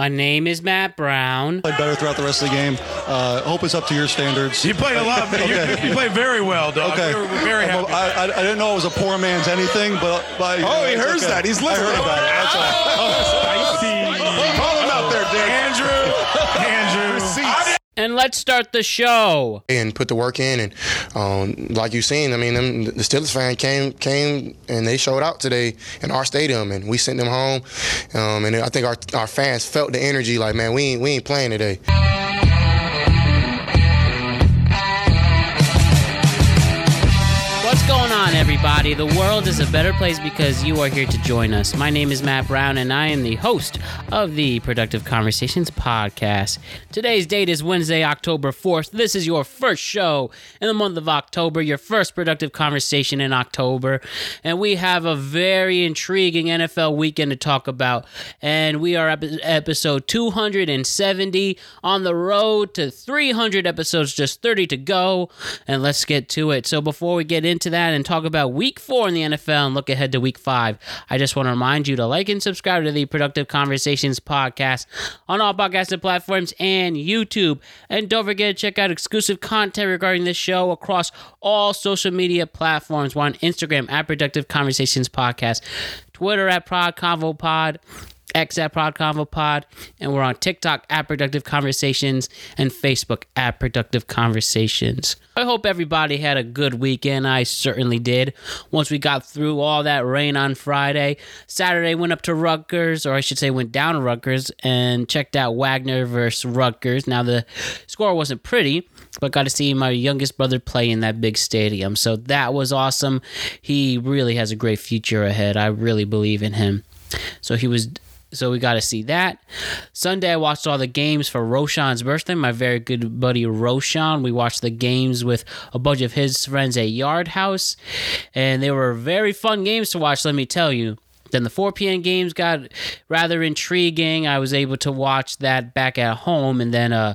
My name is Matt Brown. Played better throughout the rest of the game. Uh, hope it's up to your standards. You played a lot. okay. you, you played very well, dog. Okay. We were very happy. I, I, I, didn't know it was a poor man's anything, but, but oh, he hears okay. that. He's listening. I heard about it. That's all. and let's start the show. And put the work in, and um, like you seen, I mean, them, the Steelers fan came came and they showed out today in our stadium, and we sent them home. Um, and I think our our fans felt the energy, like man, we ain't we ain't playing today. Everybody? The world is a better place because you are here to join us. My name is Matt Brown, and I am the host of the Productive Conversations podcast. Today's date is Wednesday, October 4th. This is your first show in the month of October, your first productive conversation in October. And we have a very intriguing NFL weekend to talk about. And we are at episode 270 on the road to 300 episodes, just 30 to go. And let's get to it. So before we get into that, that and talk about week four in the NFL and look ahead to week five. I just want to remind you to like and subscribe to the Productive Conversations podcast on all podcasting platforms and YouTube. And don't forget to check out exclusive content regarding this show across all social media platforms. We're on Instagram at Productive Conversations Podcast, Twitter at Prod Convo Pod X at Prod Convo Pod, and we're on TikTok at Productive Conversations and Facebook at Productive Conversations. I hope everybody had a good weekend. I certainly did. Once we got through all that rain on Friday, Saturday went up to Rutgers, or I should say went down to Rutgers, and checked out Wagner versus Rutgers. Now the score wasn't pretty, but got to see my youngest brother play in that big stadium. So that was awesome. He really has a great future ahead. I really believe in him. So he was so we got to see that. Sunday, I watched all the games for Roshan's birthday. My very good buddy Roshan. We watched the games with a bunch of his friends at Yard House, and they were very fun games to watch. Let me tell you. Then the 4 p.m. games got rather intriguing. I was able to watch that back at home, and then uh,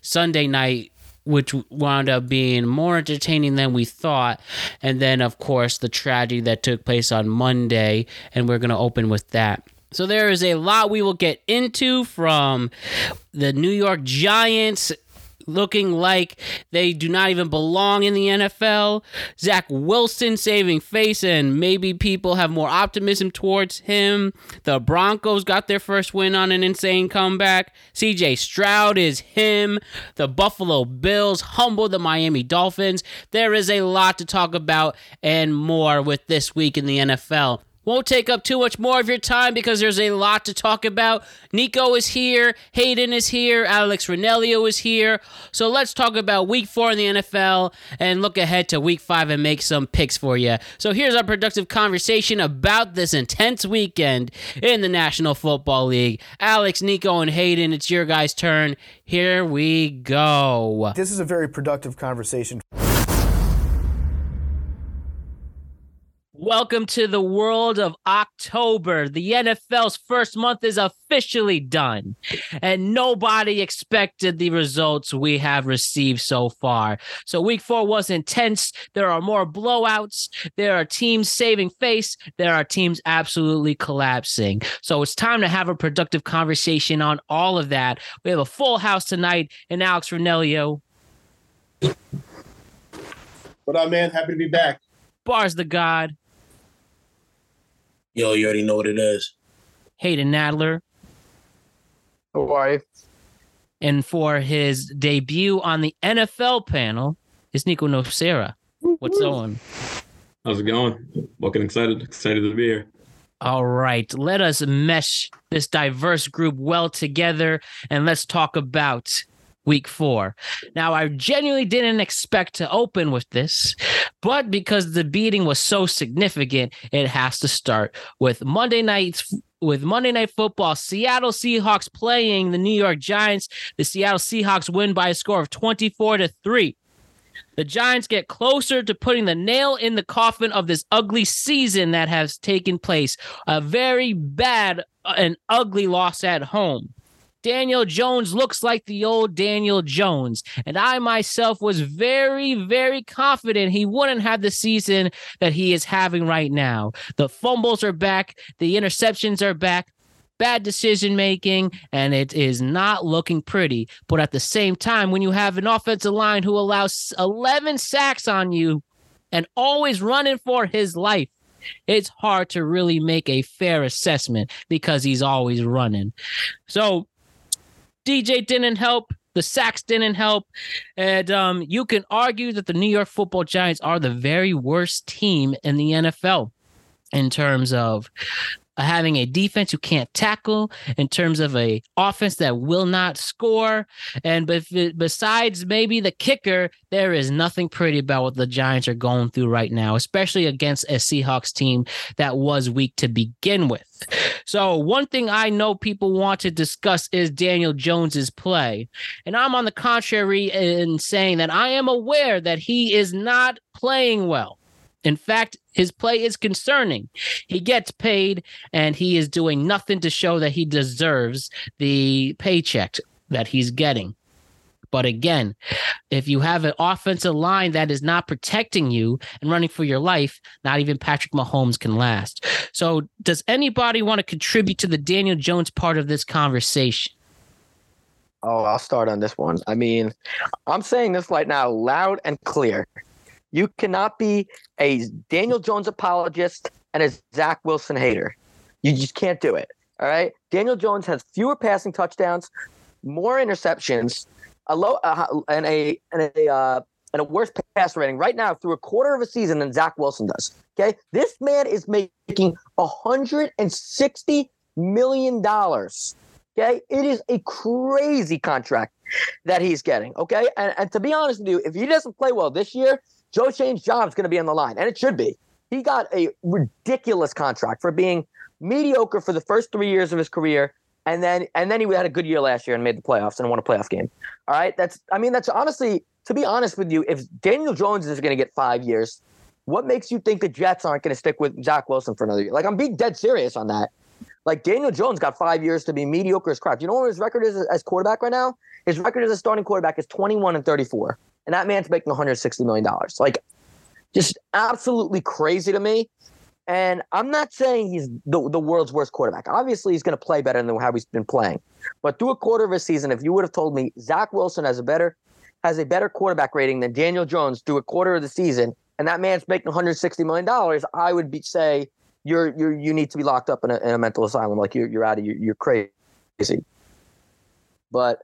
Sunday night which wound up being more entertaining than we thought. And then, of course, the tragedy that took place on Monday, and we're going to open with that. So there is a lot we will get into from the New York Giants looking like they do not even belong in the NFL. Zach Wilson saving face, and maybe people have more optimism towards him. The Broncos got their first win on an insane comeback. CJ Stroud is him. The Buffalo Bills humbled the Miami Dolphins. There is a lot to talk about and more with this week in the NFL. Won't take up too much more of your time because there's a lot to talk about. Nico is here, Hayden is here, Alex Ranelio is here. So let's talk about week four in the NFL and look ahead to week five and make some picks for you. So here's our productive conversation about this intense weekend in the National Football League. Alex, Nico, and Hayden, it's your guys' turn. Here we go. This is a very productive conversation. Welcome to the world of October. The NFL's first month is officially done, and nobody expected the results we have received so far. So, week four was intense. There are more blowouts. There are teams saving face. There are teams absolutely collapsing. So, it's time to have a productive conversation on all of that. We have a full house tonight, and Alex Ranelio. What up, man? Happy to be back. Bars the God. Yo, you already know what it is. Hayden Nadler. Hawaii. And for his debut on the NFL panel is Nico Nocera. What's on? How's it going? Looking excited. Excited to be here. All right. Let us mesh this diverse group well together and let's talk about week four. Now, I genuinely didn't expect to open with this, but because the beating was so significant, it has to start with Monday night's with Monday Night Football, Seattle Seahawks playing the New York Giants. The Seattle Seahawks win by a score of 24 to 3. The Giants get closer to putting the nail in the coffin of this ugly season that has taken place. A very bad uh, and ugly loss at home. Daniel Jones looks like the old Daniel Jones. And I myself was very, very confident he wouldn't have the season that he is having right now. The fumbles are back, the interceptions are back. bad decision making, and it is not looking pretty. But at the same time, when you have an offensive line who allows 11 sacks on you and always running for his life, it's hard to really make a fair assessment because he's always running. So DJ didn't help. The sacks didn't help. And um, you can argue that the New York football Giants are the very worst team in the NFL in terms of having a defense who can't tackle in terms of a offense that will not score. And but besides maybe the kicker there is nothing pretty about what the Giants are going through right now especially against a Seahawks team that was weak to begin with. So one thing I know people want to discuss is Daniel Jones's play. And I'm on the contrary in saying that I am aware that he is not playing well in fact, his play is concerning. He gets paid and he is doing nothing to show that he deserves the paycheck that he's getting. But again, if you have an offensive line that is not protecting you and running for your life, not even Patrick Mahomes can last. So, does anybody want to contribute to the Daniel Jones part of this conversation? Oh, I'll start on this one. I mean, I'm saying this right now loud and clear. You cannot be a Daniel Jones apologist and a Zach Wilson hater. You just can't do it. All right. Daniel Jones has fewer passing touchdowns, more interceptions, a low uh, and a and a uh, and a worse pass rating right now through a quarter of a season than Zach Wilson does. Okay, this man is making hundred and sixty million dollars. Okay, it is a crazy contract that he's getting. Okay, and, and to be honest with you, if he doesn't play well this year, Joe Schoen's job is going to be on the line, and it should be. He got a ridiculous contract for being mediocre for the first three years of his career, and then and then he had a good year last year and made the playoffs and won a playoff game. All right, that's I mean that's honestly to be honest with you, if Daniel Jones is going to get five years, what makes you think the Jets aren't going to stick with Zach Wilson for another year? Like I'm being dead serious on that. Like Daniel Jones got five years to be mediocre as crap. You know what his record is as quarterback right now? His record as a starting quarterback is 21 and 34 and that man's making 160 million dollars. Like, just absolutely crazy to me. And I'm not saying he's the, the world's worst quarterback. Obviously, he's going to play better than how he's been playing. But through a quarter of a season, if you would have told me Zach Wilson has a better has a better quarterback rating than Daniel Jones through a quarter of the season, and that man's making 160 million dollars, I would be say you're you you need to be locked up in a, in a mental asylum. Like you're you're out of your you're crazy. But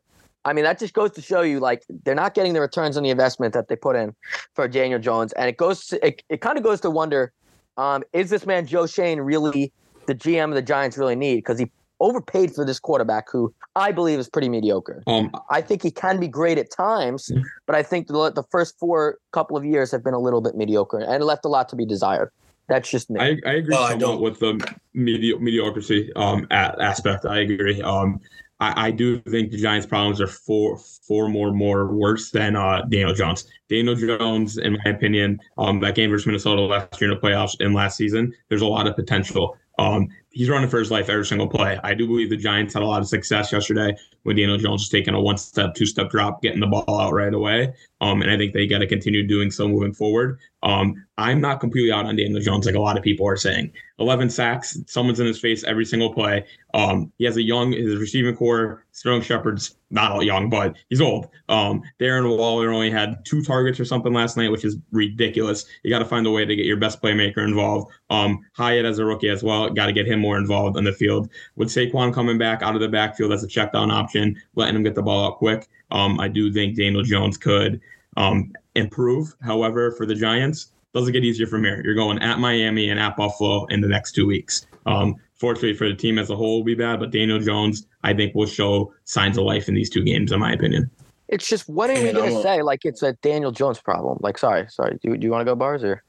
I mean, that just goes to show you like they're not getting the returns on the investment that they put in for Daniel Jones, and it goes to, it, it kind of goes to wonder, um, is this man Joe Schoen really the GM of the Giants really need because he overpaid for this quarterback who I believe is pretty mediocre. Um, I think he can be great at times, but I think the, the first four couple of years have been a little bit mediocre and left a lot to be desired. That's just me. I, I agree well, somewhat I with the medi- mediocrity um, aspect. I agree. Um, I, I, do think the Giants' problems are four four more more worse than uh, Daniel Jones. Daniel Jones, in my opinion, um, that game versus Minnesota last year in the playoffs and last season, there's a lot of potential. Um, he's running for his life every single play. I do believe the Giants had a lot of success yesterday when Daniel Jones was taking a one step, two step drop, getting the ball out right away. Um, and I think they got to continue doing so moving forward. Um, I'm not completely out on Daniel Jones like a lot of people are saying. 11 sacks, someone's in his face every single play. Um, he has a young, his receiving core, Sterling Shepard's not all young, but he's old. Um, Darren Waller only had two targets or something last night, which is ridiculous. You got to find a way to get your best playmaker involved. Um, Hyatt as a rookie as well, got to get him more involved in the field. With Saquon coming back out of the backfield as a check down option, letting him get the ball out quick, um, I do think Daniel Jones could um, improve. However, for the Giants, doesn't get easier from here. You're going at Miami and at Buffalo in the next two weeks. Um, fortunately for the team as a whole, will be bad, but Daniel Jones, I think, will show signs of life in these two games, in my opinion. It's just what are we going to say? Like it's a Daniel Jones problem. Like, sorry, sorry. Do, do you want to go bars or?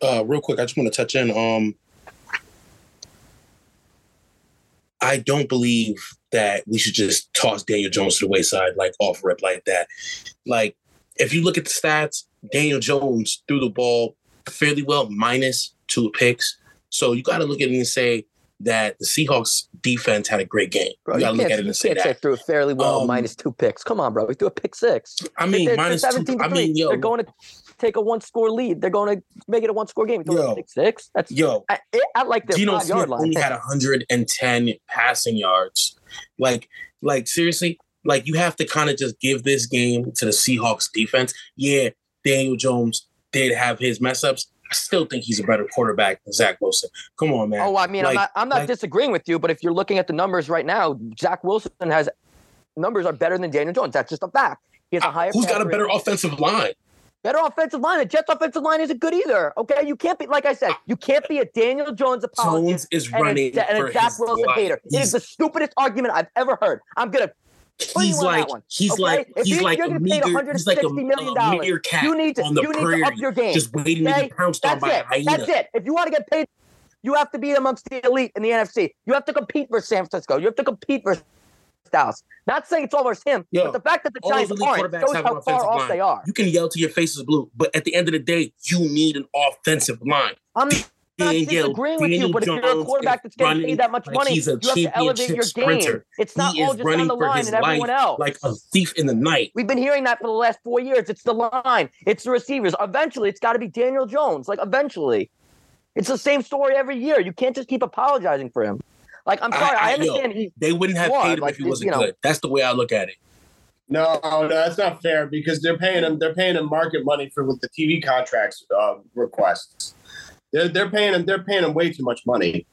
Uh, real quick, I just want to touch in. Um, I don't believe that we should just toss Daniel Jones to the wayside, like off rip like that. Like, if you look at the stats, Daniel Jones threw the ball fairly well, minus two picks. So you got to look at it and say that the Seahawks defense had a great game. Bro, you you, gotta look at it and say that. through it fairly well Um, minus two picks. Come on, bro. We threw a pick six. I mean, They're- they're minus two. I mean, yo, they're going to take a one score lead. They're going to make it a one score game. Yo. pick six. That's yo, I, I like the Geno Smith line. only had 110 passing yards. Like, like seriously, like you have to kind of just give this game to the Seahawks defense. Yeah, Daniel Jones did have his mess ups. I still think he's a better quarterback than Zach Wilson. Come on, man. Oh, I mean, I'm not. I'm not like- disagreeing with you, but if you're looking at the numbers right now, Zach Wilson has numbers are better than Daniel Jones. That's just a fact. He has a higher. Who's got a better rate. offensive line? Better offensive line? The Jets' offensive line isn't good either. Okay, you can't be like I said. You can't be a Daniel Jones apologist Jones is and a, running and a for Zach Wilson life. hater. It is the stupidest argument I've ever heard. I'm gonna. he's on that like one, he's okay? like If he's like you're a getting paid meager he's like a, $160 million You need to. on you need prairie, to up your game. just waiting to okay? be pounced on That's by it. a hyena. That's it. If you want to get paid, you have to be amongst the elite in the NFC. You have to compete versus San Francisco. You have to compete versus Dallas. Not saying it's all versus him, Yo, but the fact that the Giants aren't shows how far off line. they are. You can yell to your face is blue, but at the end of the day, you need an offensive line. I'm not disagreeing with you, but if you're a quarterback that's getting paid that much like money, you have to elevate your championship game. It's not he all just on the line and everyone else. like a thief in the night. We've been hearing that for the last four years. It's the line. It's the receivers. Eventually, it's got to be Daniel Jones. Like eventually, it's the same story every year. You can't just keep apologizing for him. Like I'm sorry, I, yo, understand he. they wouldn't have paid him like, if he wasn't know. good. That's the way I look at it. No, no, that's not fair because they're paying him. They're paying him market money for what the TV contracts uh, requests. They're they're paying him. They're paying him way too much money.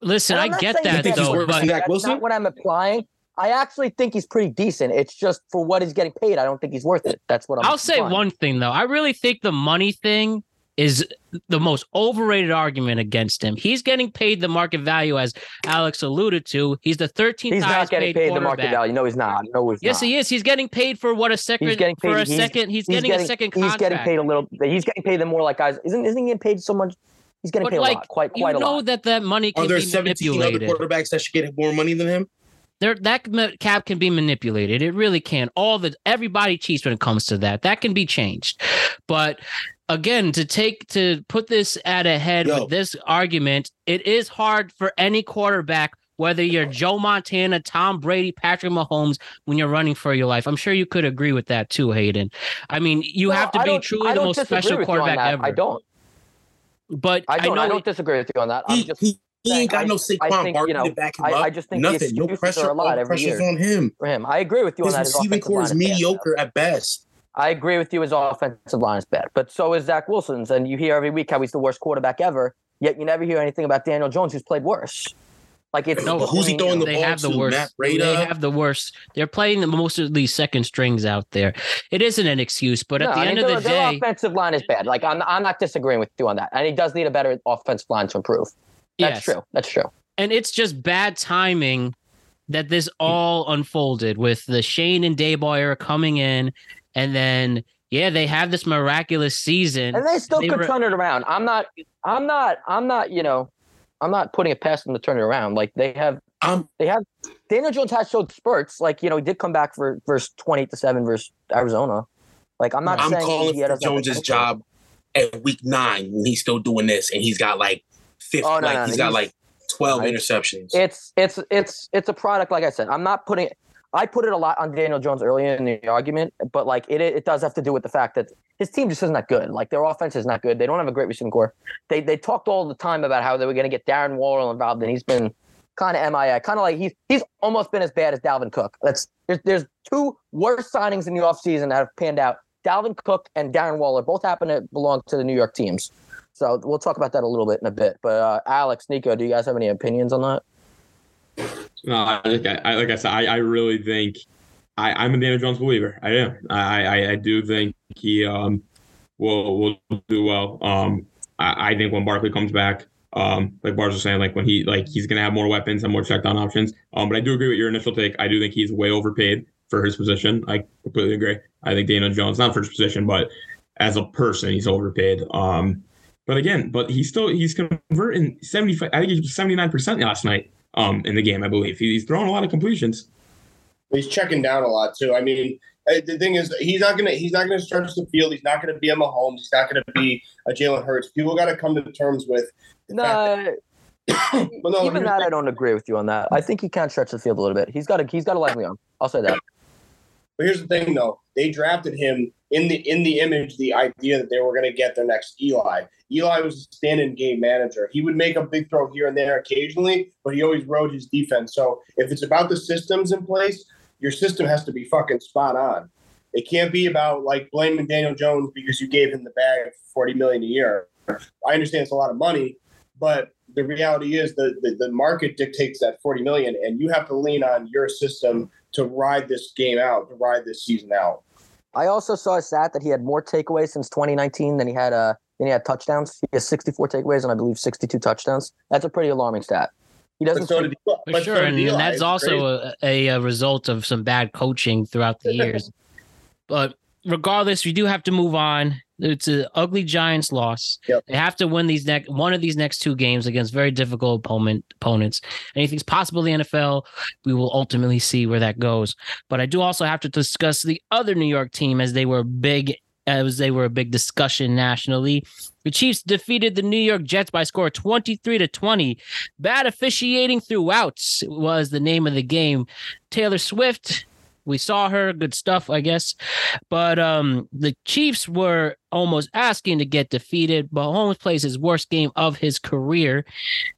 Listen, I get that he's think he's though, but than Zach That's Wilson? not what I'm applying. I actually think he's pretty decent. It's just for what he's getting paid. I don't think he's worth it. That's what I'm. Saying. I'll say one thing though. I really think the money thing is the most overrated argument against him. He's getting paid the market value, as Alex alluded to. He's the 13th He's not highest getting paid, paid the quarterback. market value. No, he's not. No, he's Yes, not. he is. He's getting paid for what a second He's getting paid, for a he's- second. He's, He's getting, a second He's getting paid a little. He's getting paid them more like guys. Isn't isn't he getting paid so much? He's getting But paid a lot, quite quite a lot. You know that that money Are there be 17 other quarterbacks that should get more money than him? There, that cap can be manipulated. It really can. All the everybody cheats when it comes to that. That can be changed. But again, to take to put this at a head Yo. with this argument, it is hard for any quarterback. Whether you're Joe Montana, Tom Brady, Patrick Mahomes, when you're running for your life, I'm sure you could agree with that too, Hayden. I mean, you No, have to I be truly the most special with you on quarterback ever. I don't. But I don't. I, know don't disagree with you on that. I'm He, just he, he ain't got I- no Saquon Barkley you know, to back him I- up. I just think Nothing. No pressure. are a lot All the every pressure's year. on him. for him. I agree with you His on that. His receiving core is is bad, though. mediocre at best. I agree with you. His offensive line is bad, but so is Zach Wilson's. And you hear every week how he's the worst quarterback ever. Yet you never hear anything about Daniel Jones, who's played worse. Like it's No, But who's he I mean, throwing the they ball have the to? worst. Matt They have the worst. They're playing the most of these second strings out there. It isn't an excuse, but at the I end mean, of their, the their day, offensive line is bad. Like I'm, I'm not disagreeing with you on that. And he does need a better offensive line to improve. That's yes. true. That's true. and it's just bad timing that this all unfolded with the Schoen and Daboll coming in, and then yeah, they have this miraculous season. And they still They could were- turn it around. I'm not. I'm not. I'm not. You know, I'm not putting it past them to turn it around. Like they have. I'm They have. Daniel Jones has showed spurts. Like you know, he did come back for verse 28 to seven versus Arizona. Like I'm not I'm saying calling he for doesn't have the Jones's job at week nine when he's still doing this and he's got like fifth, Oh, no, like no, he's no, got like twelve I- interceptions. It's it's it's it's a product. Like I said, I'm not putting. I put it a lot on Daniel Jones earlier in the argument, but like it it does have to do with the fact that his team just isn't that good. Like their offense is not good. They don't have a great receiving core. They they talked all the time about how they were going to get Darren Waller involved, and he's been kind of MIA. Kind of like he's he's almost been as bad as Dalvin Cook. That's there's there's two worst signings in the offseason that have panned out. Dalvin Cook and Darren Waller both happen to belong to the New York teams. So we'll talk about that a little bit in a bit. But uh, Alex, Nico, do you guys have any opinions on that? No, like I, like I said, I, I really think I, I'm a Daniel Jones believer. I am. I, I, I do think he um will will do well. Um, I, I think when Barkley comes back, um, like Bars was saying, like when he like he's gonna have more weapons and more check down options. Um, but I do agree with your initial take. I do think he's way overpaid for his position. I completely agree. I think Daniel Jones, not for his position, but as a person, he's overpaid. Um, but again, but he's still he's converting 75. I think he's 79 percent last night. Um, in the game, I believe he's throwing a lot of completions. He's checking down a lot too. I mean, uh, the thing is, he's not gonna he's not gonna stretch the field. He's not gonna be a Mahomes. He's not gonna be a Jalen Hurts. People got to come to terms with. the fact that No, but no, Even that, the- I don't agree with you on that. I think he can stretch the field a little bit. He's got a he's got a lively arm. I'll say that. But here's the thing, though. They drafted him in the in the image, the idea that they were going to get their next Eli. Eli was a stand-in game manager. He would make a big throw here and there occasionally, but he always rode his defense. So if it's about the systems in place, your system has to be fucking spot on. It can't be about like blaming Daniel Jones because you gave him the bag of forty million a year. I understand it's a lot of money, but the reality is the, the, the market dictates that 40 million and you have to lean on your system to ride this game out, to ride this season out. I also saw a stat that he had more takeaways since 2019 than he had uh than he had touchdowns. He has 64 takeaways and I believe 62 touchdowns. That's a pretty alarming stat. He doesn't. But so did, For but sure, so and, and that's It's also a, a, a result of some bad coaching throughout the years. but regardless, we do have to move on. It's an ugly Giants loss. Yep. They have to win these next one of these next two games against very difficult opponent opponents. Anything's possible in the NFL. We will ultimately see where that goes. But I do also have to discuss the other New York team as they were big as they were a big discussion nationally. The Chiefs defeated the New York Jets by score of 23 to 20. Bad officiating throughout was the name of the game. Taylor Swift, we saw her, good stuff, I guess. But um, the Chiefs were almost asking to get defeated. Mahomes plays his worst game of his career,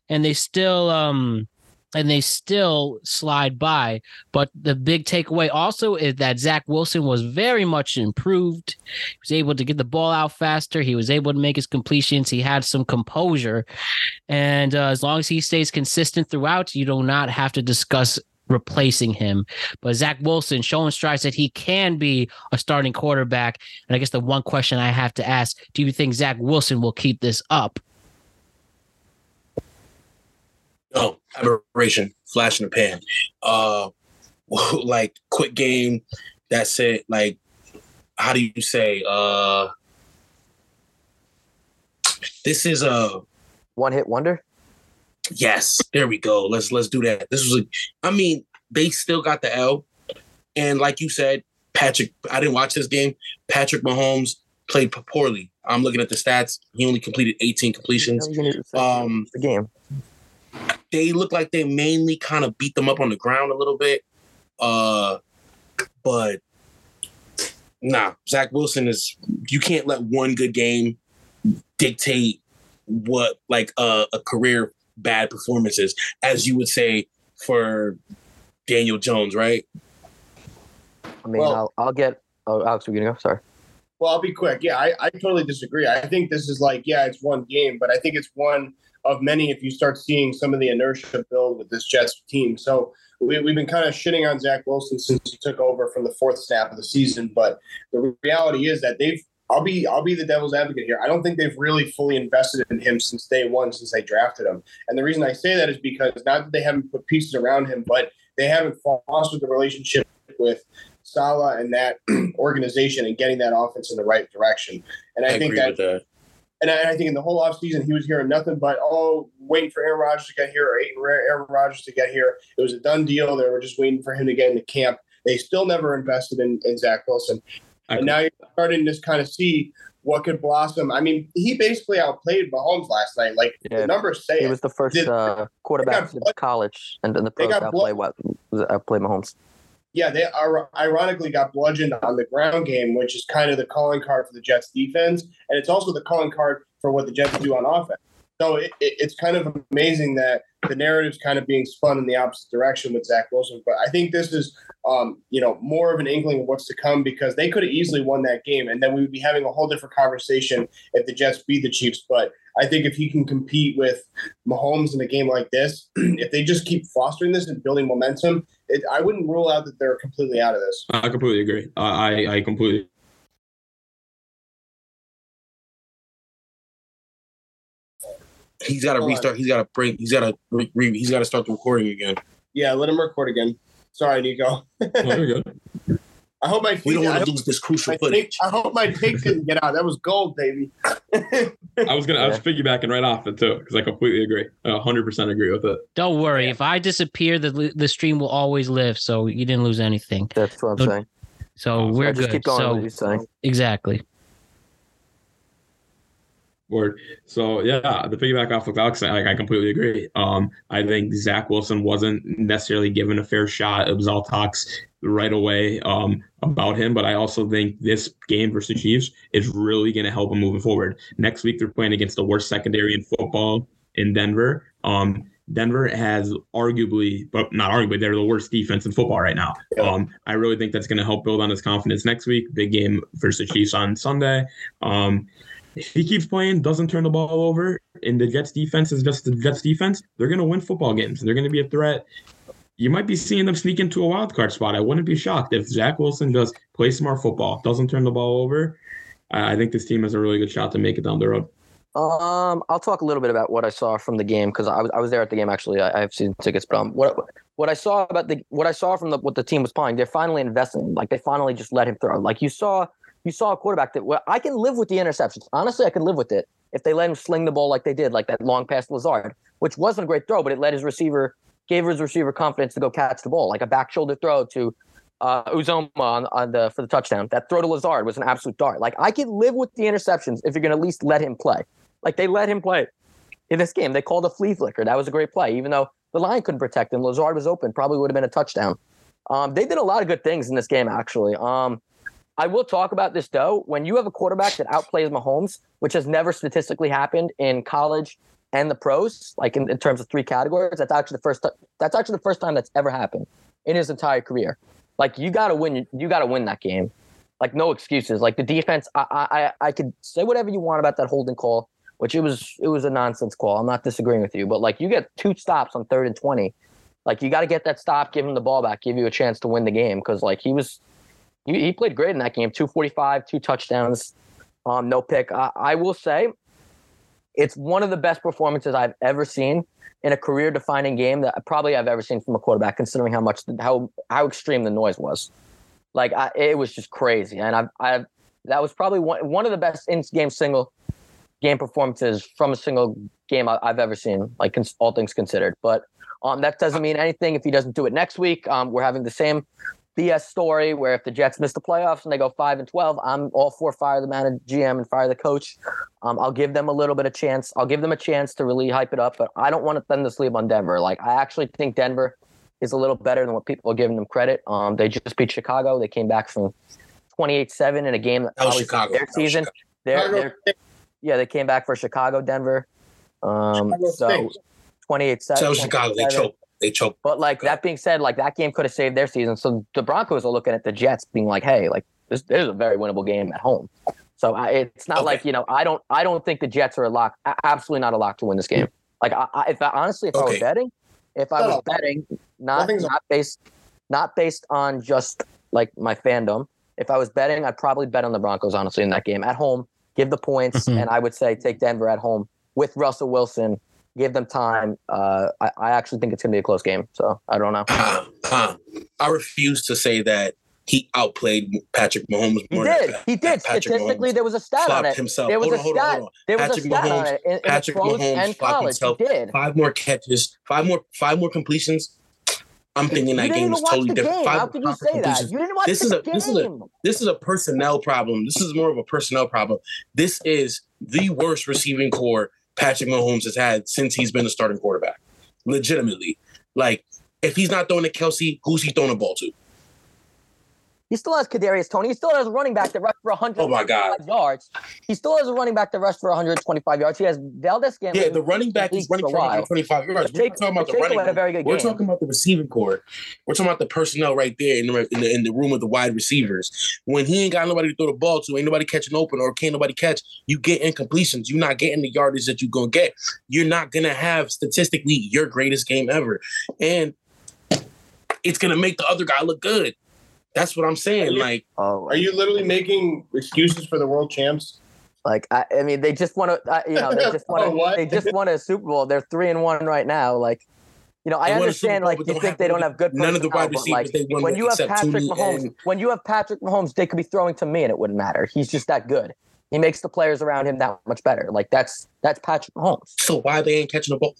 and they still um and they still slide by. But the big takeaway also is that Zach Wilson was very much improved. He was able to get the ball out faster. He was able to make his completions. He had some composure. And uh, as long as he stays consistent throughout, you do not have to discuss replacing him. But Zach Wilson showing strides that he can be a starting quarterback. And I guess the one question I have to ask do you think Zach Wilson will keep this up? Oh, aberration, flash in the pan. Uh, like quick game. That's it. Like, how do you say? Uh, this is a One hit wonder. Yes. There we go. Let's let's do that. This was a. I mean, they still got the L, and like you said, Patrick. I didn't watch this game. Patrick Mahomes played poorly. I'm looking at the stats. He only completed 18 completions. Um, the game. they look like they mainly kind of beat them up on the ground a little bit. Uh, but nah, Zach Wilson is. You can't let one good game dictate what like a, a career bad performances, as you would say for Daniel Jones, right? I mean, Well- I'll, I'll get. Oh, Alex, we're gonna go. Sorry. Well, I'll be quick. Yeah, I, I totally disagree. I think this is like, yeah, it's one game, but I think it's one of many if you start seeing some of the inertia build with this Jets team. So we, we've been kind of shitting on Zach Wilson since he took over from the fourth snap of the season. But the reality is that they've I'll be I'll be the devil's advocate here. I don't think they've really fully invested in him since day one, since they drafted him. And the reason I say that is because not that they haven't put pieces around him, but they haven't fostered the relationship with Salah and that organization and getting that offense in the right direction. And I, I, think that that. and I, I think in the whole offseason, he was hearing nothing but, oh, waiting for Aaron Rodgers to get here or Aaron Rodgers to get here. It was a done deal. They were just waiting for him to get into camp. They still never invested in, in Zach Wilson. I and now you're starting to kind of see what could blossom. I mean, he basically outplayed Mahomes last night. Like Yeah. the numbers say He it. was the first Did- uh, quarterback got since college, and in the they pros got outplay blood- what outplay Mahomes. yeah, they are ironically got bludgeoned on the ground game, which is kind of the calling card for the Jets defense, and it's also the calling card for what the Jets do on offense. So it, it, it's kind of amazing that the narrative's kind of being spun in the opposite direction with Zach Wilson. But I think this is, um, you know, more of an inkling of what's to come because they could have easily won that game, and then we would be having a whole different conversation if the Jets beat the Chiefs. But I think if he can compete with Mahomes in a game like this, if they just keep fostering this and building momentum, it, I wouldn't rule out that they're completely out of this. I completely agree. I I, I completely He's got to Hold on. restart. He's got to break. He's got to. Re, re, he's got to start the recording again. Yeah, let him record again. Sorry, Nico. Oh, Very good. I hope my We don't want to lose this crucial my take, footage. I hope my take didn't get out. That was gold, baby. I was gonna I was piggybacking right off it too because I completely agree. Hundred percent agree with it. Don't worry. If I disappear, the the stream will always live. So you didn't lose anything. That's what I'm Don't- saying. So Oh, so we're just good. keep going. with So what you're saying. exactly. Board. So yeah, the piggyback off of Alex, like I completely agree. Um, I think Zach Wilson wasn't necessarily given a fair shot. It was all talks right away um, about him, but I also think this game versus Chiefs is really going to help him moving forward. Next week they're playing against the worst secondary in football in Denver. Um, Denver has arguably, but not arguably, they're the worst defense in football right now. Um, I really think that's going to help build on his confidence next week. Big game versus Chiefs on Sunday. Um, if he keeps playing, doesn't turn the ball over, and the Jets defense is just the Jets defense, they're going to win football games. They're going to be a threat. You might be seeing them sneak into a wild card spot. I wouldn't be shocked if Zach Wilson does play smart football, doesn't turn the ball over. I think this team has a really good shot to make it down the road. Um, I'll talk a little bit about what I saw from the game because I was I was there at the game actually. I, I have season tickets, but um, what what I saw about the what I saw from the what the team was playing, they're finally investing. Like they finally just let him throw. Like you saw you saw a quarterback that well, I can live with the interceptions. Honestly, I can live with it if they let him sling the ball like they did, like that long pass Lazard, which wasn't a great throw, but it let his receiver gave his receiver confidence to go catch the ball, like a back shoulder throw to uh, Uzomah on, on the for the touchdown. That throw to Lazard was an absolute dart. Like I can live with the interceptions if you're going to at least let him play. Like they let him play in this game. They called a flea flicker. That was a great play, even though the line couldn't protect him. Lazard was open, probably would have been a touchdown. Um, they did a lot of good things in this game, actually. Um, I will talk about this though. When you have a quarterback that outplays Mahomes, which has never statistically happened in college and the pros, like in, in terms of three categories, that's actually the first. T- that's actually the first time that's ever happened in his entire career. Like you got to win. You got to win that game. Like no excuses. Like the defense, I, I I could say whatever you want about that holding call which it was it was a nonsense call. I'm not disagreeing with you, but like you get two stops on third and twenty, like you got to get that stop, give him the ball back, give you a chance to win the game because like he was he, he, played great in that game. Two forty five, two touchdowns, um, no pick. I, I will say, it's one of the best performances I've ever seen in a career defining game that probably I've ever seen from a quarterback, considering how much how how extreme the noise was. Like I, it was just crazy, and I've I've that was probably one one of the best in game single game performances from a single game I, have ever seen, like all things considered. But um, that doesn't mean anything if he doesn't do it next week. Um, we're having the same BS story where if the Jets miss the playoffs and they go five and twelve, I'm all for fire the manager, GM, and fire the coach. Um, I'll give them a little bit of chance. I'll give them a chance to really hype it up, but I don't want to them to sleep on Denver. Like I actually think Denver is a little better than what people are giving them credit. Um, they just beat Chicago. They came back from 28-7 in a game that, that was Chicago. their season. They're, they're, yeah, they came back for Chicago, Denver. Um, so 28 7. So Chicago, they choked. They choked. But like that being said, like that game could have saved their season. So the Broncos are looking at the Jets being like, hey, like this, this is a very winnable game at home. So I, it's not okay. like, you know, I don't I don't think the Jets are a lock, absolutely not a lock to win this game. Like I, I if I, honestly, if okay. I was betting, if I was betting, not not based not based on just like my fandom. If I was betting, I'd probably bet on the Broncos honestly in that game at home give the points, mm-hmm. and I would say take Denver at home with Russell Wilson. Give them time. Uh, I, I, actually think it's going to be a close game. So I don't know. Uh, uh, I refuse to say that he outplayed Patrick Mahomes. He did. he did. Statistically, Mahomes there was a stat on it. Himself. There was hold a on, stat. On, there was Patrick a stat Mahomes, on it in, in Patrick Mahomes and college. Himself, did. Five more catches, five more, five more completions. I'm thinking that game was totally different. Five, How could you say that? You didn't watch this is a, game. This is a this is a personnel problem. This is more of a personnel problem. This is the worst receiving core Patrick Mahomes has had since he's been a starting quarterback. Legitimately, like if he's not throwing to Kelce, who's he throwing the ball to? He still has Kadarius Toney. He still has a running back that rushed for 100 oh my God. yards. He still has a running back that rushed for 125 yards. He has Valdes Scantling. Yeah, the running back is running for 125 yards. We're talking about the running. Good We're game. talking about the receiving core. We're talking about the personnel right there in the, in the in the room of the wide receivers. When he ain't got nobody to throw the ball to, ain't nobody catching open, or can't nobody catch, you get incompletions. You're not getting the yardage that you're gonna get. You're not gonna have statistically your greatest game ever, and it's gonna make the other guy look good. That's what I'm saying. You, like, oh, are you literally making excuses for the world champs? Like, I, I mean, they just want to, uh, you know, they just want to, oh, they just won a Super Bowl. They're three and one right now. Like, you know, I understand. Like, you think they don't have good. None of the wide receivers. Like, when you have Patrick Mahomes, and... when you have Patrick Mahomes, they could be throwing to me, and it wouldn't matter. He's just that good. He makes the players around him that much better. Like that's that's Patrick Mahomes. So why they ain't catching the ball?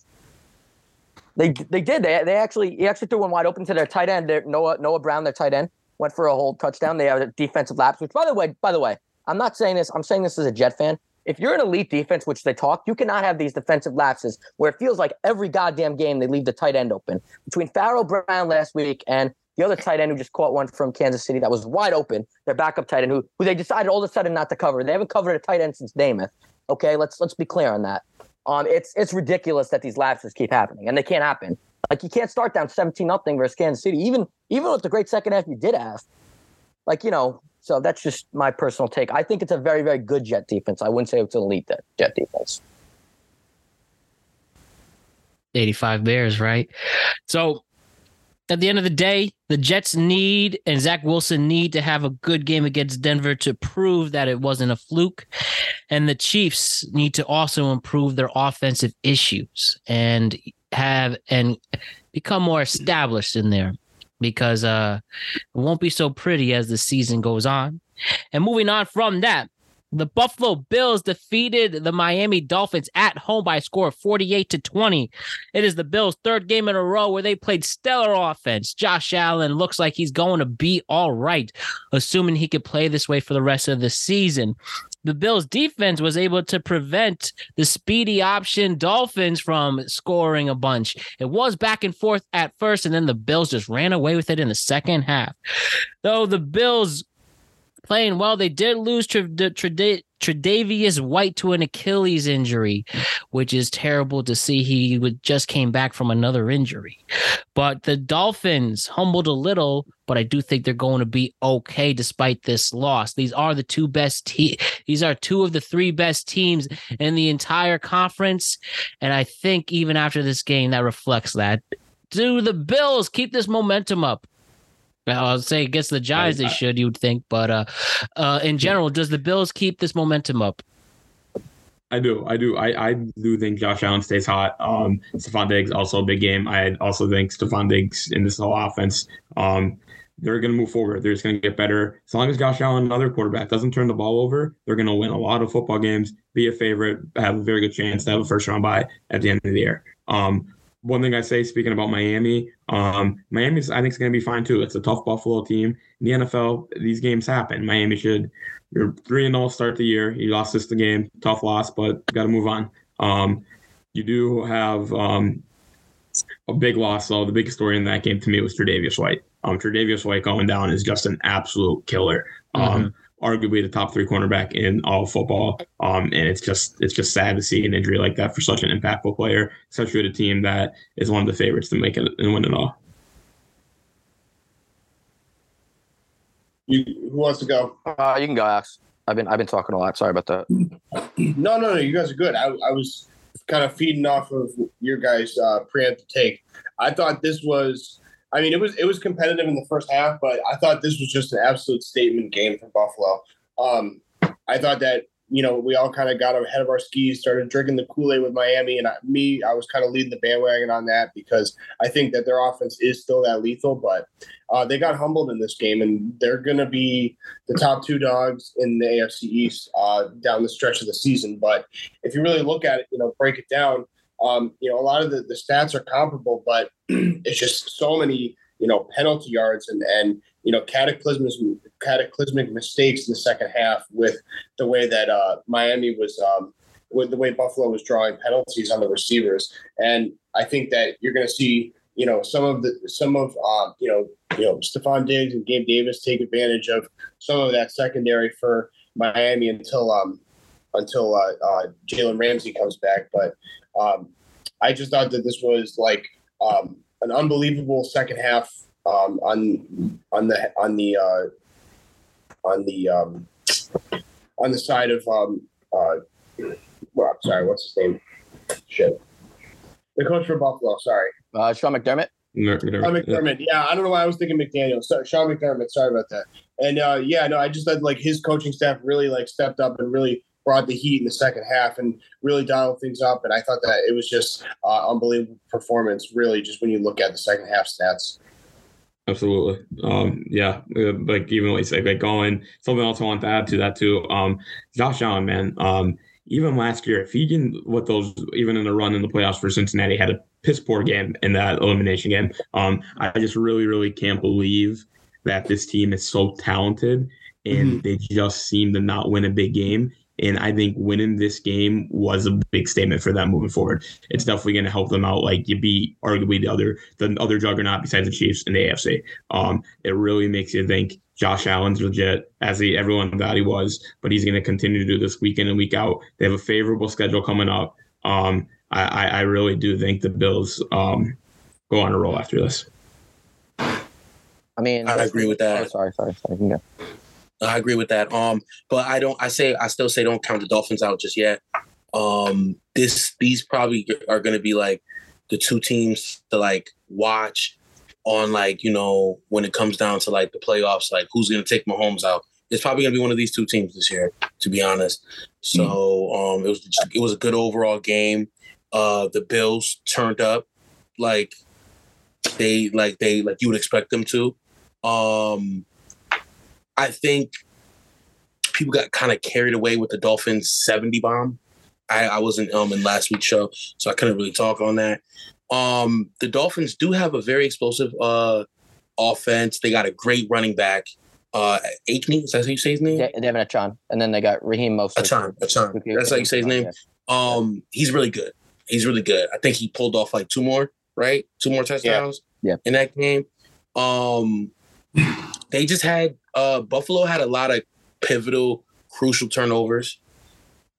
They they did. They they actually he actually threw one wide open to their tight end. Their Noah Noah Brown, their tight end went for a whole touchdown. They have a defensive lapse, which by the way, by the way, I'm not saying this. I'm saying this as a Jet fan. if you're an elite defense, which they talk, you cannot have these defensive lapses where it feels like every goddamn game they leave the tight end open. Between Pharaoh Brown last week and the other tight end who just caught one from Kansas City that was wide open, their backup tight end who who they decided all of a sudden not to cover. They haven't covered a tight end since Namath. Okay, let's let's be clear on that. Um, it's it's ridiculous that these lapses keep happening, and they can't happen. Like you can't start down seventeen nothing versus Kansas City, even even with the great second half you did have. Like you know, so that's just my personal take. I think it's a very very good Jet defense. I wouldn't say it's an elite Jet defense. 85 Bears, right? So at the end of the day, the Jets need and Zach Wilson need to have a good game against Denver to prove that it wasn't a fluke. And the Chiefs need to also improve their offensive issues and have and become more established in there because uh it won't be so pretty as the season goes on. And moving on from that, the Buffalo Bills defeated the Miami Dolphins at home by a score of 48 to 20. It is the Bills' third game in a row where they played stellar offense. Josh Allen looks like he's going to be all right, assuming he could play this way for the rest of the season. The Bills' defense was able to prevent the speedy option Dolphins from scoring a bunch. It was back and forth at first, and then the Bills just ran away with it in the second half. Though the Bills playing well. They did lose Tre'Davious White to an Achilles injury, which is terrible to see. He would just came back from another injury. But the Dolphins humbled a little, but I do think they're going to be okay despite this loss. These are the two best te- these are two of the three best teams in the entire conference, and I think even after this game that reflects that. Do the Bills keep this momentum up? I'll say against the Giants they should, you would think, but uh, uh, in general, does the Bills keep this momentum up? I do, I do, I, I do think Josh Allen stays hot. Um, Stefon Diggs also a big game. I also think Stefon Diggs in this whole offense, um, they're going to move forward. They're just going to get better. As long as Josh Allen, another quarterback, doesn't turn the ball over, they're going to win a lot of football games, be a favorite, have a very good chance to have a first round bye at the end of the year. Um, one thing I say, speaking about Miami, um, Miami's I think is going to be fine too. It's a tough Buffalo team. In the NFL, these games happen. Miami should. You're three and all start the year. You lost this the game, tough loss, but got to move on. Um, you do have um, a big loss though. The biggest story in that game to me was Tre'Davious White. Um, Tre'Davious White going down is just an absolute killer. Um, mm-hmm arguably the top three cornerback in all football. Um, and it's just it's just sad to see an injury like that for such an impactful player, especially with a team that is one of the favorites to make it and win it all. You, who wants to go? Uh, you can go, Alex. I've been I've been talking a lot. Sorry about that. No, no, no. You guys are good. I, I was kind of feeding off of your guys' uh, preemptive take. I thought this was I mean, it was it was competitive in the first half, but I thought this was just an absolute statement game for Buffalo. Um, I thought that you know we all kind of got ahead of our skis, started drinking the Kool Aid with Miami, and I, me, I was kind of leading the bandwagon on that because I think that their offense is still that lethal, but uh, they got humbled in this game, and they're going to be the top two dogs in the AFC East uh, down the stretch of the season. But if you really look at it, you know, break it down um, you know, a lot of the, the stats are comparable, but it's just so many, you know, penalty yards and, and you know, cataclysmic, cataclysmic mistakes in the second half with the way that uh, Miami was, um, with the way Buffalo was drawing penalties on the receivers. And I think that you're going to see, you know, some of the, some of, uh, you know, you know, Stefon Diggs and Gabe Davis take advantage of some of that secondary for Miami until, um, until uh, uh, Jalen Ramsey comes back. But um, I just thought that this was like um, an unbelievable second half um, on on the on the uh, on the um, on the side of um, uh, well, I'm sorry, what's his name? Shit, the coach for Buffalo. Sorry, uh, Sean McDermott. McDermott. Sean McDermott. Yeah. yeah. I don't know why I was thinking McDaniel. Sorry, Sean McDermott. Sorry about that. And uh, yeah, no, I just thought like his coaching staff really like stepped up and really brought the heat in the second half and really dialed things up. And I thought that it was just uh, unbelievable performance, really, just when you look at the second half stats. Absolutely. Um, yeah. Uh, like even like say like going something else I want to add to that too. Um, Josh Allen, man. Um, even last year, if he can what those even in the run in the playoffs for Cincinnati had a piss poor game in that elimination game. Um, I just really, really can't believe that this team is so talented and mm-hmm. they just seem to not win a big game and I think winning this game was a big statement for them moving forward. It's definitely going to help them out. Like you beat arguably the other the other juggernaut besides the Chiefs in the AFC. Um, it really makes you think Josh Allen's legit, as he everyone thought he was, but he's going to continue to do this week in and week out. They have a favorable schedule coming up. Um, I, I really do think the Bills um, go on a roll after this. I mean, I agree with that. Oh, sorry, sorry, sorry. You can go. I agree with that. Um, but I don't. I say I still say don't count the Dolphins out just yet. Um, this these probably are going to be like the two teams to like watch on like you know when it comes down to like the playoffs, like who's going to take Mahomes out. It's probably going to be one of these two teams this year, to be honest. So um, it was it was a good overall game. Uh, the Bills turned up like they like they like you would expect them to. Um, I think people got kind of carried away with the Dolphins 70 bomb. I, I wasn't um in last week's show, so I couldn't really talk on that. Um, the Dolphins do have a very explosive uh offense. They got a great running back. Uh Aikney, is that how you say his name? De- De'Von Achane, and then they got Raheem Mostert. Achane, Achane. That's how you say his name. Um, he's really good. He's really good. I think he pulled off like two more, right? Two more touchdowns. Yeah. In that game. Um they just had uh Buffalo had a lot of pivotal, crucial turnovers.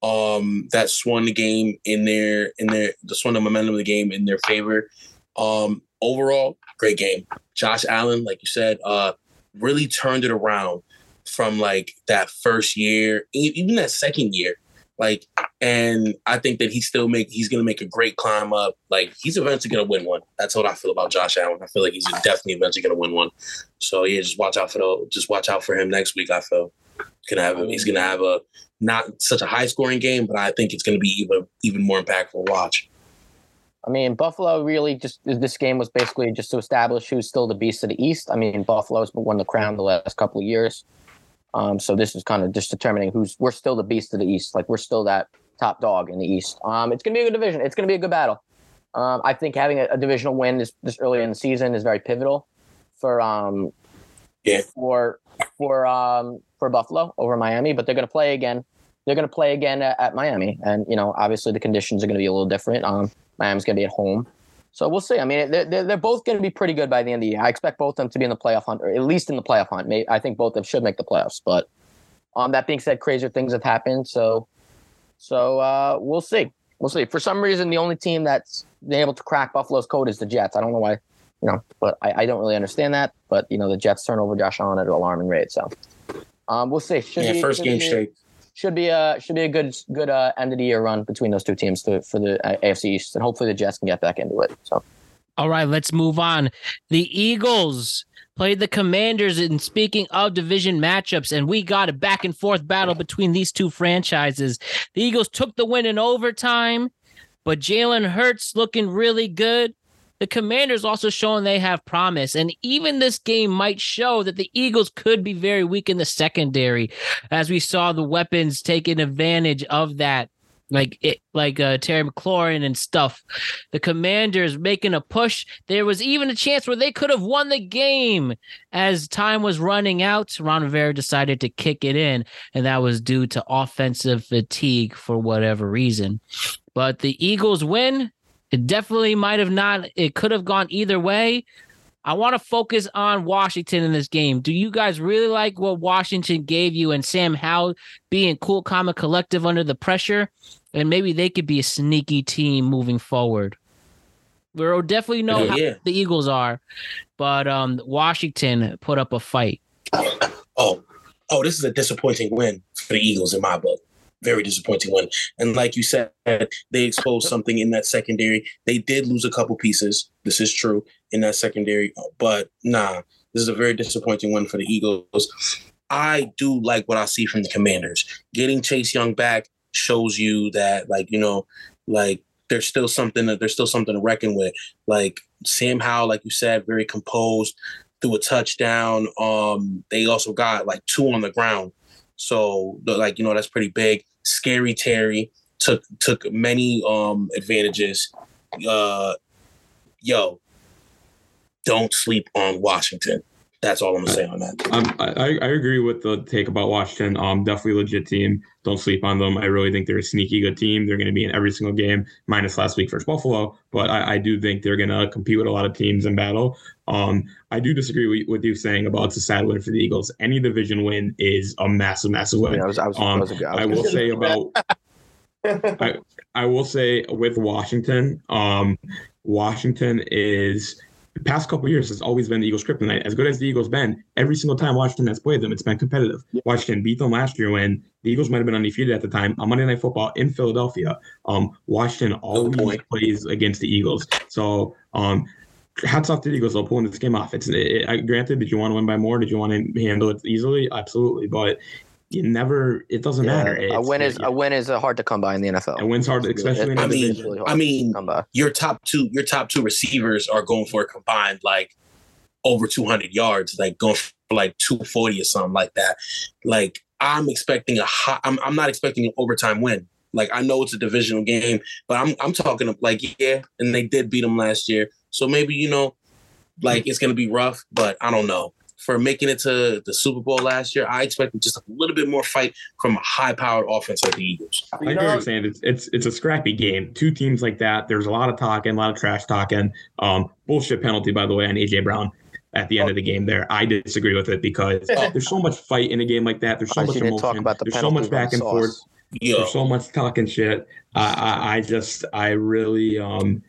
Um that swung the game in their in their the swung the momentum of the game in their favor. Um overall, great game. Josh Allen, like you said, uh really turned it around from like that first year, even that second year. Like, and I think that he's still make he's gonna make a great climb up. Like, he's eventually gonna win one. That's what I feel about Josh Allen. I feel like he's definitely eventually gonna win one. So yeah, just watch out for the just watch out for him next week. I feel he's gonna have a, he's gonna have a not such a high scoring game, but I think it's gonna be even even more impactful watch. I mean, Buffalo really just this game was basically just to establish who's still the beast of the East. I mean, Buffalo's won the crown the last couple of years. Um, so this is kind of just determining who's we're still the beast of the East. Like we're still that top dog in the East. Um, it's gonna be a good division. It's gonna be a good battle. Um, I think having a, a divisional win this this early in the season is very pivotal for um Yeah. for for um for Buffalo over Miami. But they're gonna play again. They're gonna play again at, at Miami, and you know obviously the conditions are gonna be a little different. Um, Miami's gonna be at home. So we'll see. I mean, they're, they're, they're both going to be pretty good by the end of the year. I expect both of them to be in the playoff hunt, or at least in the playoff hunt. I think both of them should make the playoffs. But um, that being said, crazier things have happened. So, so uh, we'll see. We'll see. For some reason, the only team that's been able to crack Buffalo's code is the Jets. I don't know why, you know, but I, I don't really understand that. But you know, the Jets turn over Josh Allen at an alarming rate. So um, we'll see. Should yeah, be, first game straight. Should be a should be a good good uh, end of the year run between those two teams to, for the uh, AFC East, and hopefully the Jets can get back into it. So. All right, let's move on. The Eagles played the Commanders. And speaking of division matchups, and we got a back and forth battle between these two franchises. The Eagles took the win in overtime, but Jalen Hurts looking really good. The Commanders also showing they have promise. And even this game might show that the Eagles could be very weak in the secondary, as we saw the weapons taking advantage of that like it, like uh, Terry McLaurin and stuff. The Commanders making a push. There was even a chance where they could have won the game as time was running out. Ron Rivera decided to kick it in, and that was due to offensive fatigue for whatever reason. But the Eagles win. It definitely might have not. It could have gone either way. I want to focus on Washington in this game. Do you guys really like what Washington gave you and Sam Howell being cool, and collective under the pressure? And maybe they could be a sneaky team moving forward. We'll definitely know Yeah, how yeah. the Eagles are, but um, Washington put up a fight. Oh, oh, this is a disappointing win for the Eagles in my book. Very disappointing one. And like you said, they exposed something in that secondary. They did lose a couple pieces. This is true in that secondary, but nah, this is a very disappointing one for the Eagles. I do like what I see from the Commanders. Getting Chase Young back shows you that, like you know, like there's still something that there's still something to reckon with. Like Sam Howell, like you said, very composed, threw a touchdown. Um, they also got like two on the ground, so like you know that's pretty big. Scary Terry took took many um advantages. Uh, yo, don't sleep on Washington. That's all I'm gonna say on that. I, I agree with the take about Washington. Um, definitely legit team. Don't sleep on them. I really think they're a sneaky good team. They're to be in every single game, minus last week versus Buffalo. But I, I do think they're to compete with a lot of teams in battle. Um, I do disagree with, you saying about it's a sad win for the Eagles. Any division win is a massive, massive win. I, was, I, was, Um, I, was, I, will say about I, I will say with Washington, um, Washington is the past couple years has always been the Eagles' kryptonite. As good as the Eagles been, every single time Washington has played them, it's been competitive. Washington beat them last year when the Eagles might have been undefeated at the time on Monday Night Football in Philadelphia. Um, Washington always point. plays against the Eagles. So um, hats off to the Eagles though pulling this game off. It's it, I, granted, did you want to win by more? Did you want to handle it easily? Absolutely, but you never. It doesn't matter. a win is yeah, a win is uh, hard to come by in the NFL. a win's hard, especially in I a mean, division. really hard I mean, to your top two, your top two receivers are going for a combined like over 200 yards, like going for like 240 or something like that. Like I'm expecting a hot. I'm I'm not expecting an overtime win. Like I know it's a divisional game, but I'm I'm talking like yeah, and they did beat them last year, so maybe you know, like it's gonna be rough, but I don't know. For making it to the Super Bowl last year, I expected just a little bit more fight from a high-powered offense like the Eagles. I get what you're saying. It's it's it's a scrappy game. Two teams like that. There's a lot of talking, a lot of trash talking. Um, bullshit penalty, by the way, on AJ Brown at the end of the game. There, I disagree with it because there's so much fight in a game like that. There's so I much didn't emotion. talk about the there's so much back and sauce. forth. Yo, There's so much talking shit. I I, I just I really um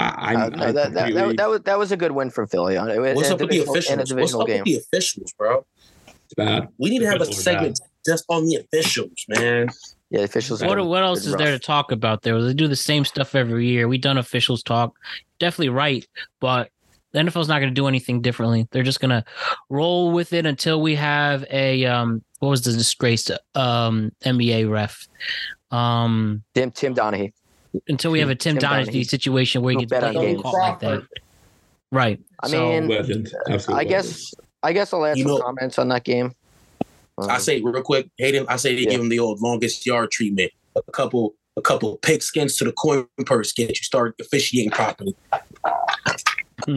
I Uh, I, no, I that, that, that, completely- that was that was a good win for Philly. uh, in a what's up with the divisional- in a officials? What's up game. with the officials, bro? it's bad. We need to have a Officials bad. segment just on the officials, man. Yeah, the officials. What are- what else is rough. there to talk about? There they do the same stuff every year. We done officials talk, definitely right, but the NFL's not going to do anything differently. They're just going to roll with it until we have a um what was the disgraced um NBA ref um Tim Tim Donaghy. Until we have a Tim, Tim Donaghy Donaghy. situation where he He'll gets bet games. caught like that. Right. I So- mean, I guess I guess I'll add You some know- comments on that game. I Um, say real quick, Hayden. I say they Yeah. give him the old longest yard treatment. A couple, a couple pigskins to the coin purse get you start officiating properly.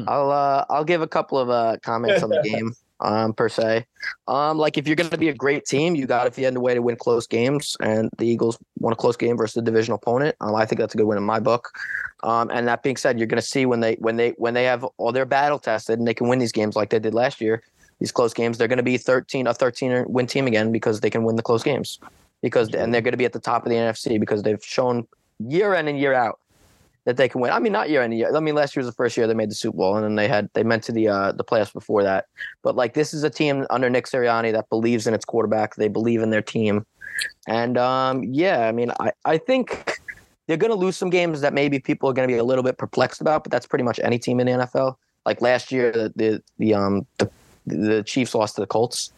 I'll uh, I'll give a couple of uh, comments on the game um, per se. Um, like if you're going to be a great team, you got to find a way to win close games, and the Eagles won a close game versus a divisional opponent. Um, I think that's a good win in my book. Um, and that being said, you're going to see when they when they when they have all their battle tested and they can win these games like they did last year. These close games, they're going to be 13 a 13 win team again because they can win the close games. Because and they're going to be at the top of the NFC because they've shown year in and year out that they can win. I mean, not year and year. I mean, last year was the first year they made the Super Bowl, and then they had they meant to the uh, the playoffs before that. But like, this is a team under Nick Sirianni that believes in its quarterback. They believe in their team, and um, yeah, I mean, I I think they're going to lose some games that maybe people are going to be a little bit perplexed about. But that's pretty much any team in the NFL. Like last year, the the, the um the the Chiefs lost to the Colts.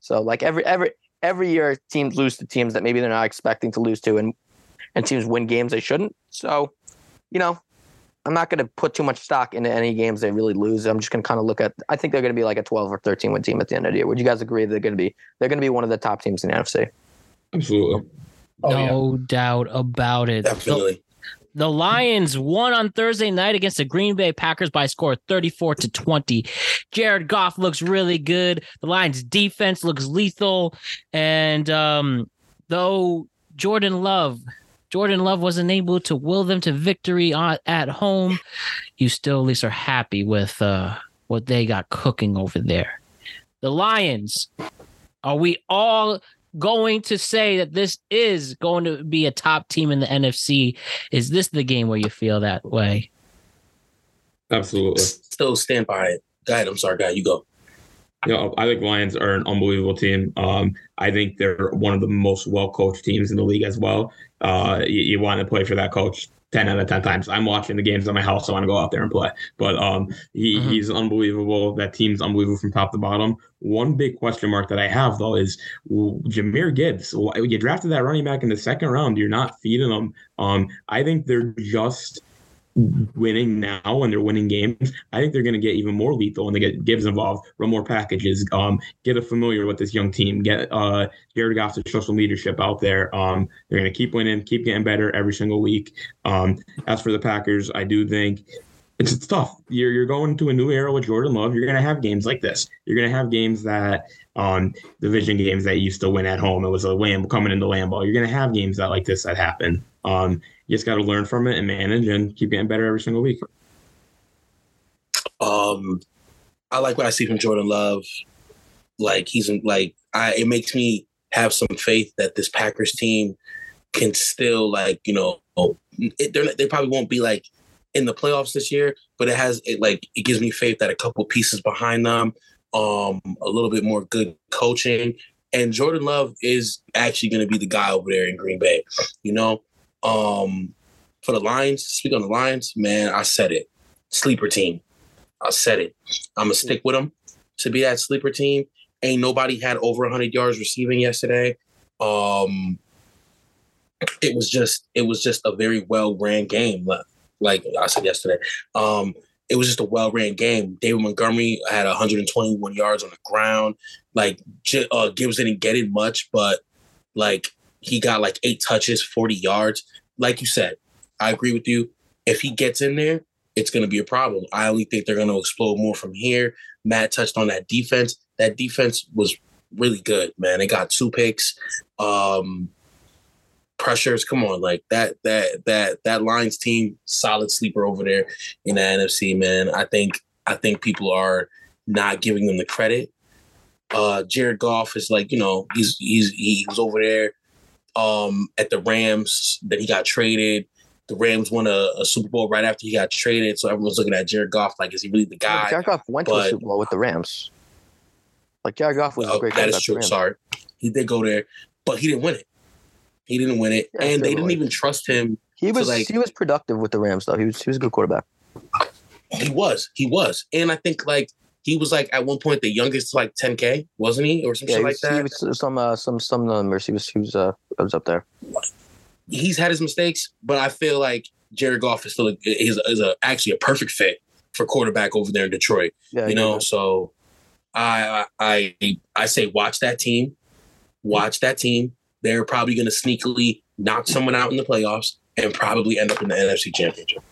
So like every every every year, teams lose to teams that maybe they're not expecting to lose to, and and teams win games they shouldn't. So, you know, I'm not going to put too much stock into any games they really lose. I'm just going to kind of look at. I think they're going to be like a 12 or 13 win team at the end of the year. Would you guys agree they're going to be? They're going to be one of the top teams in the NFC. Absolutely. no doubt about it. So- Definitely. The Lions won on Thursday night against the Green Bay Packers by a score of 34 to 20. Jared Goff looks really good. The Lions defense looks lethal. And um, though Jordan Love, Jordan Love wasn't able to will them to victory on, at home, you still at least are happy with uh, what they got cooking over there. The Lions, are we all going to say that this is going to be a top team in the NFC? Is this the game where you feel that way? Absolutely. Still stand by it. Go ahead. I'm sorry, guy. You go. You know, I think Lions are an unbelievable team. Um, I think they're one of the most well coached teams in the league as well. Uh, you, you want to play for that coach 10 out of 10 times. I'm watching the games at my house. I want to go out there and play. But um, he, Mhm. he's unbelievable. That team's unbelievable from top to bottom. One big question mark that I have, though, is Jahmyr Gibbs. You drafted that running back in the second round. You're not feeding them. Um, I think they're just winning now when they're winning games. I think they're going to get even more lethal when they get Gibbs involved, run more packages, um, get a familiar with this young team, get uh, Jared Goff to show some leadership out there. Um, they're going to keep winning, keep getting better every single week. Um, as for the Packers, I do think it's, it's tough. You're you're going to a new era with Jordan Love. You're gonna have games like this. You're gonna have games that um division games that you used to win at home. It was a lamb coming into Lambeau. You're gonna have games that like this that happen. Um, you just got to learn from it and manage and keep getting better every single week. Um, I like what I see from Jordan Love. Like he's like I. It makes me have some faith that this Packers team can still like you know it, they probably won't be like in the playoffs this year, but it has it like it gives me faith that a couple pieces behind them, um, a little bit more good coaching, and Jordan Love is actually going to be the guy over there in Green Bay. You know, um, for the Lions, speak on the Lions, man, I said it, sleeper team. I said it. I'm gonna stick with them to be that sleeper team. Ain't nobody had over 100 yards receiving yesterday. Um, it was just it was just a very well ran game. Like I said yesterday, um, it was just a well ran game. David Montgomery had 121 yards on the ground. Like uh, Gibbs didn't get it much, but like he got like eight touches, 40 yards. Like you said, I agree with you. If he gets in there, it's going to be a problem. I only think they're going to explode more from here. Matt touched on that defense. That defense was really good, man. They got two picks. Um, pressures, come on, like that that that that Lions team, solid sleeper over there in the NFC, man. I think I think people are not giving them the credit. Uh Jared Goff is like, you know, he's he's he was over there um at the Rams, that he got traded the Rams won a, a, Super Bowl right after he got traded. So everyone's looking at Jared Goff like, is he really the guy? Yeah, Jared Goff went but, to a Super Bowl with the Rams. Like Jared Goff was a oh, great. That is true. Sorry, he did go there, but he didn't win it. He didn't win it, yeah, and they didn't even trust him. He was like, he was productive with the Rams though. He was he was a good quarterback. He was, he was, and I think like he was like at one point the youngest like 10k, wasn't he, or something yeah, like that? He was some uh, some some numbers. He was he was uh was up there he's had his mistakes, but I feel like Jared Goff is still a, is, is a, actually a perfect fit for quarterback over there in Detroit. Yeah, you know, so I I I say watch that team, watch that team. They're probably going to sneakily knock someone out in the playoffs and probably end up in the NFC Championship.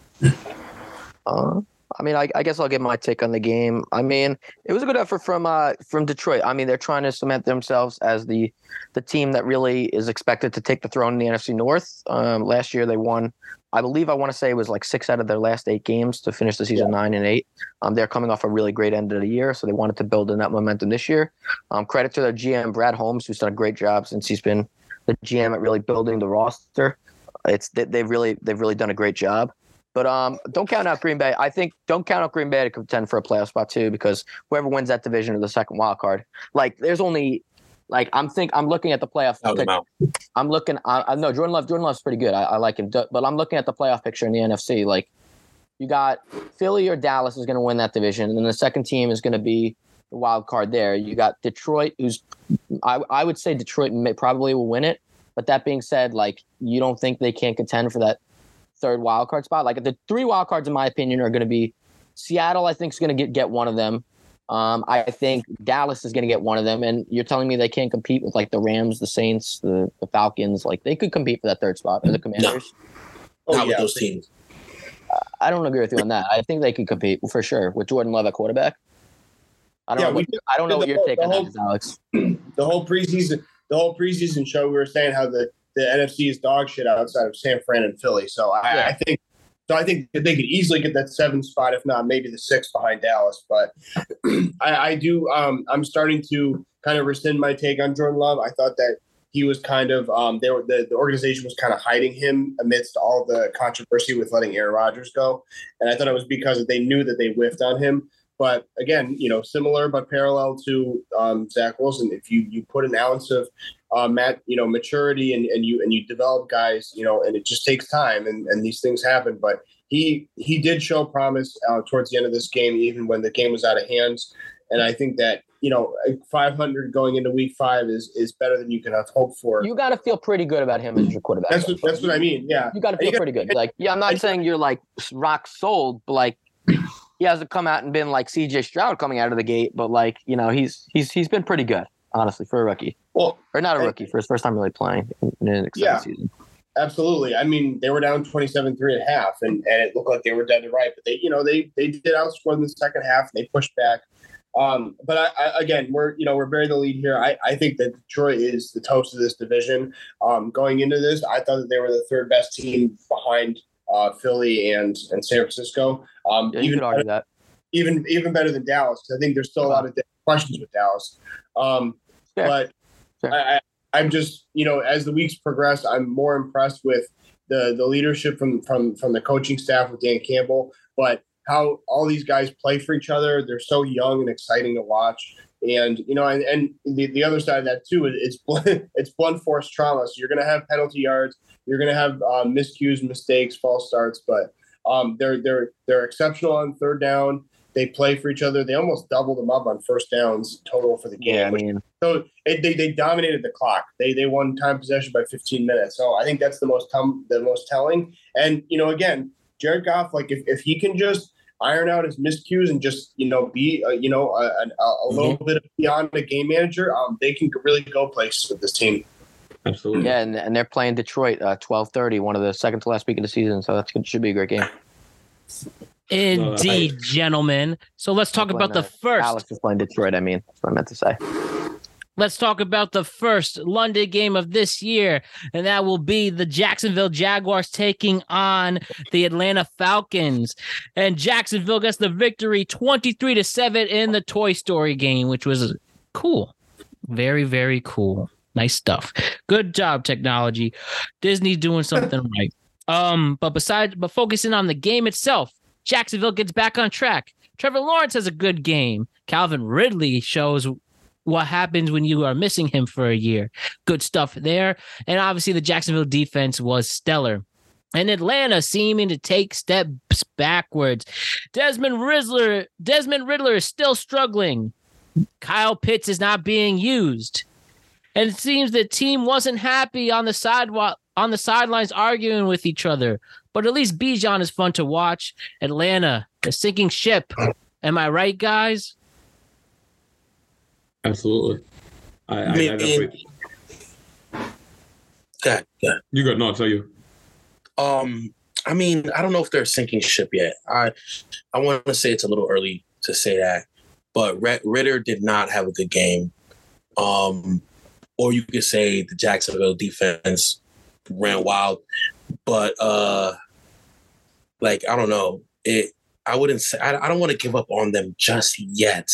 Uh, I mean, I, I, guess I'll give my take on the game. I mean, it was a good effort from uh, from Detroit. I mean, they're trying to cement themselves as the the team that really is expected to take the throne in the NFC North. Um, last year, they won. I believe I want to say it was like six out of their last eight games to finish the season yeah. nine and eight. Um, they're coming off a really great end of the year, so they wanted to build in that momentum this year. Um, credit to their GM Brad Holmes, who's done a great job since he's been the GM at really building the roster. It's they've really they've really done a great job. But um, don't count out Green Bay. I think don't count out Green Bay to contend for a playoff spot too, because whoever wins that division is the second wild card. Like, there's only like I'm think I'm looking at the playoff. Pick, I'm looking. I, I know Jordan Love. Jordan Love's pretty good. I, I like him, but I'm looking at the playoff picture in the NFC. Like, you got Philly or Dallas is going to win that division, and then the second team is going to be the wild card there. You got Detroit, who's I, I would say Detroit may, probably will win it. But that being said, like you don't think they can't contend for that third wild card spot. Like the three wild cards, in my opinion, are going to be Seattle. I think is going to get get one of them. Um, I think Dallas is going to get one of them, and you're telling me they can't compete with like the Rams, the Saints, the, the Falcons. Like they could compete for that third spot, or the Commanders. No. Oh, Not yeah, with those teams. I don't agree with you on that. I think they could compete for sure with Jordan Love at quarterback. I don't yeah, know. What, I don't know what your take on that is, Alex. The whole preseason, the whole preseason show, we were saying how the the NFC is dog shit outside of San Fran and Philly. So I, yeah. I think so. I think that they could easily get that seven spot, if not maybe the six behind Dallas. But I, I do. Um, I'm starting to kind of rescind my take on Jordan Love. I thought that he was kind of um, they were the, the organization was kind of hiding him amidst all the controversy with letting Aaron Rodgers go, and I thought it was because they knew that they whiffed on him. But again, you know, similar but parallel to um, Zach Wilson, if you you put an ounce of uh, Matt, you know, maturity and, and you and you develop guys, you know, and it just takes time and, and these things happen. But he he did show promise uh, towards the end of this game, even when the game was out of hands. And I think that you know, 500 going into week five is is better than you can have hoped for. You got to feel pretty good about him as your quarterback. That's what, that's what I mean. Yeah, you got to feel pretty good. Like, yeah, I'm not saying you're like rock sold, but like he hasn't come out and been like CJ Stroud coming out of the gate, but like you know, he's he's he's been pretty good honestly, for a rookie. Well, or not a rookie for his first time really playing in an exciting yeah. season. Absolutely. I mean, they were down 27 3 and a half, and, and it looked like they were dead to right. But they, you know, they they did outscore in the second half. And they pushed back. Um, but I, I, again, we're you know we're bearing the lead here. I, I think that Detroit is the toast of this division. Um, going into this, I thought that they were the third best team behind uh, Philly and and San Francisco. Um, Yeah, you even could argue that. even even better than Dallas. I think there's still a lot of questions with Dallas. Um, Sure. But. I, I, I'm just you know as the weeks progress, I'm more impressed with the the leadership from from from the coaching staff with Dan Campbell, but how all these guys play for each other. They're so young and exciting to watch. And you know, and, and the, the other side of that too is it's blunt, it's blunt force trauma. So you're going to have penalty yards, you're going to have uh, miscues, mistakes, false starts, but um, they're they're they're exceptional on third down. They play for each other. They almost doubled them up on first downs total for the game. Yeah, I mean, so it, they they dominated the clock. They they won time possession by 15 minutes. So I think that's the most tum- the most telling. And you know, again, Jared Goff, like if, if he can just iron out his miscues and just you know be uh, you know a, a, a little bit of beyond a game manager, um, they can really go places with this team. Absolutely. yeah, and, and they're playing Detroit uh, 12:30, one of the second to last week of the season. So that should be a great game. Indeed, gentlemen. So let's talk about the When, first. Alex is playing Detroit. I mean, that's what I meant to say. Let's talk about the first London game of this year, and that will be the Jacksonville Jaguars taking on the Atlanta Falcons. And Jacksonville gets the victory 23 to 7 in the Toy Story game, which was cool. Very, very cool. Nice stuff. Good job, technology. Disney's doing something right. Um, but besides but focusing on the game itself, Jacksonville gets back on track. Trevor Lawrence has a good game. Calvin Ridley shows what happens when you are missing him for a year. Good stuff there. And obviously, the Jacksonville defense was stellar. And Atlanta seeming to take steps backwards. Desmond Ridder, Desmond Ridder is still struggling. Kyle Pitts is not being used. And it seems the team wasn't happy on the sidewalk on the sidelines arguing with each other. But at least Bijan is fun to watch. Atlanta, a sinking ship. Am I right, guys? Absolutely. I, I, I mean, definitely, God, God. you got no, I'll tell you. Um, I mean, I don't know if they're sinking ship yet. I I want to say it's a little early to say that, but Red- Ridder did not have a good game. Um, or you could say the Jacksonville defense ran wild, but uh, like I don't know it. I wouldn't say I, I don't want to give up on them just yet.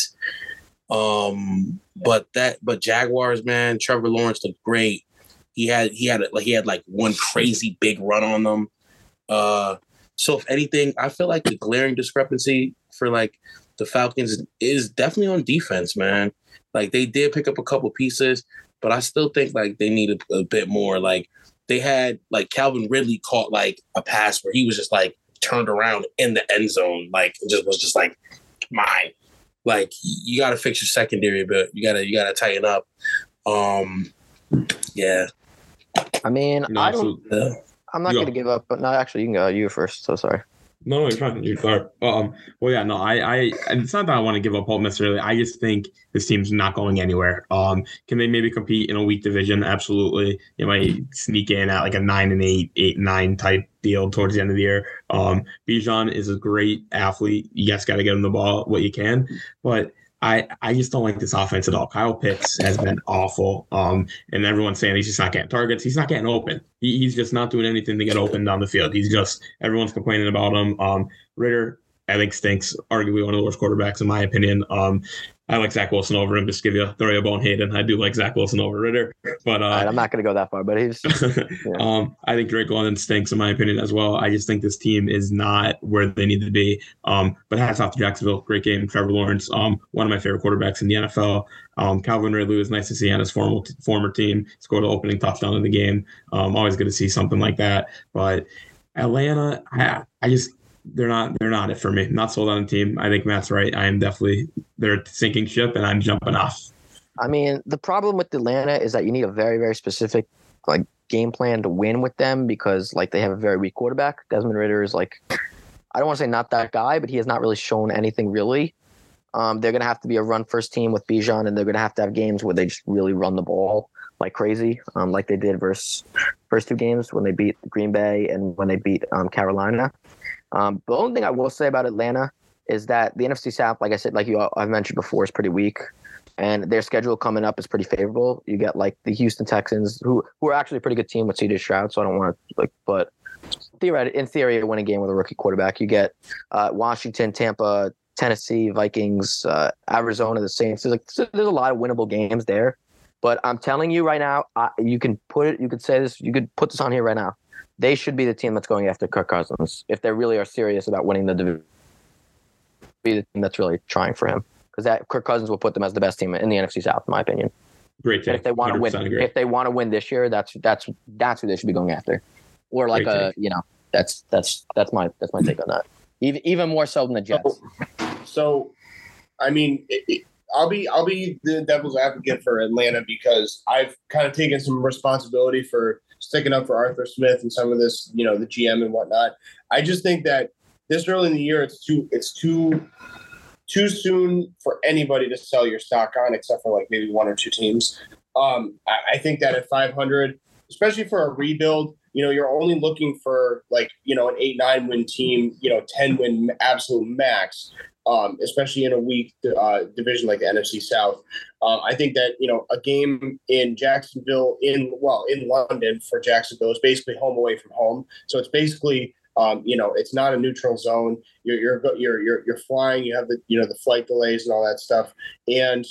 Um, but that but Jaguars, man, Trevor Lawrence looked great. He had he had like he had like one crazy big run on them. Uh, so if anything, I feel like the glaring discrepancy for like the Falcons is definitely on defense, man. Like they did pick up a couple pieces, but I still think like they need a, a bit more. Like they had like Calvin Ridley caught like a pass where he was just like turned around in the end zone, like it just was just like mine. Like you got to fix your secondary but. You gotta you gotta tighten up. Um, yeah. I mean, No, I don't. absolutely. Uh, I'm not You going to give up, but no, actually, you can go. You first. So sorry. No, no, you're fine. You're fine. Um, well, yeah, no, I, I, it's not that I want to give up hope necessarily. I just think this team's not going anywhere. Um, can they maybe compete in a weak division? Absolutely. You might sneak in at like a nine and eight, eight nine type deal towards the end of the year. Um, Bijan is a great athlete. You guys got to get him the ball what you can, but I, I just don't like this offense at all. Kyle Pitts has been awful. Um, and everyone's saying he's just not getting targets. He's not getting open. He, he's just not doing anything to get open down the field. He's just everyone's complaining about him. Um, Ridder, I think stinks. Arguably one of the worst quarterbacks in my opinion. Um, I like Zach Wilson over him. Just give you throw you a bone, Hayden. I do like Zach Wilson over Ridder, but uh, right, I'm not going to go that far, but he's. um, I think Drake London stinks in my opinion as well. I just think this team is not where they need to be. Um, but hats off to Jacksonville. Great game. Trevor Lawrence, um, one of my favorite quarterbacks in the NFL. Um, Calvin Ridley was nice to see on his former former team. Scored the opening touchdown in the game. Um, always good to see something like that. But Atlanta, I, I just they're not they're not it for me. Not sold on the team. I think Matt's right. I am definitely they're sinking ship, and I'm jumping off. I mean, the problem with Atlanta is that you need a very, very specific like game plan to win with them because like they have a very weak quarterback. Desmond Ridder is like, I don't want to say not that guy, but he has not really shown anything really. Um, they're gonna have to be a run first team with Bijan, and they're gonna have to have games where they just really run the ball. like crazy, um, like they did versus first two games when they beat Green Bay and when they beat um, Carolina. Um, the only thing I will say about Atlanta is that the NFC South, like I said, like you I've mentioned before, is pretty weak, and their schedule coming up is pretty favorable. You get like the Houston Texans, who who are actually a pretty good team with C.J. Stroud, so I don't want to like, but theoretically, in theory, win a game with a rookie quarterback. You get uh, Washington, Tampa, Tennessee, Vikings, uh, Arizona, the Saints. There's, like, there's a lot of winnable games there. But I'm telling you right now, I, you can put it, you could say this, you could put this on here right now. They should be the team that's going after Kirk Cousins if they really are serious about winning the division. Be the team that's really trying for him because that Kirk Cousins will put them as the best team in the NFC South, in my opinion. Great take. And if they want to win, agree. if they want to win this year, that's that's that's who they should be going after, or like Great a you know that's that's that's my that's my take on that. Even even more so than the Jets. So, I mean, it, it, I'll be I'll be the devil's advocate for Atlanta because I've kind of taken some responsibility for sticking up for Arthur Smith and some of this, you know, the GM and whatnot. I just think that this early in the year, it's too it's too too soon for anybody to sell your stock on, except for like maybe one or two teams. Um, I, I think that at 500, especially for a rebuild, you know, you're only looking for like you know an eight nine win team, you know, ten win absolute max um, especially in a weak uh, division like the NFC South. Um, I think that you know a game in Jacksonville, in well in London for Jacksonville is basically home away from home. So it's basically um, you know it's not a neutral zone. You're you're you're you're, you're flying. You have the you know the flight delays and all that stuff, and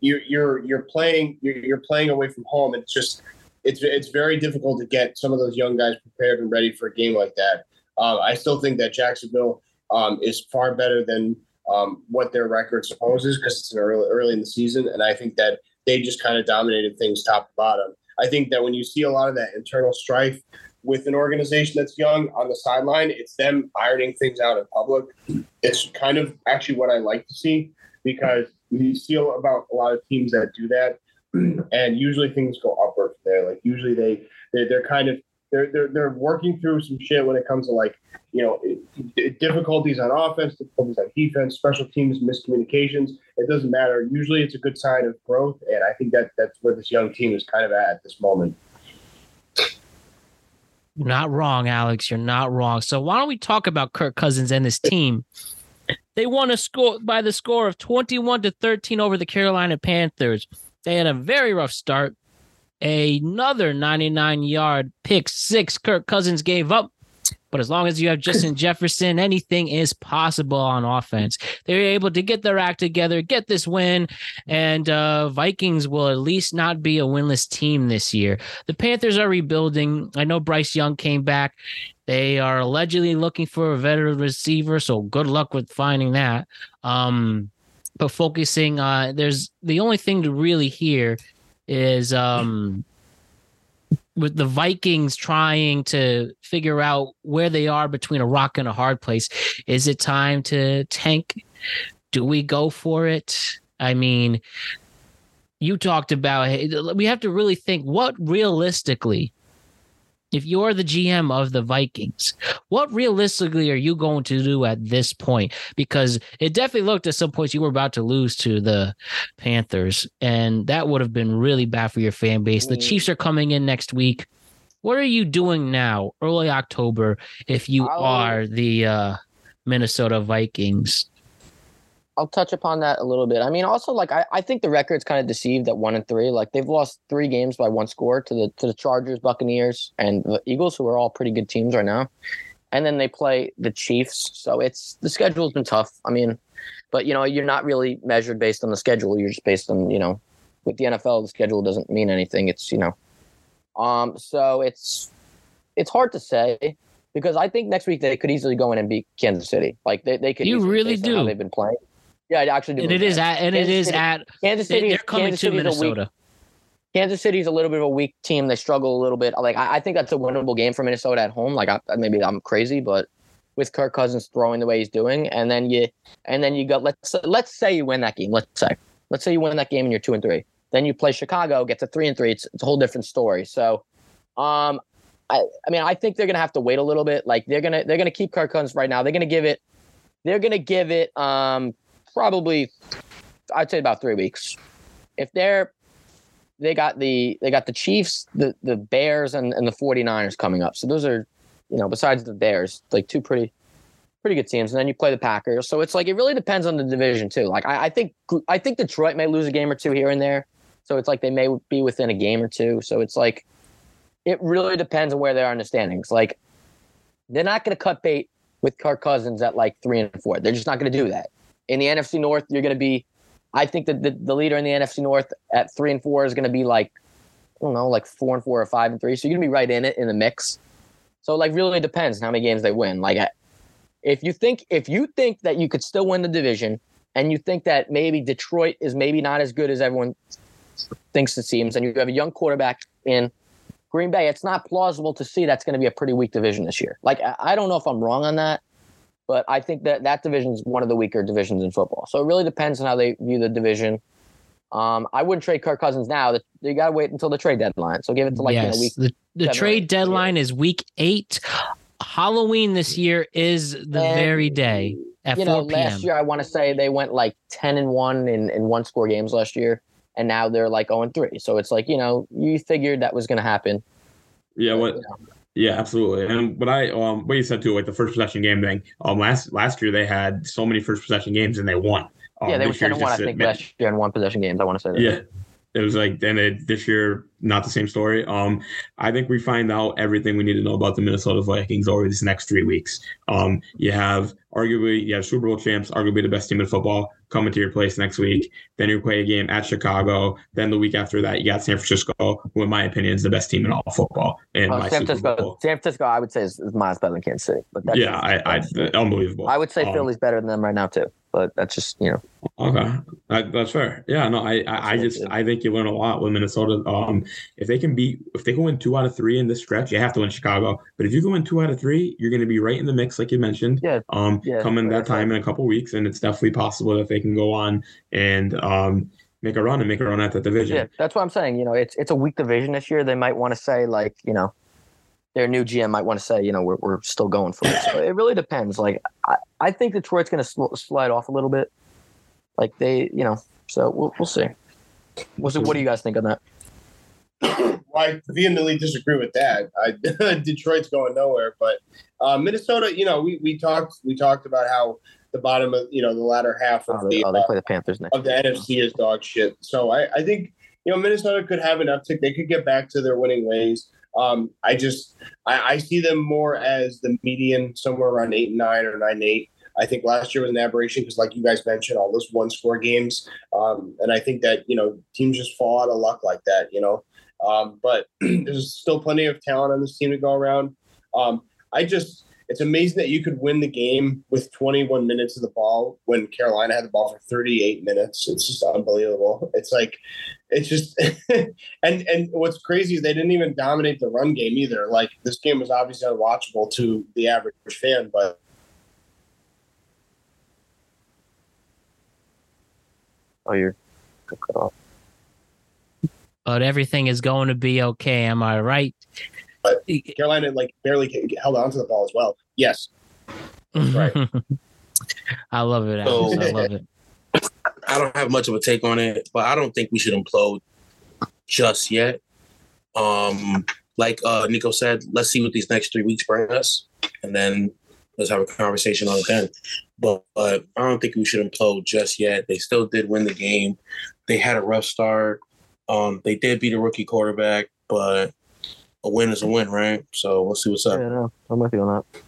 you're you're you're playing you're, you're playing away from home. It's just it's it's very difficult to get some of those young guys prepared and ready for a game like that. Uh, I still think that Jacksonville um, is far better than um, what their record supposes because it's early, early in the season. And I think that they just kind of dominated things top to bottom. I think that when you see a lot of that internal strife with an organization that's young on the sideline, it's them ironing things out in public. It's kind of actually what I like to see because you see about a lot of teams that do that, and usually things go upward from there. Like usually they they're, they're kind of they're, they're they're working through some shit when it comes to like you know difficulties on offense, difficulties on defense, special teams, miscommunications. It doesn't matter. Usually, it's a good sign of growth, and I think that that's where this young team is kind of at at this moment. Not wrong, Alex. You're not wrong. So why don't we talk about Kirk Cousins and his team? They won a score by the score of 21 to 13 over the Carolina Panthers. They had a very rough start another 99 yard pick six Kirk Cousins gave up. But as long as you have Justin Jefferson, anything is possible on offense. They're able to get their act together, get this win, and uh, Vikings will at least not be a winless team this year. The Panthers are rebuilding. I know Bryce Young came back. They are allegedly looking for a veteran receiver, so good luck with finding that. Um, but focusing, uh, there's the only thing to really hear is um with the Vikings trying to figure out where they are between a rock and a hard place. Is it time to tank? Do we go for it? I mean, you talked about we have to really think what realistically if you're the GM of the Vikings, what realistically are you going to do at this point? Because it definitely looked at some points you were about to lose to the Panthers, and that would have been really bad for your fan base. The Chiefs are coming in next week. What are you doing now, early October, if you are the uh, Minnesota Vikings? I'll touch upon that a little bit. I mean, also like I, I think the record's kind of deceived at one and three. Like they've lost three games by one score to the to the Chargers, Buccaneers, and the Eagles, who are all pretty good teams right now. And then they play the Chiefs. So it's the schedule's been tough. I mean, but you know, you're not really measured based on the schedule. You're just based on, you know, with the NFL, the schedule doesn't mean anything. It's, you know. Um, so it's it's hard to say because I think next week they could easily go in and beat Kansas City. Like they, they could You really do. they've been playing. Yeah, I actually do. And it is at and it Kansas is City- at Kansas City. they're is- coming Kansas to City's a weak- Minnesota. Kansas City's a little bit of a weak team. They struggle a little bit. Like I, I think that's a winnable game for Minnesota at home. Like I, maybe I'm crazy, but with Kirk Cousins throwing the way he's doing, and then you and then you got let's let's say you win that game. Let's say let's say you win that game and you're two and three. Then you play Chicago, get to three and three. It's, it's a whole different story. So, um, I I mean I think they're gonna have to wait a little bit. Like they're gonna they're gonna keep Kirk Cousins right now. They're gonna give it they're gonna give it um probably I'd say about three weeks. If they're they got the they got the Chiefs, the the Bears, and, and the 49ers coming up. So those are, you know, besides the Bears, like two pretty pretty good teams. And then you play the Packers. So it's like it really depends on the division too. Like I, I think I think Detroit may lose a game or two here and there. So it's like they may be within a game or two. So it's like it really depends on where they are in the standings. Like they're not going to cut bait with Kirk Cousins at like three and four. They're just not going to do that. In the NFC North, you're going to be. I think that the, the leader in the NFC North at three and four is going to be like, I don't know, like four and four or five and three. So you're going to be right in it in the mix. So like really depends how many games they win. Like if you think if you think that you could still win the division and you think that maybe Detroit is maybe not as good as everyone thinks it seems, and you have a young quarterback in Green Bay, it's not plausible to see that's going to be a pretty weak division this year. Like I don't know if I'm wrong on that, but I think that that division is one of the weaker divisions in football. So it really depends on how they view the division. Um, I wouldn't trade Kirk Cousins now. You got to wait until the trade deadline. So give it to like yes. you know, week. The, the trade deadline is week eight. Halloween this year is the and, very day at you 4 know, p.m. Last year, I want to say they went like 10 and 1 in, in one score games last year, and now they're like 0 and 3. So it's like, you know, you figured that was going to happen. Yeah, what? You know. Yeah, absolutely. And what I um what you said too, like the first possession game thing. Um, last last year they had so many first possession games and they won. Um, yeah, they were ten and one. I think last year in one possession games. I want to say that. Yeah, it was like then it, this year not the same story. Um i think we find out everything we need to know about the minnesota vikings over these next three weeks. Um you have arguably you have super bowl champs arguably the best team in football coming to your place next week. Then you play a game at chicago. Then the week after that you got san francisco who in my opinion is the best team in all football and oh, san francisco san francisco i would say is, is miles better than kansas city but that's yeah I, I, unbelievable. I would say um, philly's better than them right now too but that's just you know. Okay, that, that's fair. Yeah, no, I I, I just I think you win a lot with Minnesota. Um, if they can beat, if they can win two out of three in this stretch, you have to win Chicago. But if you can win two out of three, you're going to be right in the mix, like you mentioned. Yeah. Um, yeah, coming that time in a couple weeks, and it's definitely possible that they can go on and um make a run and make a run at the division. Yeah, that's what I'm saying. You know, it's it's a weak division this year. They might want to say like, you know, their new GM might want to say, you know, we're, we're still going for it. So it really depends. Like, I, I think Detroit's going to sl- slide off a little bit. Like they, you know, so we'll we'll see. What's what do you guys think on that? well, I vehemently disagree with that. I, Detroit's going nowhere, but uh, Minnesota, you know, we, we talked we talked about how the bottom of you know the latter half of oh, the oh, they play the Panthers next of the NFC is dog shit. So I, I think you know Minnesota could have an uptick. They could get back to their winning ways. Um, I just I, I see them more as the median, somewhere around eight and nine or nine eight. I think last year was an aberration because, like you guys mentioned, all those one score games. Um, and I think that, you know, teams just fall out of luck like that, you know. Um, but there's still plenty of talent on this team to go around. Um, I just, it's amazing that you could win the game with 21 minutes of the ball when Carolina had the ball for 38 minutes. It's just unbelievable. It's like, it's just, and and what's crazy is they didn't even dominate the run game either. Like this game was obviously unwatchable to the average fan, but Oh, you're cut off. But everything is going to be okay. Am I right? But Carolina like barely held on to the ball as well. Yes, right. I love it. So, I love it. I don't have much of a take on it, but I don't think we should implode just yet. Um, like uh, Nico said, let's see what these next three weeks bring us, and then let's have a conversation on it then. But, but I don't think we should implode just yet. They still did win the game. They had a rough start. Um, they did beat a rookie quarterback, but a win is a win, right? So we'll see what's up. Yeah, no, I'm with you on that.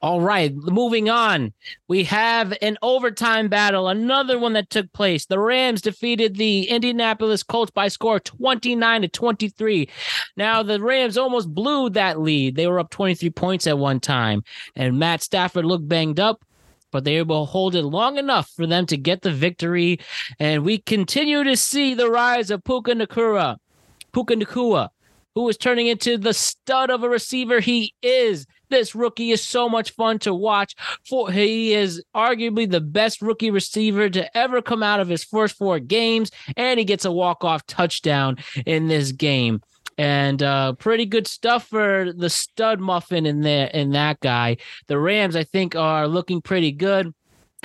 All right, moving on. We have an overtime battle, another one that took place. The Rams defeated the Indianapolis Colts by score 29 to 23. Now, the Rams almost blew that lead. They were up 23 points at one time, and Matt Stafford looked banged up, but they will hold it long enough for them to get the victory. And we continue to see the rise of Puka Nacua. Puka Nacua, who is turning into the stud of a receiver he is this rookie is so much fun to watch. For he is arguably the best rookie receiver to ever come out of his first four games, and he gets a walk-off touchdown in this game. And uh, pretty good stuff for the stud muffin in there in that guy. The Rams, I think, are looking pretty good.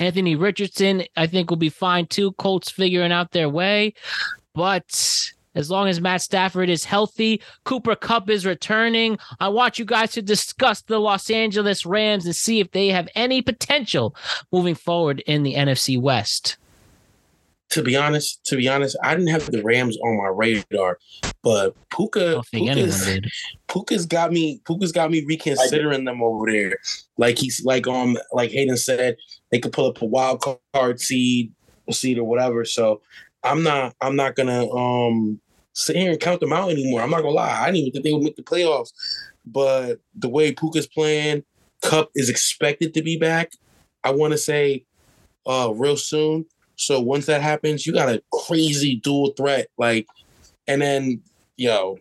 Anthony Richardson, I think, will be fine too. Colts figuring out their way. But as long as Matt Stafford is healthy, Cooper Kupp is returning. I want you guys to discuss the Los Angeles Rams and see if they have any potential moving forward in the NFC West. To be honest, to be honest, I didn't have the Rams on my radar, but Puka, I don't think anyone Puka's. Puka's got me. Puka's got me reconsidering them over there. Like he's like um like Hayden said, they could pull up a wild card seed, seed or whatever. So I'm not I'm not gonna um sit here and count them out anymore. I'm not gonna lie. I didn't even think they would make the playoffs. But the way Puka's playing, Kupp is expected to be back. I want to say uh real soon. So once that happens, you got a crazy dual threat. Like, and then yo,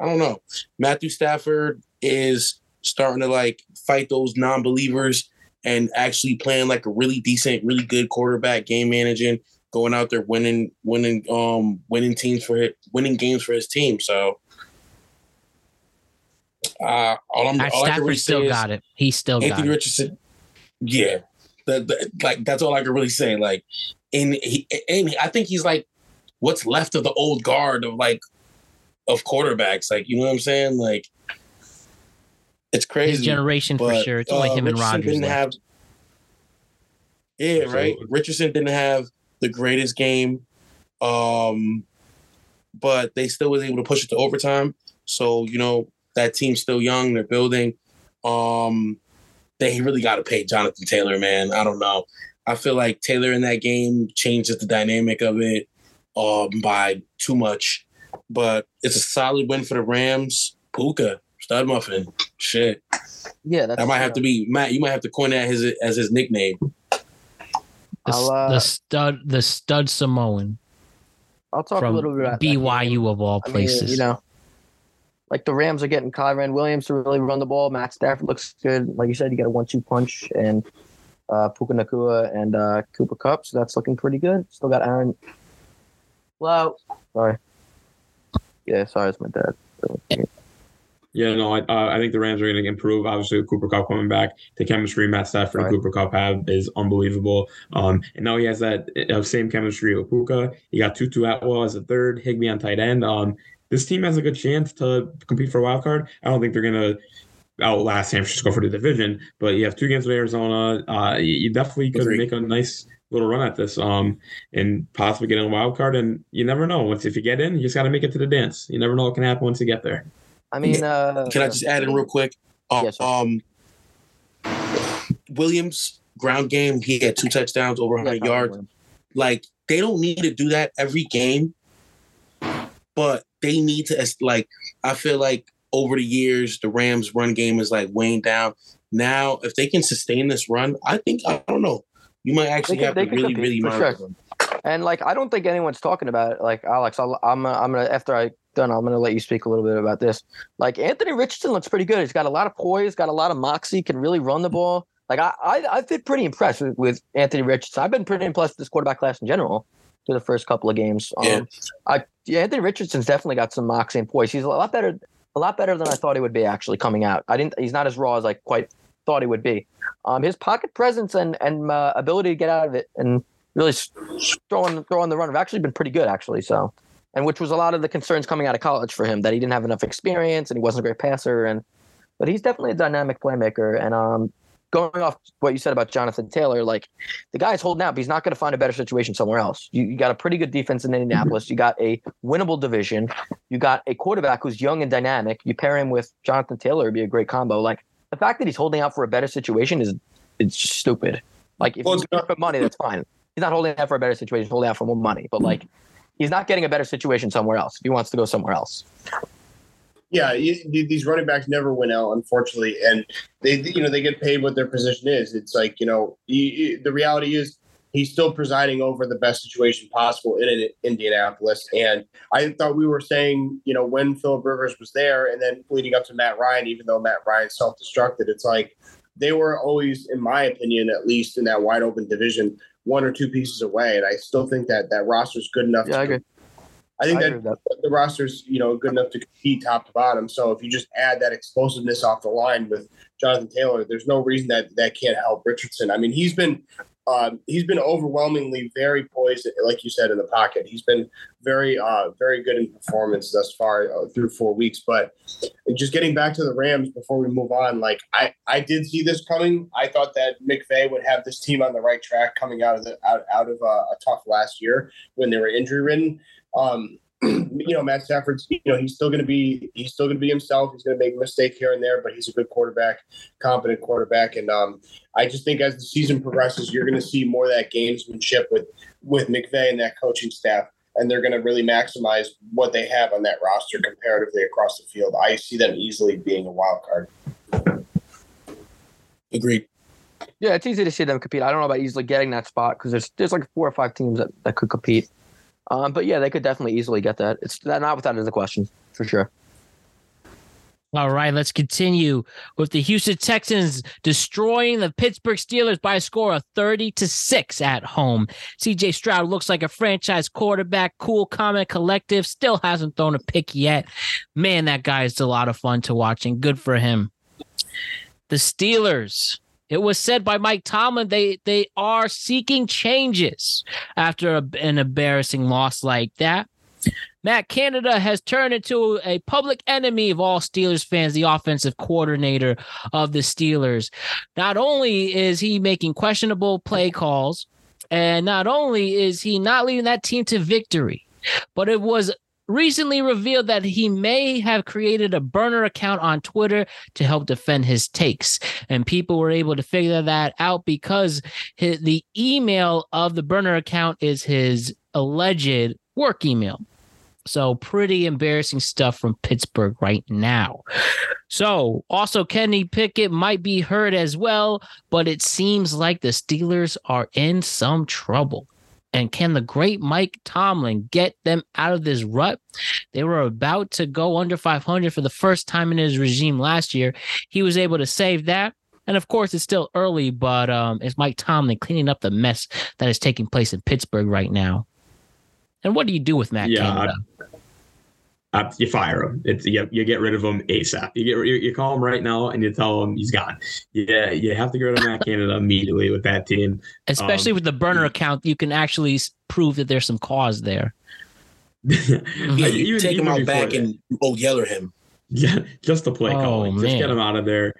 I don't know. Matthew Stafford is starting to like fight those non-believers and actually playing like a really decent, really good quarterback, game managing, going out there winning, winning, um, winning teams for his, winning games for his team. So, uh, all I'm, Matt all I can really still say is got it. He still got Anthony it. Richardson. Yeah, the, the, like that's all I can really say. Like, and he, and I think he's like what's left of the old guard of like of quarterbacks. Like, you know what I'm saying? Like, it's crazy. His generation for sure. It's only uh, him and Richardson Rodgers. Didn't left. have, yeah, right. Richardson didn't have the greatest game, um, but they still was able to push it to overtime. So you know that team's still young. They're building. Um, they really got to pay Jonathan Taylor, man. I don't know. I feel like Taylor in that game changes the dynamic of it um, by too much. But it's a solid win for the Rams. Puka, stud muffin, shit. Yeah, that's That might have to be Matt. You might have to coin that as his nickname. The, uh, the stud, the stud Samoan I'll talk a little bit about that. BYU of all I mean, places. you know, like the Rams are getting Kyren Williams to really run the ball. Matt Stafford looks good. Like you said, you got a one-two punch and uh, Puka Nacua and uh, Cooper Kupp, so that's looking pretty good. Still got Aaron. Hello. Sorry. Yeah, sorry, it's my dad. Yeah, no, I, uh, I think the Rams are going to improve. Obviously, with Cooper Kupp coming back, the chemistry Matt Stafford Right. and Cooper Kupp have is unbelievable. Um, and now he has that uh, same chemistry with Puka. He got Tutu Atwell as a third, Higbee on tight end. Um, this team has a good chance to compete for a wild card. I don't think they're going to outlast San Francisco for the division, but you have two games with Arizona. Uh, you, definitely could make a nice little run at this um, and possibly get in a wild card. And you never know. Once if you get in, you just got to make it to the dance. You never know what can happen once you get there. I mean, uh, Can I just add in real quick? Uh, um, Williams ground game. He had two touchdowns, over 100 Kyren yards. Williams. like they don't need to do that every game, but they need to like I feel like over the years the Rams run game is like weighing down. Now, if they can sustain this run, I think I don't know. You might actually could- have to really, compete, really monitor sure. them. And like, I don't think anyone's talking about it. Like, Alex, I'll, I'm, uh, I'm gonna after I done, I'm gonna let you speak a little bit about this. Like, Anthony Richardson looks pretty good. He's got a lot of poise, got a lot of moxie, can really run the ball. Like, I, I, I've been pretty impressed with, with Anthony Richardson. I've been pretty impressed with this quarterback class in general through the first couple of games. Um, Yeah. I, yeah, Anthony Richardson's definitely got some moxie and poise. He's a lot better, a lot better than I thought he would be actually coming out. I didn't. He's not as raw as I quite thought he would be. Um, his pocket presence and and uh, ability to get out of it and really throwing throwing the run have actually been pretty good actually. So, and which was a lot of the concerns coming out of college for him that he didn't have enough experience and he wasn't a great passer and but he's definitely a dynamic playmaker and um going off what you said about Jonathan Taylor like the guy's holding out but he's not going to find a better situation somewhere else. You, you got a pretty good defense in Indianapolis. You got a winnable division. You got a quarterback who's young and dynamic. You pair him with Jonathan Taylor would be a great combo. Like the fact that he's holding out for a better situation is it's just stupid. Like if Well, not- for money, that's fine. He's not holding out for a better situation, he's holding out for more money. But like he's not getting a better situation somewhere else if he wants to go somewhere else. Yeah, these running backs never win out, unfortunately, and they, you know, they get paid what their position is. It's like, you know, the reality is he's still presiding over the best situation possible in, in Indianapolis. And I thought we were saying, you know, when Philip Rivers was there, and then leading up to Matt Ryan, even though Matt Ryan self-destructed, it's like they were always, in my opinion, at least in that wide open division, one or two pieces away. And I still think that that roster is good enough. Yeah, to I agree. I think I that that. the roster's you know good enough to compete top to bottom. So if you just add that explosiveness off the line with Jonathan Taylor, there's no reason that that can't help Richardson. I mean, he's been um, he's been overwhelmingly very poised, like you said, in the pocket. He's been very, uh, very good in performance thus far uh, through four weeks. But just getting back to the Rams before we move on, like I, I did see this coming. I thought that McVay would have this team on the right track coming out of the out, out of uh, a tough last year when they were injury ridden. Um, you know, Matt Stafford's, you know, he's still going to be, he's still going to be himself. He's going to make a mistake here and there, but he's a good quarterback, competent quarterback. And um, I just think as the season progresses, you're going to see more of that gamesmanship with, with McVay and that coaching staff. And they're going to really maximize what they have on that roster comparatively across the field. I see them easily being a wild card. Agreed. Yeah, it's easy to see them compete. I don't know about easily getting that spot because there's there's like four or five teams that, that could compete. Um, but yeah, they could definitely easily get that. It's not without as a question for sure. All right, let's continue with the Houston Texans destroying the Pittsburgh Steelers by a score of 30 to 6 at home. CJ Stroud looks like a franchise quarterback, cool, comment, collective, still hasn't thrown a pick yet. Man, that guy is a lot of fun to watch and good for him. The Steelers it was said by Mike Tomlin they they are seeking changes after a, an embarrassing loss like that. Matt Canada has turned into a public enemy of all Steelers fans, the offensive coordinator of the Steelers. Not only is he making questionable play calls, and not only is he not leading that team to victory, but it was recently revealed that he may have created a burner account on Twitter to help defend his takes. And people were able to figure that out because his, the email of the burner account is his alleged work email. So pretty embarrassing stuff from Pittsburgh right now. So also Kenny Pickett might be hurt as well, but it seems like the Steelers are in some trouble. And can the great Mike Tomlin get them out of this rut? They were about to go under 500 for the first time in his regime last year. He was able to save that. And of course, it's still early, but um, it's Mike Tomlin cleaning up the mess that is taking place in Pittsburgh right now. And what do you do with Matt yeah, Canada? Uh, you fire him. It's you, you get rid of him ASAP. You get you, you, call him right now and you tell him he's gone. Yeah, you have to get rid of Matt Canada immediately with that team. Especially um, with the burner account, you can actually prove that there's some cause there. yeah, you even, take him out back that. and oh yeller him. Yeah, just the play oh, calling. Just get him out of there.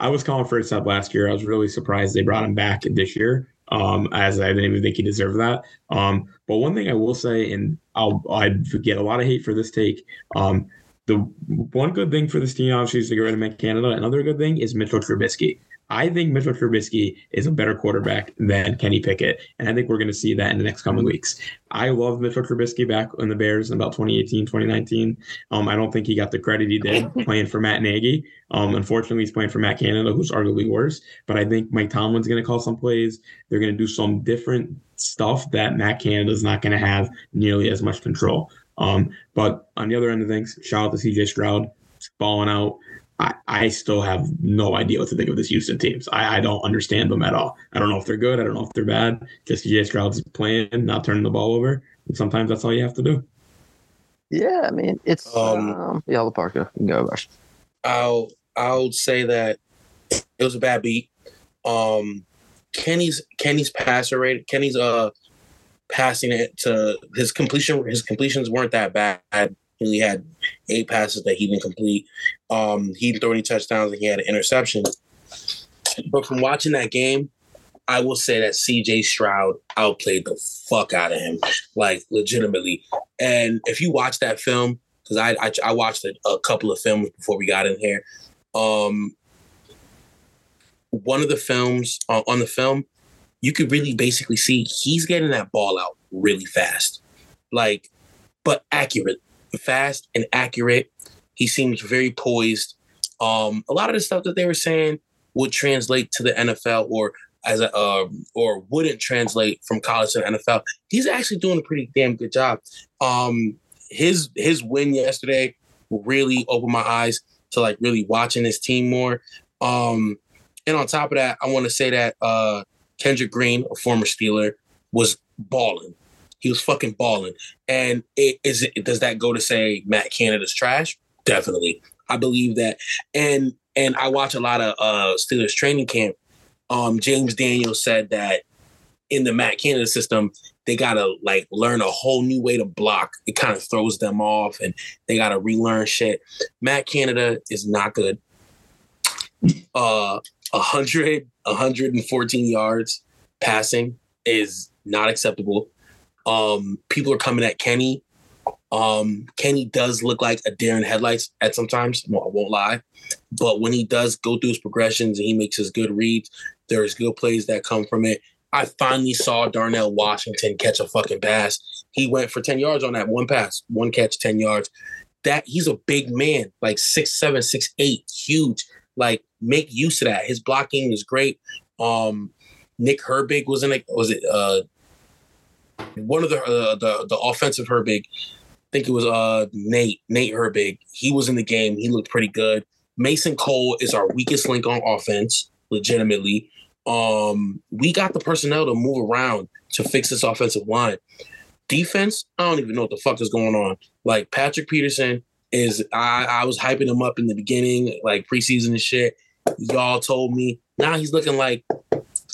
I was calling for a sub last year. I was really surprised they brought him back this year. Um, as I didn't even think he deserved that. Um, but one thing I will say, and I'll I get a lot of hate for this take. Um, the one good thing for this team obviously is to rid of Canada. Another good thing is Mitchell Trubisky. I think Mitchell Trubisky is a better quarterback than Kenny Pickett, and I think we're going to see that in the next coming weeks. I love Mitchell Trubisky back in the Bears in about 2018, 2019. Um, I don't think he got the credit he did playing for Matt Nagy. Um, unfortunately, he's playing for Matt Canada, who's arguably worse. But I think Mike Tomlin's going to call some plays. They're going to do some different stuff that Matt Canada is not going to have nearly as much control. Um, but on the other end of things, shout out to CJ Stroud, balling out. I, I still have no idea what to think of this Houston teams. I, I don't understand them at all. I don't know if they're good. I don't know if they're bad. Just CJ Stroud's playing, not turning the ball over. And sometimes that's all you have to do. Yeah, I mean it's um, um yeah, the Parker. Go, Rush. I'll I'll say that it was a bad beat. Um Kenny's Kenny's passer rate, Kenny's uh passing it to his completion his completions weren't that bad. He only had eight passes that he didn't complete. Um, he didn't throw any touchdowns and he had an interception. But from watching that game, I will say that CJ Stroud outplayed the fuck out of him, like legitimately. And if you watch that film, because I, I, I watched a, a, couple of films before we got in here. Um, one of the films uh, on the film, you could really basically see he's getting that ball out really fast, like, but accurate fast and accurate. He seems very poised. Um, a lot of the stuff that they were saying would translate to the NFL or as a uh, or wouldn't translate from college to NFL. He's actually doing a pretty damn good job. Um, his his win yesterday really opened my eyes to like really watching his team more. Um, and on top of that, I want to say that uh, Kendrick Green, a former Steeler, was balling. He was fucking balling. And it, is it, does that go to say Matt Canada's trash? Definitely. I believe that. And and I watch a lot of uh Steelers training camp. Um, James Daniels said that in the Matt Canada system, they gotta like learn a whole new way to block. It kind of throws them off, and they gotta relearn shit. Matt Canada is not good. Uh, 100, 114 yards passing is not acceptable. Um, people are coming at Kenny. Um, Kenny does look like a deer in headlights at sometimes. Well, I won't lie, but when he does go through his progressions and he makes his good reads, there's good plays that come from it. I finally saw Darnell Washington catch a fucking pass. He went for 10 yards on that one pass, one catch, 10 yards. That he's a big man, like six seven, six eight, huge. Like make use of that. His blocking is great. Um, Nick Herbig was in it. Was it uh one of the uh, the the offensive Herbig? I think it was uh Nate Nate Herbig. He was in the game. He looked pretty good. Mason Cole is our weakest link on offense, legitimately. Um, we got the personnel to move around to fix this offensive line. Defense, I don't even know what the fuck is going on. Like Patrick Peterson is, I, I was hyping him up in the beginning, like preseason and shit. Y'all told me now he's looking like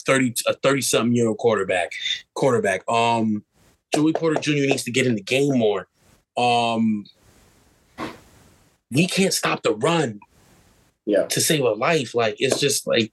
30 a 30 something year old quarterback. Quarterback. Um, Joey Porter Jr. needs to get in the game more. Um, we can't stop the run. Yeah. To save a life, like it's just like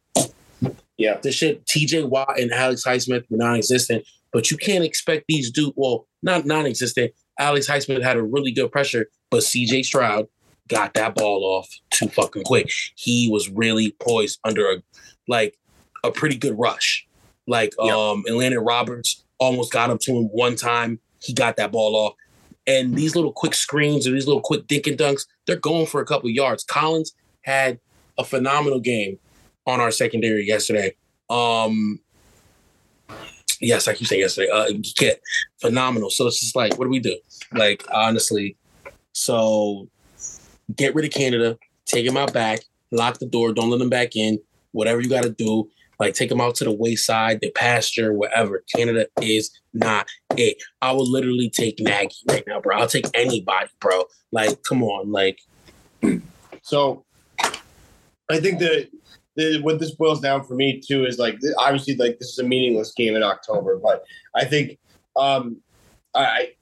yeah, the shit. T.J. Watt and Alex Highsmith were non-existent, but you can't expect these dudes. Well, not non-existent. Alex Highsmith had a really good pressure, but C.J. Stroud got that ball off too fucking quick. He was really poised under a like a pretty good rush. Like Yep. um Elandon Roberts almost got up to him one time. He got that ball off. And these little quick screens or these little quick dink and dunks, they're going for a couple yards. Collins had a phenomenal game on our secondary yesterday. Um yes, I keep saying yesterday. Uh yeah, phenomenal. So it's just like, what do we do? Like honestly, so get rid of Canada, take him out back, lock the door, don't let him back in. Whatever you got to do, like take them out to the wayside, the pasture, wherever. Canada is not it. I would literally take Nagy right now, bro. I'll take anybody, bro. Like, come on, like, So I think that the, what this boils down for me too is like obviously like this is a meaningless game in October, but I think um, I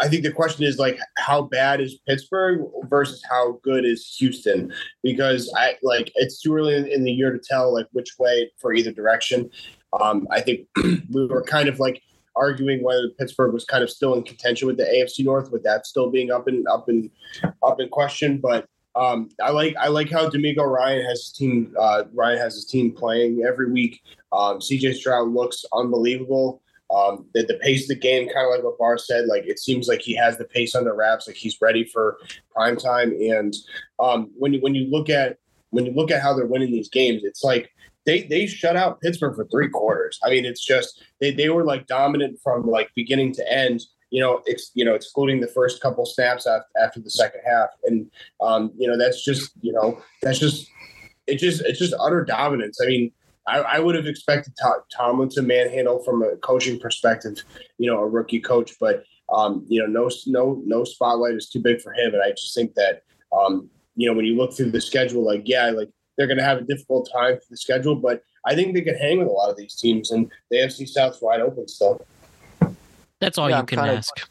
I think the question is like how bad is Pittsburgh versus how good is Houston because I like it's too early in, the year to tell like which way for either direction. Um, I think we were kind of like arguing whether Pittsburgh was kind of still in contention with the AFC North, with that still being up and up and up in question. But um, I like I like how DeMeco Ryan has his team. Uh, Ryan has his team playing every week. Um, CJ Stroud looks unbelievable. Um, the, the pace of the game, kind of like what Barr said, like it seems like he has the pace under wraps, like he's ready for prime time. And um, when you when you look at when you look at how they're winning these games, it's like they they shut out Pittsburgh for three quarters. I mean, it's just they they were like dominant from like beginning to end. You know, ex, you know, excluding the first couple snaps after, after the second half, and um, you know that's just you know that's just it just it's just utter dominance. I mean, I, I would have expected Tom, Tomlin to manhandle from a coaching perspective, you know, a rookie coach, but um, you know, no no no spotlight is too big for him, and I just think that um, you know when you look through the schedule, like yeah, like they're going to have a difficult time for the schedule, but I think they can hang with a lot of these teams, and the AFC South's wide open still. That's all Yeah, you I'm can kinda- ask.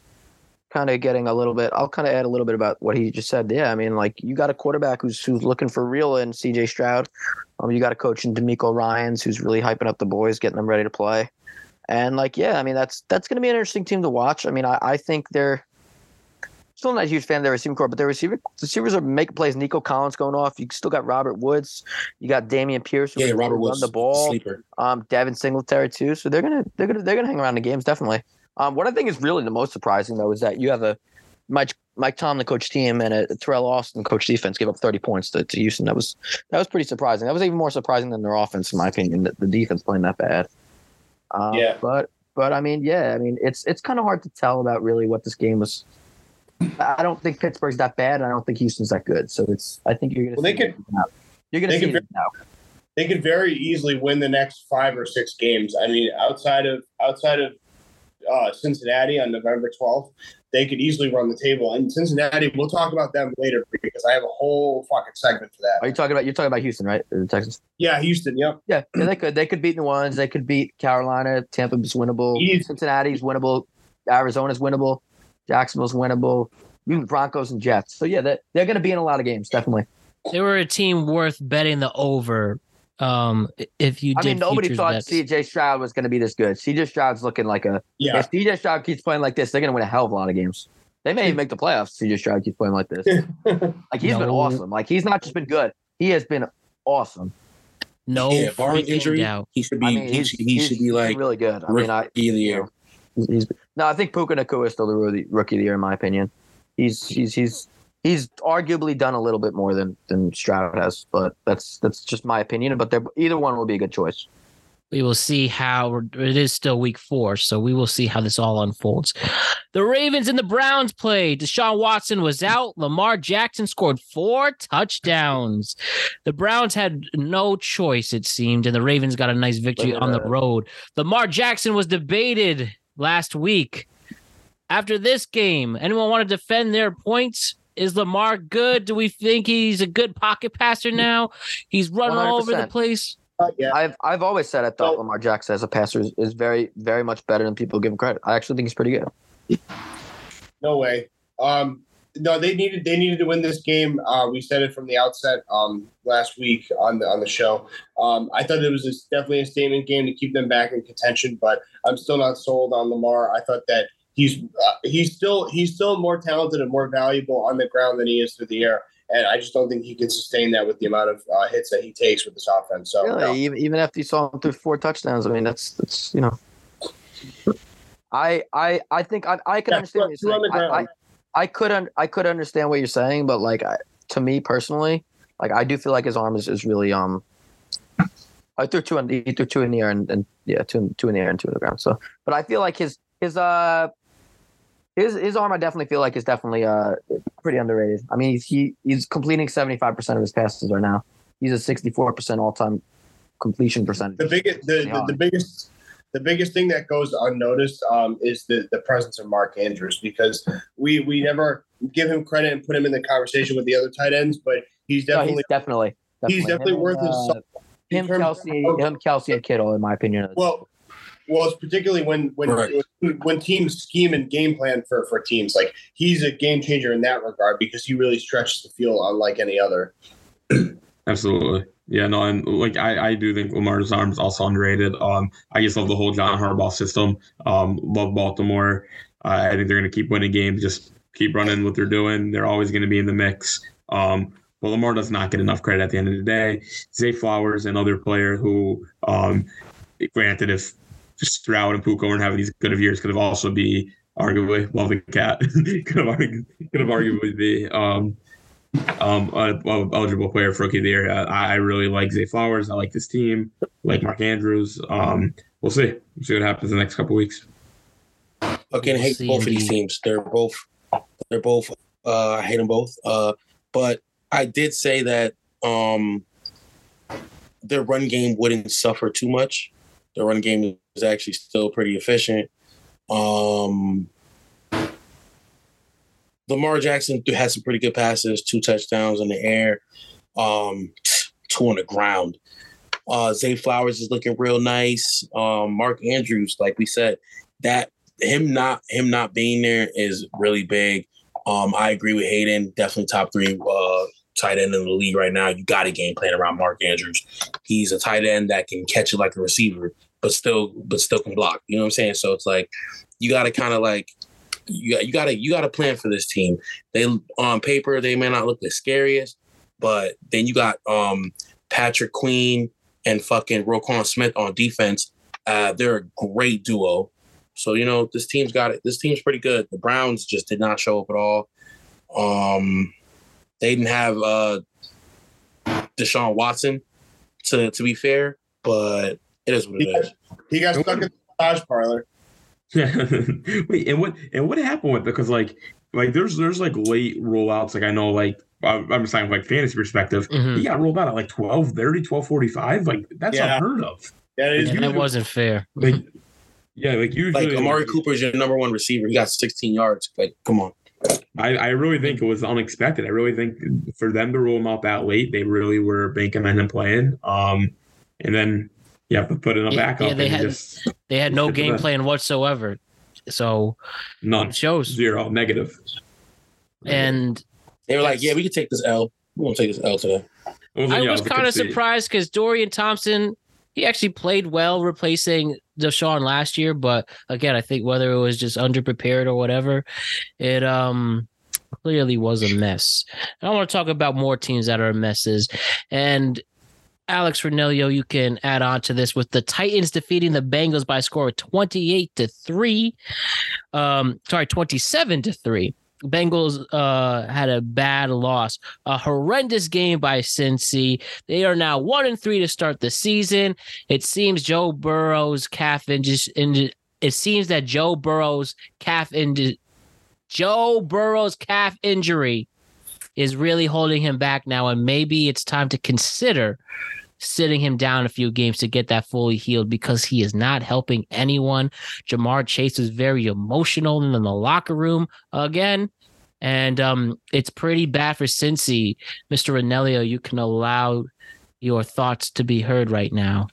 Kind of getting a little bit. I'll kind of add a little bit about what he just said. Yeah, I mean, like you got a quarterback who's who's looking for real in C.J. Stroud. Um, you got a coach in DeMeco Ryan's who's really hyping up the boys, getting them ready to play. And like, yeah, I mean, that's that's going to be an interesting team to watch. I mean, I, I think they're still not a huge fan of their receiving core, but their receiver receivers are making plays. Nico Collins going off. You still got Robert Woods. You got Dameon Pierce. who yeah, Robert run Woods, the ball sleeper. um, Devin Singletary too. So they're gonna they're gonna they're gonna hang around the games definitely. Um, what I think is really the most surprising though is that you have a Mike Mike Tomlin coach team and a Teryl Austin coach defense give up 30 points to, to Houston. That was that was pretty surprising. That was even more surprising than their offense, in my opinion. The, the defense playing that bad. Um, Yeah. But but I mean, yeah, I mean it's it's kind of hard to tell about really what this game was. I don't think Pittsburgh's that bad. And I don't think Houston's that good. So it's I think you're gonna Well, they could- you're gonna they see could it now. They could very easily win the next five or six games. I mean, outside of outside of uh, Cincinnati on November 12th, they could easily run the table. And Cincinnati, we'll talk about them later because I have a whole fucking segment for that. Are you talking about you're talking about Houston, right? The Texans. Yeah, Houston. Yep. Yeah, yeah, they could. They could beat New Orleans. They could beat Carolina. Tampa's winnable. Easy. Cincinnati's winnable. Arizona's winnable. Jacksonville's winnable. Even Broncos and Jets. So yeah, they're, they're going to be in a lot of games, definitely. They were a team worth betting the over. Um, if you I mean, nobody thought bets. CJ Stroud was going to be this good. CJ Stroud's looking like a. Yeah. If CJ Stroud keeps playing like this, they're going to win a hell of a lot of games. They may even make the playoffs. CJ Stroud keeps playing like this. Like he's been awesome. Like he's not just been good. He has been awesome. no yeah, barring injury, doubt. he should be. I mean, he, he's, should, he should be like really good. I rookie mean, I of the year. He's, he's no, I think Puka Nacua is still the rookie, rookie of the year in my opinion. He's he's he's he's arguably done a little bit more than than Stroud has, but that's that's just my opinion. But either one will be a good choice. We will see how it is still week four, so we will see how this all unfolds. The Ravens and the Browns played. Deshaun Watson was out. Lamar Jackson scored four touchdowns. The Browns had no choice, it seemed, and the Ravens got a nice victory on the road. Lamar Jackson was debated last week. After this game, anyone want to defend their points? Is Lamar good? Do we think he's a good pocket passer now? He's running all over the place. Uh, yeah. I've I've always said I thought Well- Lamar Jackson as a passer is, is very very much better than people give him credit. I actually think he's pretty good. No way. Um, no, they needed they needed to win this game. Uh, we said it from the outset um, last week on the on the show. Um, I thought it was a, definitely a statement game to keep them back in contention, but I'm still not sold on Lamar. I thought that he's uh, he's still he's still more talented and more valuable on the ground than he is through the air, and I just don't think he can sustain that with the amount of uh, hits that he takes with this offense. So Really, no. even, even after you saw him through four touchdowns, I mean that's that's you know. I I I think I I can Yeah, understand what you're saying. I, I. I could un, I could understand what you're saying, but like I, to me personally, like I do feel like his arm is, is really um. I threw two in the he threw two in the air and, and yeah two two in the air and two in the ground. So, but I feel like his his uh his his arm I definitely feel like is definitely uh pretty underrated. I mean he's he, he's completing seventy five percent of his passes right now. He's a sixty four percent all time completion percentage. the biggest the, the, the biggest the biggest thing that goes unnoticed um, is the the presence of Mark Andrews because we we never give him credit and put him in the conversation with the other tight ends, but he's No, definitely he's definitely, definitely he's definitely Him worth his uh, salt. him Kelce of- him Kelce and Kittle in my opinion. well. Well, it's particularly when when Right. when teams scheme and game plan for for teams like he's a game changer in that regard because he really stretches the field unlike any other. Absolutely. Yeah, no, and like I, I do think Lamar's arm is also underrated. Um, I just love the whole John Harbaugh system. Um, love Baltimore. Uh, I think they're going to keep winning games. Just keep running what they're doing. They're always going to be in the mix. Um, but Lamar does not get enough credit at the end of the day. Zay Flowers, another player who, um, granted, if Stroud and Puka weren't having these good of years, could have also be arguably love the cat. could have argu- could have arguably be um, um, a, a eligible player for rookie of the year. I, I really like Zay Flowers. I like this team. like Mark Andrews. Um, we'll see. We'll see what happens in the next couple weeks. Fucking hate see both of these teams. They're both, they're both. Uh, I hate them both. Uh, but I did say that um, their run game wouldn't suffer too much. Their run game is actually still pretty efficient. Um, Lamar Jackson had some pretty good passes, two touchdowns in the air, um, two on the ground. Uh, Zay Flowers is looking real nice. Um, Mark Andrews, like we said, that him not him not being there is really big. Um, I agree with Hayden. Definitely top three uh, tight end in the league right now. You got a game plan around Mark Andrews. He's a tight end that can catch it like a receiver, but still but still can block. You know what I'm saying? So it's like you got to kind of like you got you got to you got to plan for this team. They on paper they may not look the scariest, but then you got um Patrick Queen and fucking Roquan Smith on defense. Uh, they're a great duo. So you know this team's got it. This team's pretty good. The Browns just did not show up at all. Um, they didn't have uh, Deshaun Watson to to be fair, but it is what it is. He got stuck in the massage parlor. Yeah. Wait, and what and what happened with it? Because like like there's there's like late rollouts. Like I know like I'm I'm just saying like fantasy perspective. Mhm. He got rolled out at like 12, 30, 12, 45. Like that's Yeah. unheard of. That is And that wasn't fair. Like Yeah, like usually, Like Amari Cooper is your number one receiver. He got 16 yards. Like, come on. I, I really think it was unexpected. I really think for them to rule him out that late, they really were banking on him playing. Um, and then you have to put in a Yeah, backup. yeah, they and had- just They had no game them. plan whatsoever. So none, it shows. zero, negative. And They were like, yeah, we can take this L. We're going to take this L today. Was, I was kind of surprised because Dorian Thompson, he actually played well replacing Deshaun last year. But again, I think whether it was just underprepared or whatever, it um clearly was a mess. And I want to talk about more teams that are messes. And Alex Renelio, you can add on to this with the Titans defeating the Bengals by score of 28 to 3. Um, sorry, 27 to 3. Bengals uh had a bad loss, a horrendous game by Cincy. They are now one and three to start the season. It seems Joe Burrow's calf injury. It seems that Joe Burrow's calf injury. Joe Burrow's calf injury is really holding him back now, and maybe it's time to consider sitting him down a few games to get that fully healed because he is not helping anyone. Ja'Marr Chase is very emotional in the locker room again. And um, it's pretty bad for Cincy. Mr. Renelio, you can allow your thoughts to be heard right now.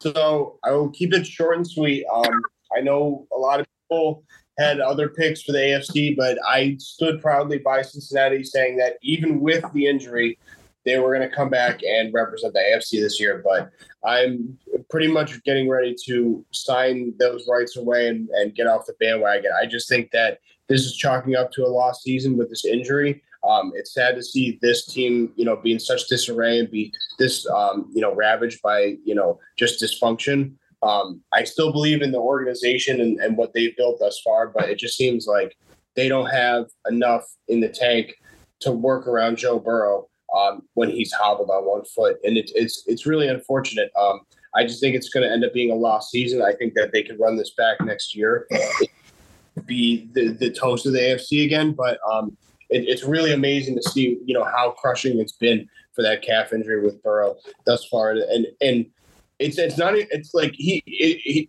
So I will keep it short and sweet. Um, I know a lot of people had other picks for the AFC, but I stood proudly by Cincinnati, saying that even with the injury, they were going to come back and represent the AFC this year. But I'm pretty much getting ready to sign those rights away and, and get off the bandwagon. I just think that this is chalking up to a lost season with this injury. Um, it's sad to see this team, you know, be in such disarray and be this, um, you know, ravaged by, you know, just dysfunction. Um, I still believe in the organization and, and what they've built thus far, but it just seems like they don't have enough in the tank to work around Joe Burrow um, when he's hobbled on one foot, and it, it's it's really unfortunate. Um, I just think it's going to end up being a lost season. I think that they could run this back next year, be the, the toast of the AFC again, but um, it, it's really amazing to see you know how crushing it's been for that calf injury with Burrow thus far, and and it's it's not it's like he he,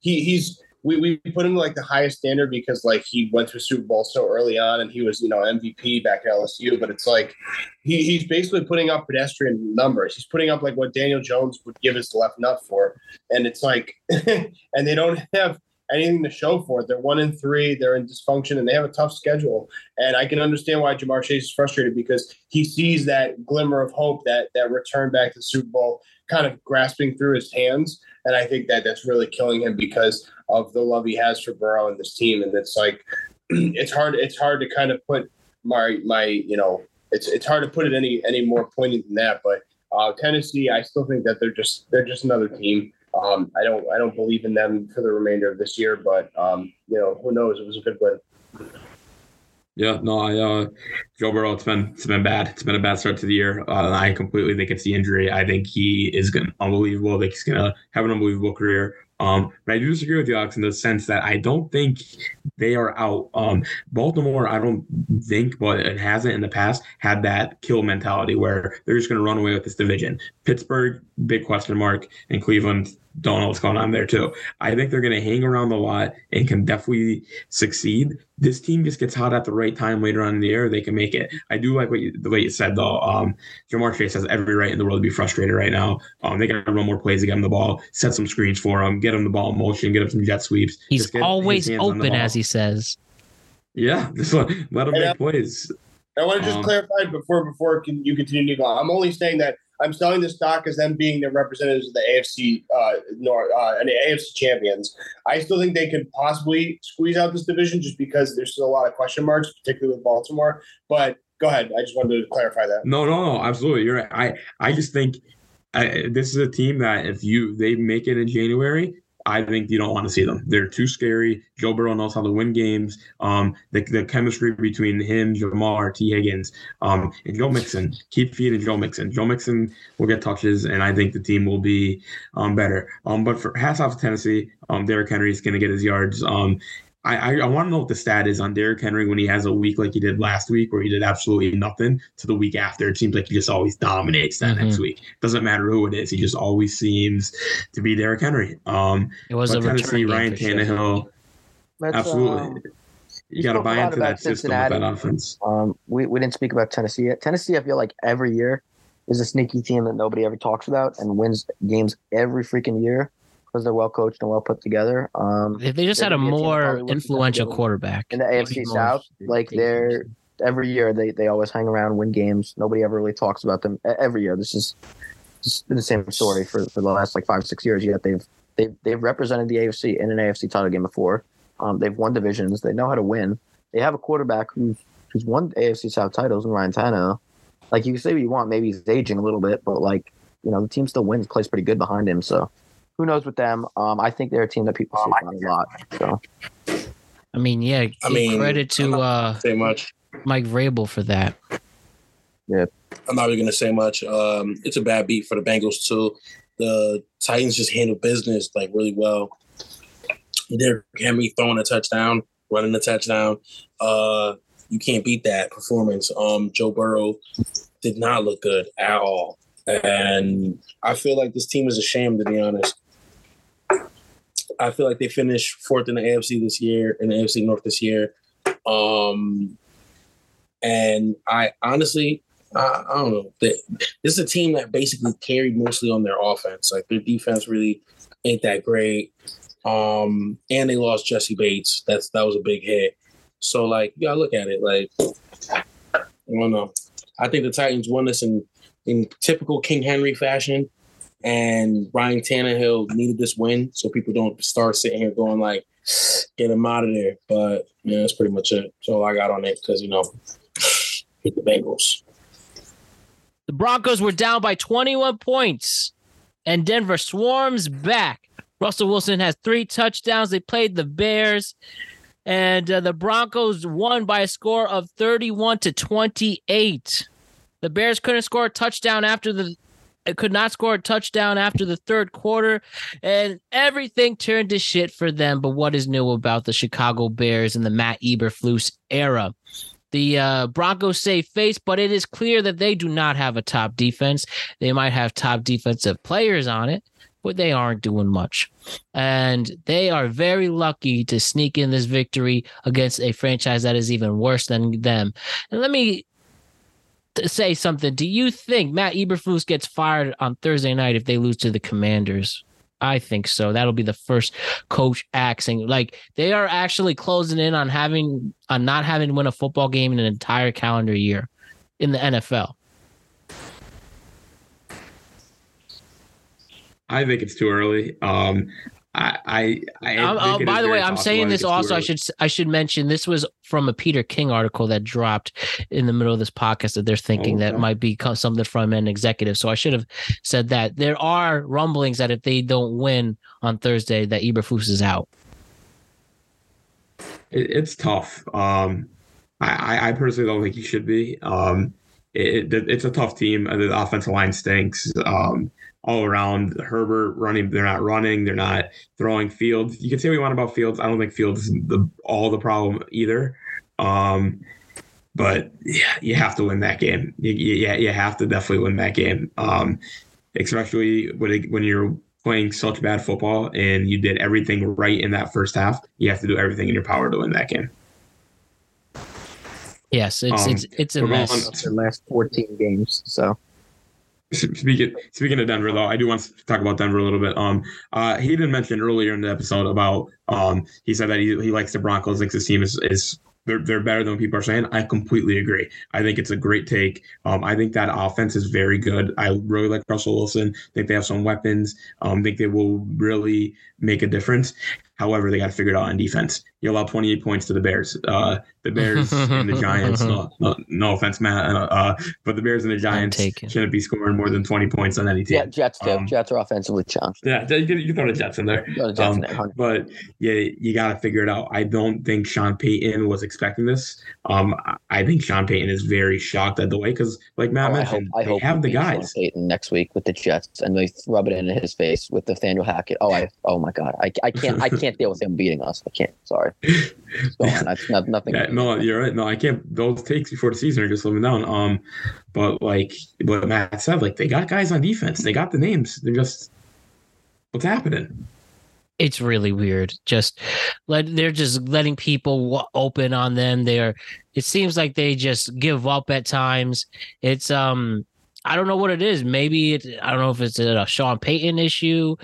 he he's we, we put him like the highest standard because like he went through Super Bowl so early on and he was you know MVP back at LSU, but it's like he, he's basically putting up pedestrian numbers. He's putting up like what Daniel Jones would give his left nut for, and it's like and they don't have anything to show for it. They're one in three. They're in dysfunction, and they have a tough schedule. And I can understand why Ja'Marr Chase is frustrated because he sees that glimmer of hope that that return back to Super Bowl kind of grasping through his hands. And I think that that's really killing him because of the love he has for Burrow and this team. And it's like it's hard. It's hard to kind of put my my you know it's it's hard to put it any any more pointed than that. But uh, Tennessee, I still think that they're just they're just another team. Um, I don't I don't believe in them for the remainder of this year, but um, you know who knows? It was a good win. Yeah, no, I uh Joe Burrow, it's been it's been bad. It's been a bad start to the year. Uh, I completely think it's the injury. I think he is gonna unbelievable. I think he's gonna have an unbelievable career. Um, but I do disagree with you, Alex, in the sense that I don't think they are out. Um, Baltimore, I don't think, but it hasn't in the past had that kill mentality where they're just going to run away with this division. Pittsburgh, big question mark, and Cleveland don't know what's going on there too. I think they're going to hang around a lot and can definitely succeed. This team just gets hot at the right time later on in the year. They can make it. I do like what you, the way you said though. Um, Ja'Marr Chase has every right in the world to be frustrated right now. Um, they got to run more plays to get him the ball, set some screens for him, get him the ball in motion, get him some jet sweeps. He's get always his hands on the open, as he says. Yeah, just let, let him And, make plays. I want to just Um, clarify before before can, you continue to go. I'm only saying that I'm selling the stock as them being the representatives of the AFC uh, North uh, and the AFC champions. I still think they could possibly squeeze out this division just because there's still a lot of question marks, particularly with Baltimore. But go ahead. I just wanted to clarify that. No, no, no, absolutely. You're right. I, I just think I, this is a team that if you they make it in January, I think you don't want to see them. They're too scary. Joe Burrow knows how to win games. Um, the, the chemistry between him, Ja'Marr, Tee Higgins, um, and Joe Mixon. Keep feeding Joe Mixon. Joe Mixon will get touches, and I think the team will be um, better. Um, but for hats off to Tennessee. Um, Derrick Henry is going to get his yards. Um, I, I, I want to know what the stat is on Derrick Henry when he has a week like he did last week, where he did absolutely nothing, to the week after. It seems like he just always dominates that Mhm. next week. Doesn't matter who it is, he just always seems to be Derrick Henry. Um, It was a return Tennessee, game Ryan for sure. Tannehill, absolutely. um, you got to buy into about that system with that offense. Um, we, we didn't speak about Tennessee yet. Tennessee, I feel like every year is a sneaky team that nobody ever talks about and wins games every freaking year because they're well coached and well put together. Um, If they just had a gonna be a team that more probably wouldn't have influential quarterback in the AFC South, like they're every year they, they always hang around, win games. Nobody ever really talks about them. Every year, this is it's been the same story for, for the last like five six years. Yet they've they've they've represented the AFC in an AFC title game before. Um, they've won divisions. They know how to win. They have a quarterback who's who's won AFC South titles in Ryan Tannehill. Like you can say what you want, maybe he's aging a little bit, but like you know the team still wins, plays pretty good behind him. So who knows with them? Um, I think they're a team that people sleep on a lot. So I mean, yeah, I mean, credit to uh, say much. Mike Vrabel for that. Yeah, I'm not really gonna say much. Um, it's a bad beat for the Bengals too. The Titans just handle business like really well. Derrick Henry throwing a touchdown, running a touchdown. Uh, you can't beat that performance. Um, Joe Burrow did not look good at all, and I feel like this team is ashamed to be honest. I feel like they finished fourth in the AFC this year, in the AFC North this year. Um, and I honestly, I, I don't know. They, this is a team that basically carried mostly on their offense. Like their defense really ain't that great. Um, and they lost Jessie Bates. That's that was a big hit. So like gotta look at it. Like I don't know. I think the Titans won this in in typical King Henry fashion. And Ryan Tannehill needed this win so people don't start sitting here going like, get him out of there. But yeah, that's pretty much it. That's all I got on it because you know, hit the Bengals. The Broncos were down by 21 points, and Denver swarms back. Russell Wilson has three touchdowns. They played the Bears, and uh, the Broncos won by a score of 31 to 28. The Bears couldn't score a touchdown after the could not score a touchdown after the third quarter, and everything turned to shit for them. But what is new about the Chicago Bears in the Matt Eberflus era? The uh, Broncos save face, but it is clear that they do not have a top defense. They might have top defensive players on it, but they aren't doing much. And they are very lucky to sneak in this victory against a franchise that is even worse than them. And let me say something. Do you think Matt Eberflus gets fired on Thursday night if they lose to the Commanders? I think so. That'll be the first coach axing. Like they are actually closing in on having on not having to win a football game in an entire calendar year in the NFL. I think it's too early. Um, I, I, I Um, uh, by the way, I'm saying this also. I should I should mention this was from a Peter King article that dropped in the middle of this podcast that they're thinking that might be something from an executive. So I should have said that there are rumblings that if they don't win on Thursday, that Eberflus is out. It, it's tough. Um, I, I- I personally don't think he should be. Um, it, it- it's a tough team. The offensive line stinks. Um, all around Herbert running, they're not running, they're not throwing Fields. You can say what you want about Fields. I don't think Fields is the all the problem either. Um, but yeah, you have to win that game. You, you, yeah, you have to definitely win that game. Um, especially when it, when you're playing such bad football and you did everything right in that first half. You have to do everything in your power to win that game. Yes, it's Um, it's it's a we're mess. on- their last 14 games. So Speaking speaking of Denver, though, I do want to talk about Denver a little bit. Um, uh, he didn't mention earlier in the episode about um, he said that he, he likes the Broncos, thinks his team is is they're, they're better than what people are saying. I completely agree. I think it's a great take. Um, I think that offense is very good. I really like Russell Wilson. I think they have some weapons. Um, think they will really make a difference. However, they got to figure it out on defense. You allow 28 points to the Bears. Uh, the Bears and the Giants. No, no, no offense, Matt. Uh, uh, but the Bears and the Giants taken. shouldn't be scoring more than 20 points on any team. yeah, Jets too. Um, Jets are offensively challenged. Yeah, you can, you can throw the Jets in there. Go to Jets Um, in there, but yeah, you got to figure it out. I don't think Sean Payton was expecting this. Um, I- I think Sean Payton is very shocked at the way because, like Matt Oh, I hope, mentioned, I they hope have the beat Sean guys. Payton next week with the Jets, and they rub it in his face with Nathaniel Hackett. Oh, I, oh my God, I, I can't, I can't deal with him beating us. I can't. Sorry. There. Go on. That's not, nothing. Yeah, no, you're right. No, I can't. Those takes before the season are just slowing down. Um, but like what Matt said, like they got guys on defense. They got the names. They're just what's happening. It's really weird. Just let they're just letting people w- open on them. They're. It seems like they just give up at times. It's um. I don't know what it is. Maybe it, I don't know if it's a Sean Payton issue.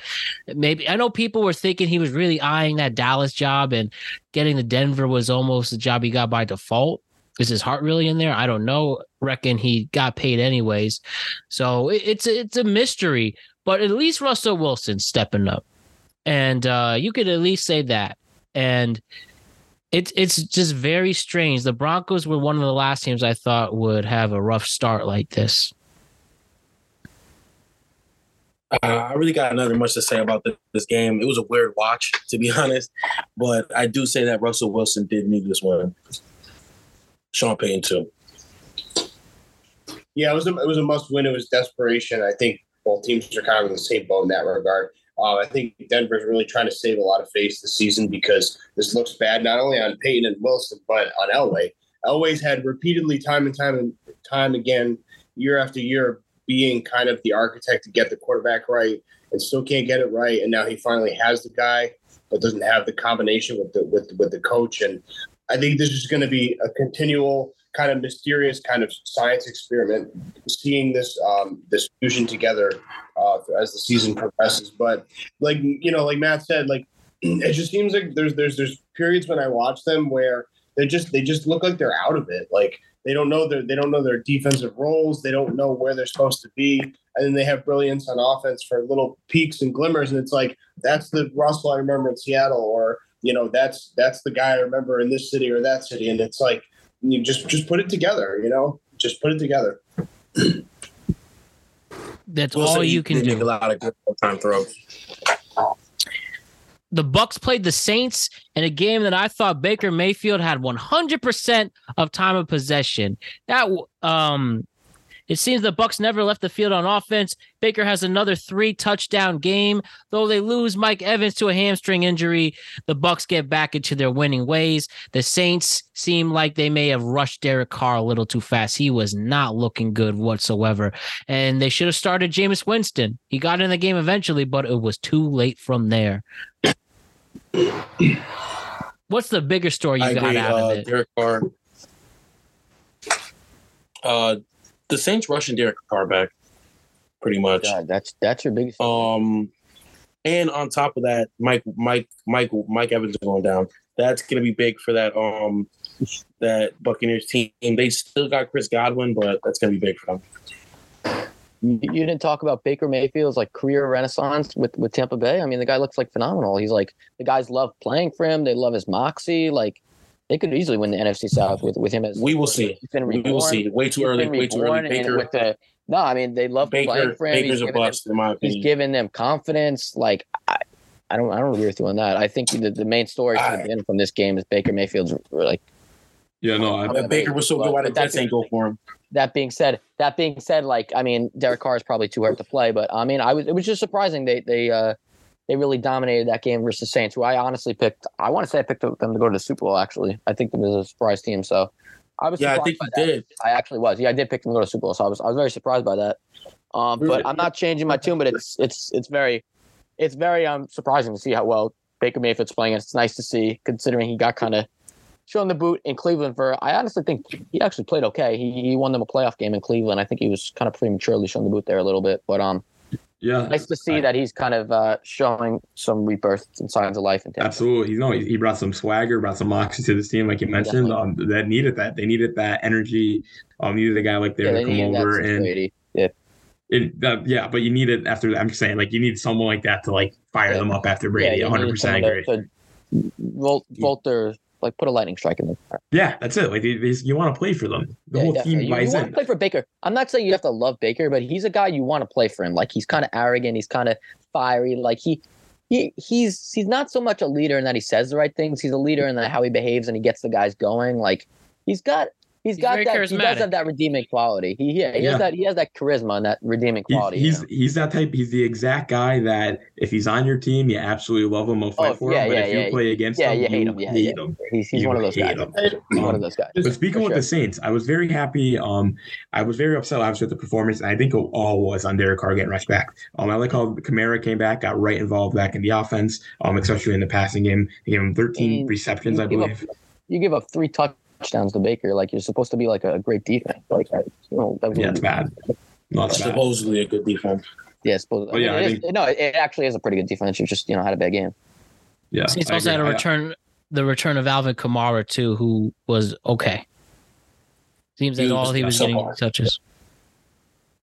Maybe I know people were thinking he was really eyeing that Dallas job and getting the Denver was almost the job he got by default. Is his heart really in there? I don't know. Reckon he got paid anyways. So it, it's it's a mystery. But at least Russell Wilson stepping up, and uh, you could at least say that. And it's it's just very strange. The Broncos were one of the last teams I thought would have a rough start like this. Uh, I really got nothing much to say about this, this game. It was a weird watch, to be honest, but I do say that Russell Wilson did need this one. Sean Payton too. Yeah, it was a, it was a must win. It was desperation. I think both teams are kind of in the same boat in that regard. Uh, I think Denver's really trying to save a lot of face this season because this looks bad not only on Payton and Wilson but on Elway. Elway's had repeatedly, time and time and time again, year after year, being kind of the architect to get the quarterback right and still can't get it right. And now he finally has the guy, but doesn't have the combination with the with with the coach. And I think this is going to be a continual kind of mysterious kind of science experiment, seeing this um, this fusion together uh, as the season progresses. But like you know, like Matt said, like it just seems like there's there's there's periods when I watch them where they just they just look like they're out of it. Like they don't know their they don't know their defensive roles. They don't know where they're supposed to be, and then they have brilliance on offense for little peaks and glimmers. And it's like that's the Russell I remember in Seattle, or you know that's that's the guy I remember in this city or that city. And it's like you just just put it together. You know, just put it together. That's Wilson, all he you can did do. Make a lot of good time throws. The Bucks played the Saints in a game that I thought Baker Mayfield had 100% of time of possession. That um it seems the Bucks never left the field on offense. Baker has another 3 touchdown game. Though they lose Mike Evans to a hamstring injury, the Bucks get back into their winning ways. The Saints seem like they may have rushed Derek Carr a little too fast. He was not looking good whatsoever. And they should have started Jameis Winston. He got in the game eventually, but it was too late from there. What's the bigger story you I got agree. out Uh, of it? Derek Carr. Uh, the Saints rushing Derek Carr back, pretty much. God, that's that's your biggest. Um, and on top of that, Mike, Mike, Mike, Mike Evans is going down. That's going to be big for that um that Buccaneers team. They still got Chris Godwin, but that's going to be big for them. You, you didn't talk about Baker Mayfield's like career renaissance with with Tampa Bay. I mean, the guy looks like phenomenal. He's like the guys love playing for him. They love his moxie. Like they could easily win the NFC South with with him as. We will see. He's been We will see. Way too early. been Way too early. Baker, with the, no, I mean they love playing Baker, for him. He's Baker's a given them- bust in my he's giving them confidence. Like I, I don't, I don't agree with you on that. I think the, the main story should have I- been from this game is Baker Mayfield's like. Yeah, no, I, But Baker was so good. Why did that's- Jets ain't go for him? That being said, that being said, like I mean, Derek Carr is probably too hurt to play, but I mean, I was it was just surprising they they uh they really dominated that game versus Saints, who I honestly picked. I want to say I picked them to go to the Super Bowl. Actually, I think them as a surprise team. So I was Yeah, I think he that. did. I actually was. Yeah, I did pick them to go to the Super Bowl, so I was I was very surprised by that. Um, but I'm not changing my tune. But it's it's it's very it's very um surprising to see how well Baker Mayfield's playing. It's nice to see considering he got kind of shown the boot in Cleveland for. I honestly think he actually played okay. He he won them a playoff game in Cleveland. I think he was kind of prematurely shown the boot there a little bit, but um, yeah, nice to see I- that he's kind of uh showing some rebirth and signs of life in Tampa. Absolutely, you know, he, brought some swagger, brought some moxie to this team, like you mentioned. Um, that needed that. They needed that energy. Um, needed a guy like there Yeah, to come over and Yeah. it. That, yeah, but you need it after. I'm saying, like you need someone like that to like fire Yeah. them up after Brady. you 100 needed percent agree. to- to Volt, Volt their like put a lightning strike in them. Yeah, that's it. Like they, they, you want to play for them. The Yeah, whole definitely. team You, buys want in. to play for Baker. I'm not saying you have to love Baker, but he's a guy you want to play for him. Like he's kind of arrogant. He's kind of fiery. Like he, he, he's he's not so much a leader in that he says the right things. He's a leader in that how he behaves and he gets the guys going. Like he's got He's He's got very that. He does have that redeeming quality. He yeah, he Yeah. has that. He has that charisma and that redeeming quality. he's, you know? he's that type. He's the exact guy that if he's on your team, you absolutely love him. Will fight Oh, for yeah, him. But yeah, if you yeah. play against Yeah, him, you hate him. Yeah, hate yeah. him. He's he's You one of those guys. him. He's one of those guys. But speaking For with the. Saints, I was very happy. Um, I was very upset obviously with the performance, and I think it all was on Derek Carr getting rushed back. Um, I like how Kamara came back, got right involved back in the offense, um, especially in the passing game. He gave him 13 And receptions, I give up- believe. You give up three touchdowns to Baker. Like you're supposed to be like a great defense. Like I- you know, that was Yeah, it's bad. No, it's bad. Supposedly a good defense. Yeah, supposed. But yeah, I it is- think- no, it actually is a pretty good defense. You just you know had a bad game. Yeah, Saints I also had a return, the return of Alvin Kamara too, who was okay. Seems like all he was so getting far. touches.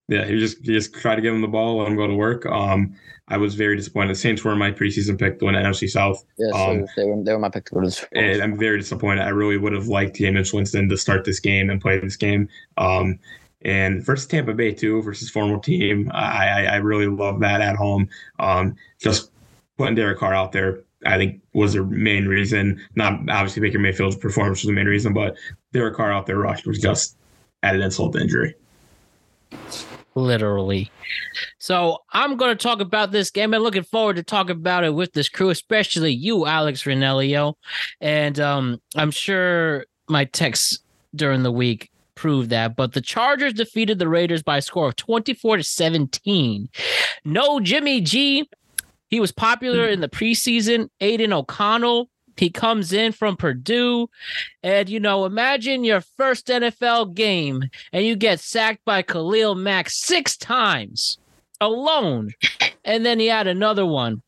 Yeah, he just he just tried to give him the ball, let him go to work. Um, I was very disappointed. The Saints were my preseason pick to win NFC South. Yeah, so Um, they were they were my pick to go to the Super Bowl. And I'm very disappointed. I really would have liked Jameis Winston to start this game and play this game. Um, and versus Tampa Bay too, versus former team, I, I I really love that at home. Um, just putting Derek Carr out there, I think was the main reason. Not obviously Baker Mayfield's performance was the main reason, but Derek Carr out there rushed was just added insult to injury. Literally. So I'm going to talk about this game and looking forward to talk about it with this crew, especially you, Alex Renelio. And um, I'm sure my texts during the week prove that. But the Chargers defeated the Raiders by a score of 24 to 17. No Jimmy G. He was popular in the preseason. Aidan O'Connell. He comes in from Purdue. And, you know, imagine your first NFL game and you get sacked by Khalil Mack six times alone. And then he had another one.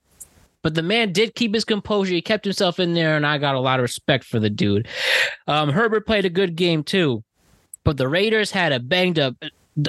But the man did keep his composure. He kept himself in there, and I got a lot of respect for the dude. Um, Herbert played a good game too. But the Raiders had a banged up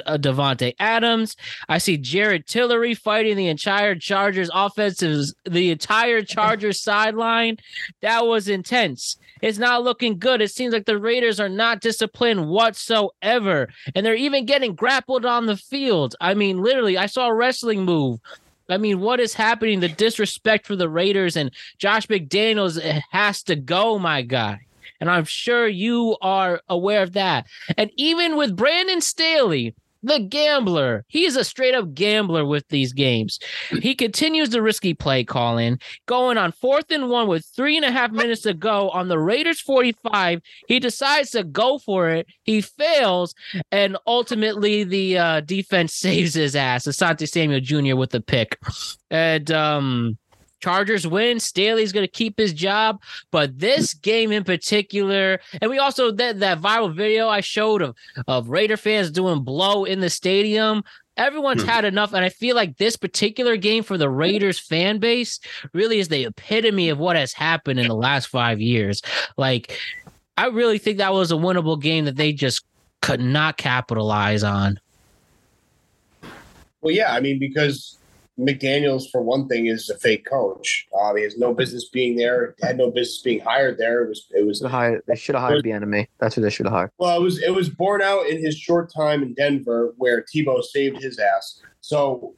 Uh, Davante Adams. I see Jerry Tillery fighting the entire Chargers offensive, the entire Chargers sideline. That was intense. It's not looking good. It seems like the Raiders are not disciplined whatsoever. And they're even getting grappled on the field. I mean, literally, I saw a wrestling move. I mean, what is happening? The disrespect for the Raiders and Josh McDaniels eh, has to go, my guy. And I'm sure you are aware of that. And even with Brandon Staley, the gambler, he's a straight up gambler with these games. He continues the risky play calling, going on fourth and one with three and a half minutes to go on the Raiders 45. He decides to go for it. He fails, and ultimately the uh, defense saves his ass. Asante Samuel Jr. with the pick. And um Chargers win. Staley's going to keep his job, but this game in particular, and we also that that viral video I showed of of Raider fans doing blow in the stadium. Everyone's hmm. had enough, and I feel like this particular game for the Raiders fan base really is the epitome of what has happened in the last five years. Like, I really think that was a winnable game that they just could not capitalize on. Well, yeah, I mean, because McDaniels, for one thing, is a fake coach. Um, he has no business being there. Had no business being hired there. It was, it was. Hired- They should have hired Bieniemy. That's who they should have hired. Well, it was, it was borne out in his short time in Denver, where Tebow saved his ass. So,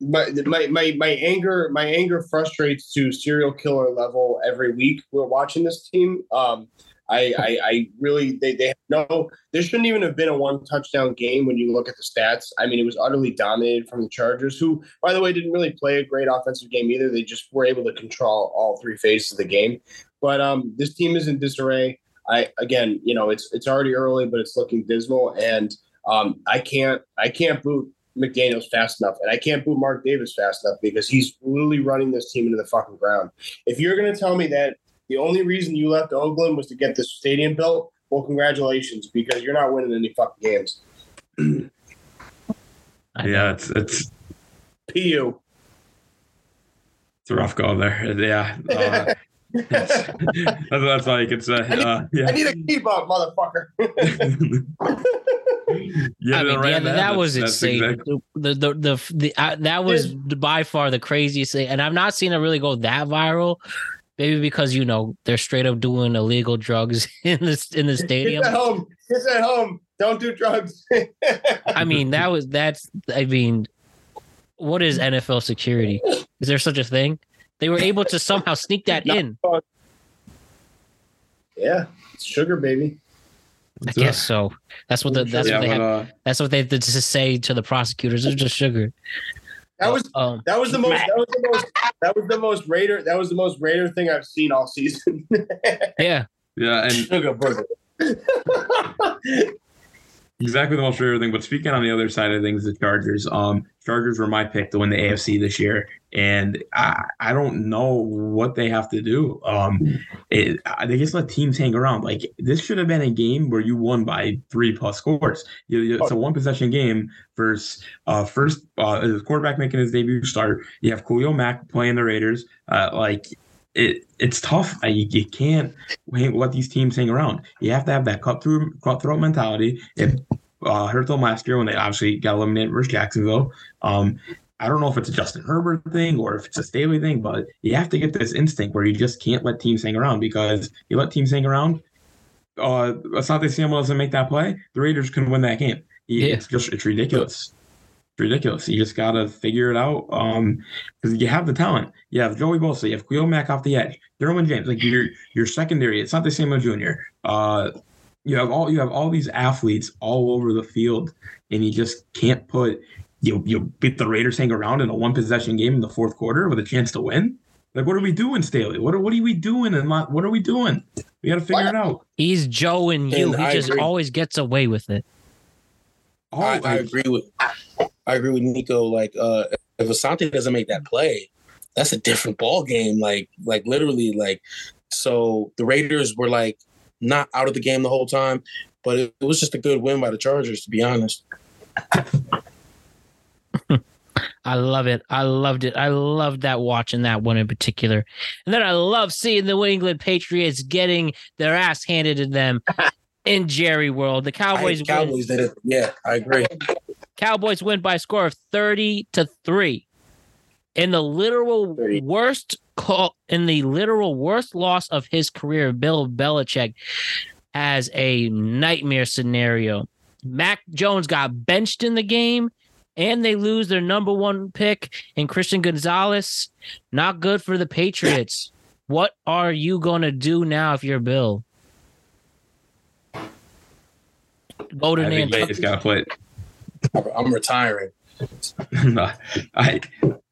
my, my, my, my anger, my anger frustrates to serial killer level every week. We're watching this team. Um, I, I, I really they, they no there shouldn't even have been a one touchdown game when you look at the stats. I mean, it was utterly dominated from the Chargers, who, by the way, didn't really play a great offensive game either. They just were able to control all three phases of the game. But um, this team is in disarray. I again, you know, it's it's already early, but it's looking dismal, and um, I can't I can't boot McDaniel's fast enough, and I can't boot Mark Davis fast enough because he's literally running this team into the fucking ground. If you're going to tell me that the only reason you left Oakland was to get this stadium built, well, congratulations, because you're not winning any fucking games. Yeah, it's it's PU. it's a rough go there. Yeah. Uh, that's, that's like it's uh, uh I yeah. need a keep up, motherfucker. yeah, I mean, right, yeah, man. that was that's insane. exactly- The the the, the uh, that was by far the craziest thing, and I've not seen it really go that viral. Maybe because you know they're straight up doing illegal drugs in this in the stadium. Kids stadium. at home. Kids at home. Don't do drugs. I mean, that was that's. I mean, what is NFL security? Is there such a thing? They were able to somehow sneak that in. yeah, it's sugar, baby. I guess so. That's what the, that's yeah, what they have, uh, that's what they had to say to the prosecutors. It's just sugar. That was Um, that was the most that was the most that was the most Raider that was the most Raider thing I've seen all season. yeah. yeah, and Sugar burger. Exactly the most favorite thing. But speaking on the other side of things, the Chargers. Um, Chargers were my pick to win the AFC this year, and I, I don't know what they have to do. Um, it, they just let teams hang around. Like this should have been a game where you won by three plus scores. You, you- it's a one possession game versus uh, first uh, quarterback making his debut start. You have Khalil Mack playing the Raiders. Uh, like it, it's tough. You, you can't let these teams hang around. You have to have that cutthroat cutthroat mentality. It uh, hurt them last year when they obviously got eliminated versus Jacksonville. Um, I don't know if it's a Justin Herbert thing or if it's a Staley thing, but you have to get this instinct where you just can't let teams hang around because you let teams hang around. Uh, Asante Samuel doesn't make that play, the Raiders can win that game. Yeah. It's just it's ridiculous. It's ridiculous. You just gotta figure it out. Um, because you have the talent. You have Joey Bosa, you have Khalil Mack off the edge, Derwin James, like your your secondary. It's not the same as Junior. Uh, you have all you have all these athletes all over the field, and you just can't put you you beat the Raiders hang around in a one possession game in the fourth quarter with a chance to win. Like what are we doing, Staley? What are what are we doing? And what are we doing? We got to figure it out. He's Joe and you. And he I just agree. always gets away with it. Oh, I, I agree with I agree with Nico. Like uh if Asante doesn't make that play, that's a different ball game. Like like literally like so the Raiders were like not out of the game the whole time, but it, it was just a good win by the Chargers to be honest. I love it. I loved it. I loved that watching that one in particular. And then I love seeing the New England Patriots getting their ass handed to them in Jerry World. The I Cowboys hate Cowboys did it. Yeah, I agree. Cowboys win by a score of 30 to 3. In the literal 30. worst call in the literal worst loss of his career, Bill Belichick has a nightmare scenario. Mac Jones got benched in the game and they lose their number one pick in Christian Gonzalez. Not good for the Patriots. What are you going to do now if you're Bill? Golden to I think Nantucket. Vegas got to play it. I'm retiring. No, I,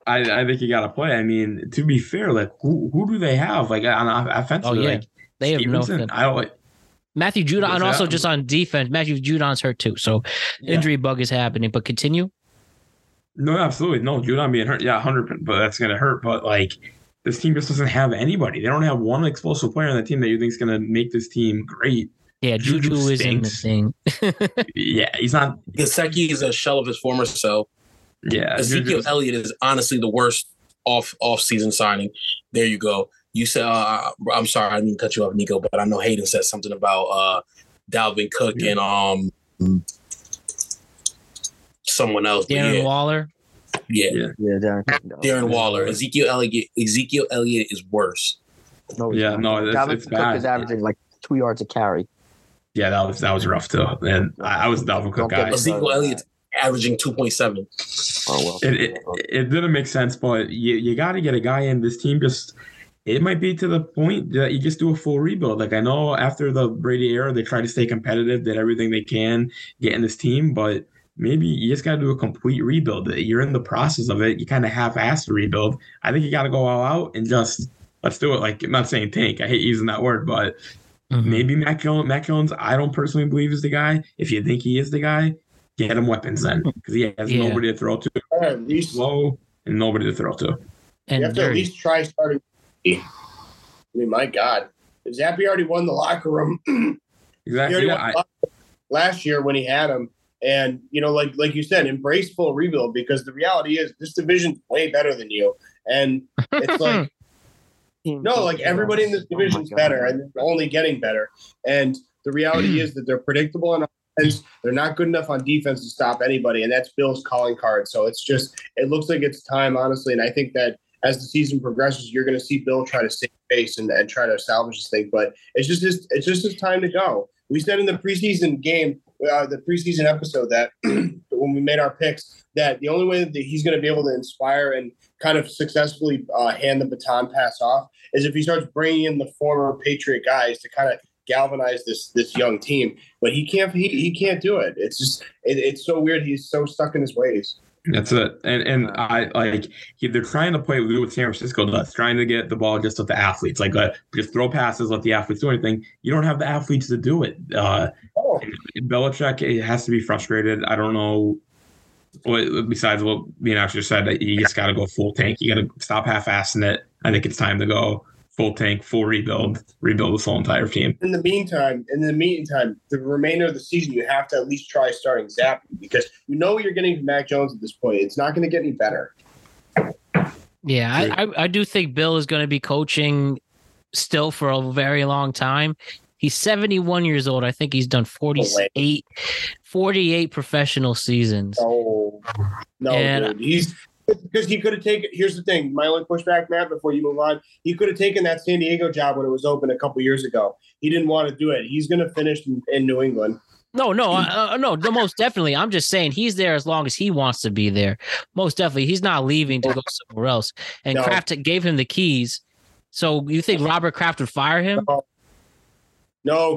I, I think you got to play. I mean, to be fair, like who, who do they have? Like on off- offensive, Oh, yeah. like They have no Stevenson? fit. I don't like. Matthew Judon, and also that? just on defense, Matthew Judon's hurt too. So Yeah. injury bug is happening. But continue. No, absolutely no. Judon being hurt, yeah, hundred, but that's gonna hurt. But like, this team just doesn't have anybody. They don't have one explosive player on the team that you think is gonna make this team great. Yeah, Juju Juju is in the stinks. thing. Yeah, he's not. Gesicki is a shell of his former self. Yeah, Ezekiel Juju's- Elliott is honestly the worst off off season signing. There you go. You said uh, I'm sorry, I didn't cut you off, Nico, but I know Hayden said something about uh, Dalvin Cook and um someone else. Darren yeah, Waller. yeah, Yeah. Yeah, Darren, Darren Waller. Ezekiel Elliott. Ezekiel Elliott is worse. No, Yeah, not. no, it's- Dalvin it's Cook bad. is averaging like two yards a carry. Yeah, that was that was rough too. And I, I was a Dalvin Cook guy. me Ezekiel Elliott's averaging two point seven. Oh well. It, it, it didn't make sense, but you, you got to get a guy in this team. Just it might be to the point that you just do a full rebuild. Like I know after the Brady era, they try to stay competitive, did everything they can get in this team, but maybe you just got to do a complete rebuild. You're in the process of it. You kind of half-assed the rebuild. I think you got to go all out and just let's do it. Like I'm not saying tank. I hate using that word, but Mhm. maybe Mac Jones. Mac Jones. I don't personally believe is the guy. If you think he is the guy, get him weapons then, because he has Yeah. nobody to throw to Or at least slow and nobody to throw to. you And have to at least try starting. I mean, my God, Zappe already won the locker room. Exactly. already Yeah, won I, the locker room last year when he had him, and you know, like like you said, embrace full rebuild because the reality is this division's way better than you, and it's like no, like everybody in this division is division's God. better, and only getting better. And the reality is that they're predictable on offense. They're not good enough on defense to stop anybody, and that's Bill's calling card. So it's just it looks like it's time, honestly. And I think that as the season progresses, you're going to see Bill try to save face and, and try to salvage this thing. But it's just his, it's just his time to go. We said in the preseason game, uh, the preseason episode, that when we made our picks, that the only way that he's going to be able to inspire and kind of successfully uh, hand the baton pass off is if he starts bringing in the former Patriot guys to kind of galvanize this this young team. But he can't he, he can't do it. It's just it, it's so weird. He's so stuck in his ways. That's it. And and I like he, they're trying to play with San Francisco does, trying to get the ball just with the athletes. Like uh, just throw passes, let the athletes do anything. You don't have the athletes to do it. Uh, Oh, Belichick it has to be frustrated. I don't know. What, besides what Leon just said, that you just got to go full tank. You got to stop half-assing it. I think it's time to go full tank, full rebuild, rebuild this whole entire team. in the meantime, in the meantime, the remainder of the season, you have to at least try starting Zappe because you know what you're getting from Mac Jones at this point. It's not going to get any better. Yeah, I, I, I do think Bill is going to be coaching still for a very long time. He's 71 years old. I think he's done 48, 48 professional seasons. No, no, And- dude. He's because he could have taken. Here's the thing. My only pushback, Matt, before you move on, he could have taken that San Diego job when it was open a couple years ago. He didn't want to do it. He's going to finish in, in New England. No, no, uh, uh, no, no, most definitely. I'm just saying he's there as long as he wants to be there. Most definitely. He's not leaving to go somewhere else. And No. Kraft gave him the keys. So you think Robert Kraft would fire him? No,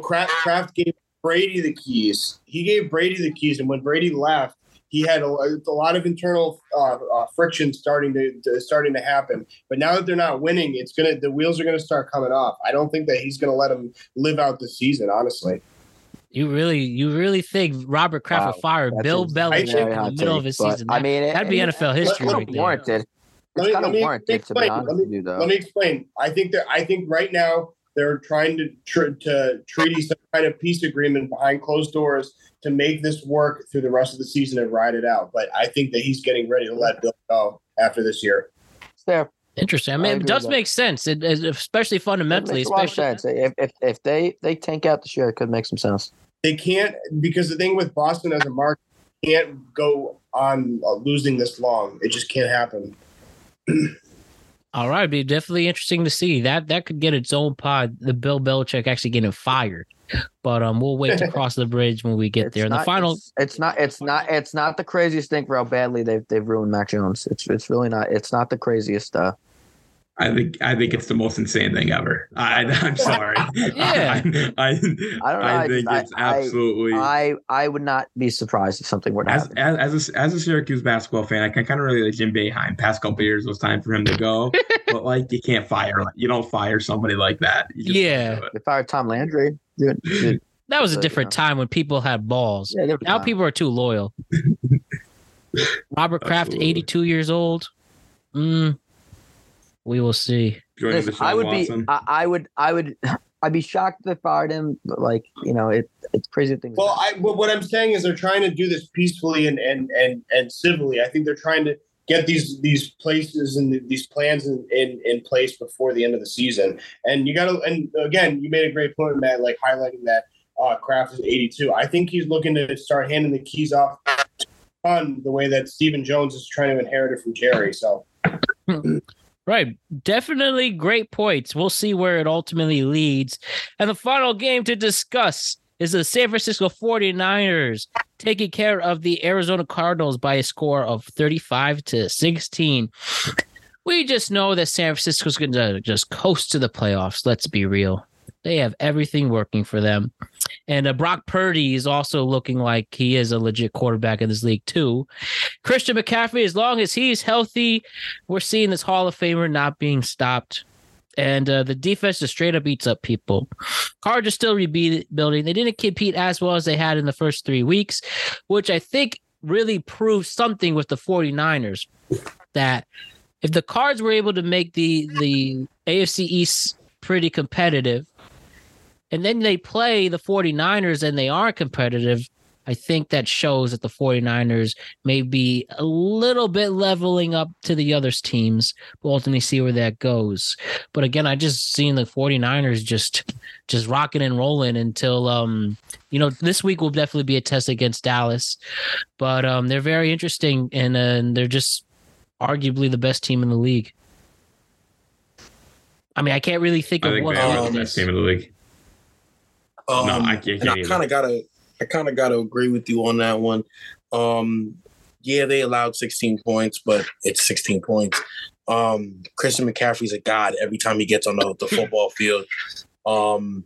Kraft, Kraft gave Brady the keys. He gave Brady the keys, and when Brady left, he had a, a lot of internal uh, uh, friction starting to, to starting to happen. But now that they're not winning, it's gonna the wheels are gonna start coming off. I don't think that he's gonna let him live out the season. Honestly, You really, you really think Robert Kraft Wow, would fire Bill a Belichick in the hot middle of take, his but, season? I mean, it- that'd be it- NFL history It's right there. warranted. Let me- kind let of me warranted, to be explain. honest Let me- with you, though. let me explain. I think that I think right now they're trying to tr- to treaty some kind of peace agreement behind closed doors to make this work through the rest of the season and ride it out. But I think that he's getting ready to let Bill go after this year. It's. Interesting. I I mean, it does make sense, it, it- especially It fundamentally. makes a lot of Especially, sense. If, if if they they tank out this year, it could make some sense. They can't because the thing with Boston as a market can't go on uh, losing this long. It just can't happen. all right, it'd be definitely interesting to see that. That could get its own pod. The Bill Belichick actually getting fired, but um, we'll wait to cross the bridge when we get It's there. And the not- final, It's, it's not. It's not. It's not the craziest thing for how badly they've they've ruined Mac Jones. It's it's really not. It's not the craziest. Uh, I think I think it's the most insane thing ever. I, I'm sorry. Yeah. I, I, I don't know. I I think I- it's absolutely. I I would not be surprised if something were to as, happen. as as a, as a Syracuse basketball fan, I can kind of relate to Jim Boeheim. Past couple years, it was time for him to go, but like you can't fire, you don't fire somebody like that. You just Yeah. do. They fired Tom Landry. Dude, dude, that was a but, you different know. time when people had balls. yeah, Now fine. people are too loyal. Robert Kraft, Absolutely. 82 years old. Mm, we will see. Listen, I would Watson. be. I, I would. I would. I'd be shocked if they fired him. But like you know, it it's crazy things. Well, I but what I'm saying is they're trying to do this peacefully and and and and civilly. I think they're trying to get these these places and these plans in, in in place before the end of the season. And you got to and again, you made a great point, Matt, like highlighting that uh, Kraft is 82. I think he's looking to start handing the keys off on the way that Stephen Jones is trying to inherit it from Jerry. So Right. Definitely great points. We'll see where it ultimately leads. And the final game to discuss is the San Francisco 49ers taking care of the Arizona Cardinals by a score of 35 to 16. We just know that San Francisco's going to just coast to the playoffs. Let's be real. They have everything working for them. And uh, Brock Purdy is also looking like he is a legit quarterback in this league, too. Christian McCaffrey, as long as he's healthy, we're seeing this Hall of Famer not being stopped. And uh, the defense just straight up eats up people. Cards are still rebuilding. They didn't compete as well as they had in the first three weeks, which I think really proves something with the 49ers that if the cards were able to make the the AFC East pretty competitive, and then they play the 49ers and they are competitive, I think that shows that the 49ers may be a little bit leveling up to the other teams. We'll ultimately see where that goes. But again, I just seen the 49ers just just rocking and rolling until um you know this week will definitely be a test against Dallas. But um they're very interesting and, uh, and they're just arguably the best team in the league. I mean, I can't really think I of think what they are the best team in the league. Um, No, I can't- and I kind of gotta, I kind of gotta agree with you on that one. Um, yeah, they allowed 16 points, but it's 16 points. Um, Christian McCaffrey's a god every time he gets on the, the football field. Um,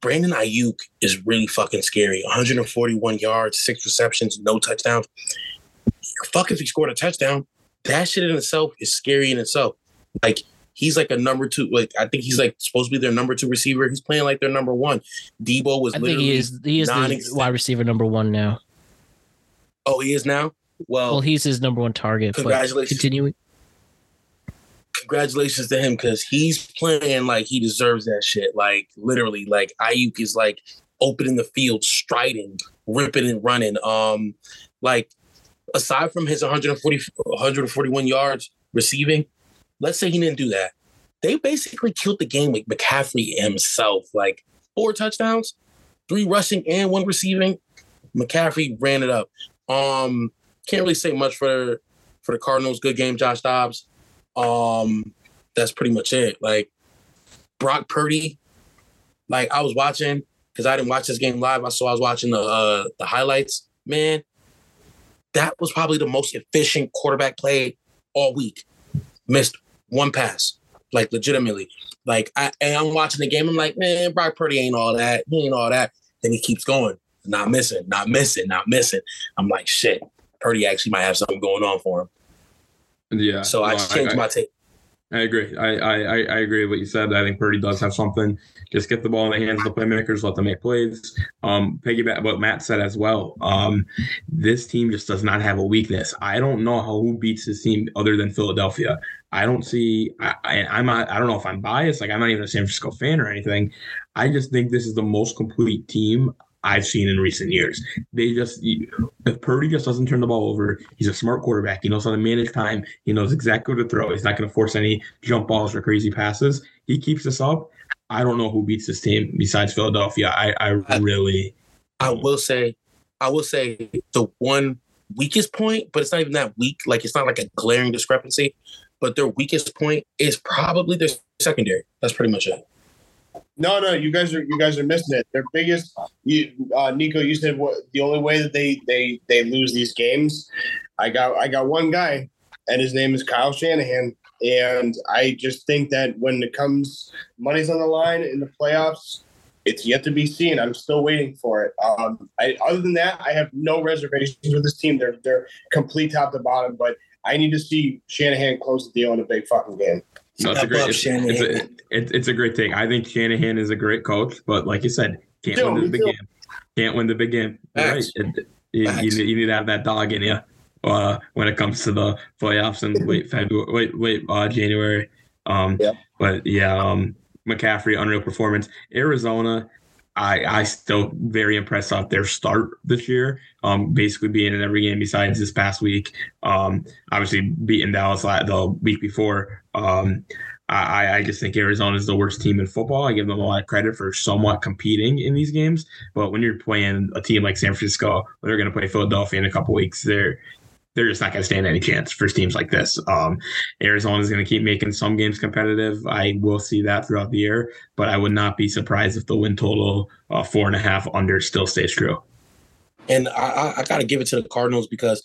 Brandon Aiyuk is really fucking scary. 141 yards, six receptions, no touchdowns. Fuck if he scored a touchdown. That shit in itself is scary in itself. Like he's like a number two. Like I think he's like supposed to be their number two receiver. He's playing like their number one. Deebo was I think he is he is the wide receiver number one now. Oh, he is now. Well, Well, he's his number one target. But Congratulations. continuing. congratulations to him because he's playing like he deserves that shit. Like literally, like Aiyuk is like opening the field, striding, ripping and running. Um, like aside from his 140, 141 yards receiving, let's say he didn't do that. They basically killed the game with McCaffrey himself. Like four touchdowns, three rushing and one receiving. McCaffrey ran it up. Um, can't really say much for for the Cardinals. Good game, Josh Dobbs. Um, that's pretty much it. Like Brock Purdy, like I was watching because I didn't watch this game live. I saw I was watching the uh, the highlights. Man, that was probably the most efficient quarterback play all week. Missed one pass, like legitimately. Like I and I'm watching the game. I'm like, man, Brock Purdy ain't all that. He ain't all that. Then he keeps going, not missing, not missing, not missing. I'm like, shit. Purdy actually might have something going on for him. Yeah. So I changed my take. I agree. I, I I agree with what you said. I think Purdy does have something. Just get the ball in the hands of the playmakers, let them make plays. Um, piggyback what Matt said as well. Um, this team just does not have a weakness. I don't know how who beats this team other than Philadelphia. I don't see. I, I I'm not. I don't know if I'm biased. Like I'm not even a San Francisco fan or anything. I just think this is the most complete team I've seen in recent years. They just if Purdy just doesn't turn the ball over, he's a smart quarterback. He knows how to manage time. He knows exactly what to throw. He's not going to force any jump balls or crazy passes. He keeps this up. I don't know who beats this team besides Philadelphia. I, I really I will say, I will say the one weakest point, but it's not even that weak. Like it's not like a glaring discrepancy, but their weakest point is probably their secondary. That's pretty much it. No, no, you guys are you guys are missing it. Their biggest, you, uh, Nico. You said what the only way that they they they lose these games. I got I got one guy, and his name is Kyle Shanahan. And I just think that when it comes money's on the line in the playoffs, it's yet to be seen. I'm still waiting for it. Um, I, other than that, I have no reservations with this team. They're they're complete top to bottom, but I need to see Shanahan close the deal in a big fucking game. No, it's a great up, it's, it's, a, it's, it's a great take. I think Shanahan is a great coach, but like you said, can't Too, win the big game. Can't win the big game. You're right. It- you, you, need, you need to have that dog in you uh, when it comes to the playoffs in late February, late late uh, January. Um, Yeah. But yeah, um, McCaffrey unreal performance. Arizona, I I still very impressed off their start this year. Um, basically being in every game besides this past week. Um, obviously beating Dallas the week before. Um, I, I just think Arizona is the worst team in football. I give them a lot of credit for somewhat competing in these games. But when you're playing a team like San Francisco, they're going to play Philadelphia in a couple weeks. They're they're just not going to stand any chance for teams like this. Um, Arizona is going to keep making some games competitive. I will see that throughout the year, but I would not be surprised if the win total uh, four and a half under still stays true. And I, I, got to give it to the Cardinals because,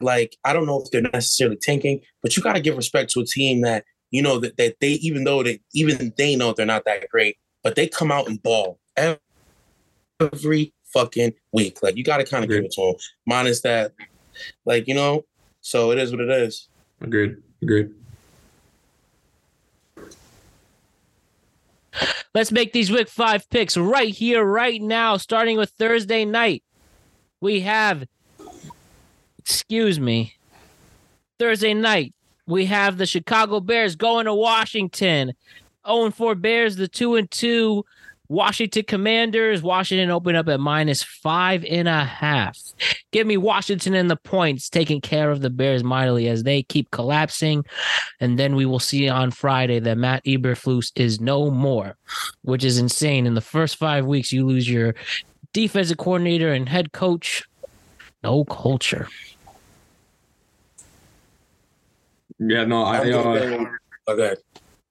like, I don't know if they're necessarily tanking, but you got to give respect to a team that you know that, that they even though they even they know they're not that great, but they come out and ball every fucking week. Like you got to kind of give it to them. Minus that, like you know, so it is what it is. Agreed. Agreed. Let's make these week five picks right here, right now, starting with Thursday night. We have, excuse me, Thursday night, we have the Chicago Bears going to Washington. 0 4 Bears, the 2 and 2 Washington Commanders. Washington open up at minus five and a half. Give me Washington and the points, taking care of the Bears mightily as they keep collapsing. And then we will see on Friday that Matt Eberflus is no more, which is insane. In the first five weeks, you lose your defensive coordinator and head coach. No culture. Yeah, no, I uh, okay.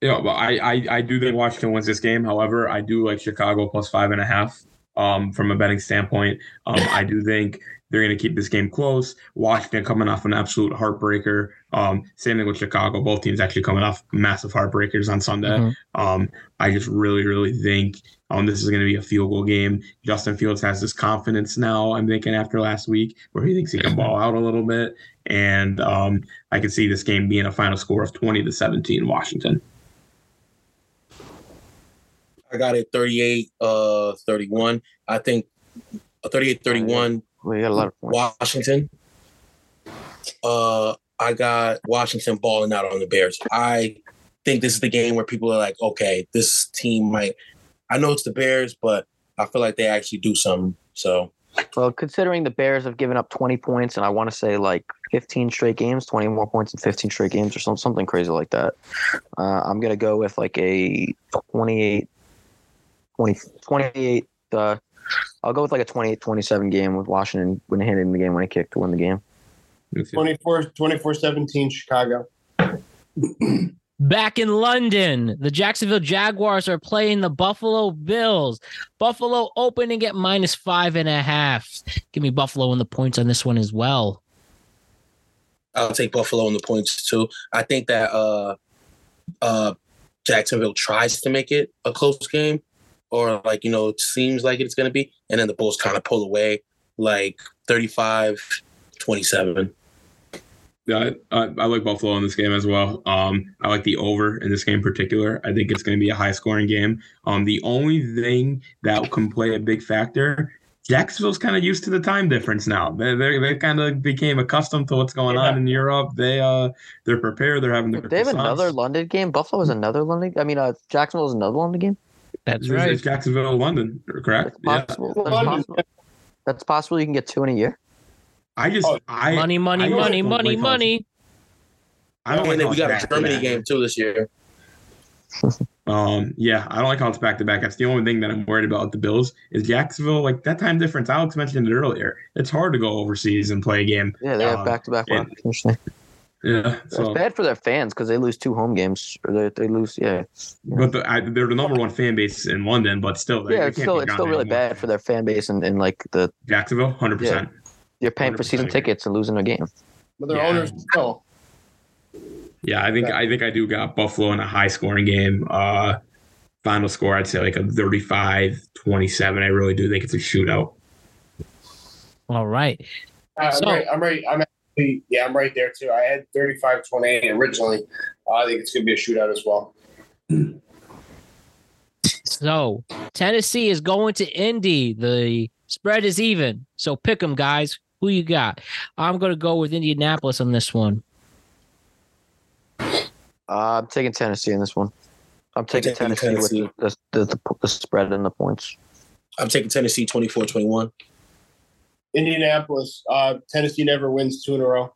Yeah, but I, I I do think Washington wins this game. However, I do like Chicago plus five and a half. um, from a betting standpoint. Um, I do think they're going to keep this game close. Washington coming off an absolute heartbreaker. Um, same thing with Chicago. Both teams actually coming off massive heartbreakers on Sunday. Mm-hmm. Um, I just really, really think um, this is going to be a field goal game. Justin Fields has this confidence now, I'm thinking, after last week, where he thinks he can ball out a little bit. And um, I can see this game being a final score of 20 to 17 Washington. I got it 38 uh 31. I think 38 31 We got a lot of points. Washington. Uh I got Washington balling out on the Bears. I think this is the game where people are like, okay, this team might I know it's the Bears, but I feel like they actually do something. So Well, considering the Bears have given up 20 points and I want to say like 15 straight games, 20 more points in 15 straight games or some, something crazy like that, uh, I'm going to go with like a 28, 20, 28. Uh, I'll go with like a 28 27 game with Washington winning hitting the game when he kicked to win the game. 24 24 17 Chicago. Back in London, the Jacksonville Jaguars are playing the Buffalo Bills. Buffalo opening at minus five and a half. Give me Buffalo and the points on this one as well. I'll take Buffalo in the points too. I think that uh uh Jacksonville tries to make it a close game or like you know it seems like it's going to be and then the Bulls kind of pull away like 35 27. Yeah, I, I like Buffalo in this game as well. Um, I like the over in this game in particular. I think it's going to be a high scoring game. Um, the only thing that can play a big factor, Jacksonville's kind of used to the time difference now. They they, they kind of became accustomed to what's going on in Europe. They uh they're prepared. They're having their They have croissants. another London game. Buffalo is another London. Game. I mean, uh, Jacksonville is another London game. That's It's- right. It's Jacksonville, London, correct? That's Yeah. possible. That's possible. That's possible. You can get two in a year. I just Oh, I money, money, I money, money, money. I don't and like then we got a Germany back. game too this year. Um, yeah, I don't like how it's back to back. That's the only thing that I'm worried about with the Bills is Jacksonville. Like that time difference, Alex mentioned it earlier. It's hard to go overseas and play a game. Yeah, they have back to back. and- Interesting. Yeah, It's bad for their fans because they lose two home games. Or they, they lose, yeah. but the, I, they're the number one fan base in London, but still, Yeah, it's still it's still really anymore. bad for their fan base and, and like the Jacksonville, hundred percent. You're paying for season tickets and losing a game. But their Yeah. owners know. Yeah, I think I think I do got Buffalo in a high scoring game. Uh, final score, I'd say like a 35-27. I really do think it's a shootout. All right. I'm So- right. I'm right. I'm actually, yeah, I'm right there too. I had 35 28 originally. Uh, I think it's going to be a shootout as well. So Tennessee is going to Indy. The spread is even. So pick them, guys. Who you got? I'm going to go with Indianapolis on this one. Uh, I'm taking Tennessee in this one. I'm taking, taking Tennessee, Tennessee. with the, the, the, the spread and the points. I'm taking Tennessee 24-21. Indianapolis, uh, Tennessee never wins two in a row.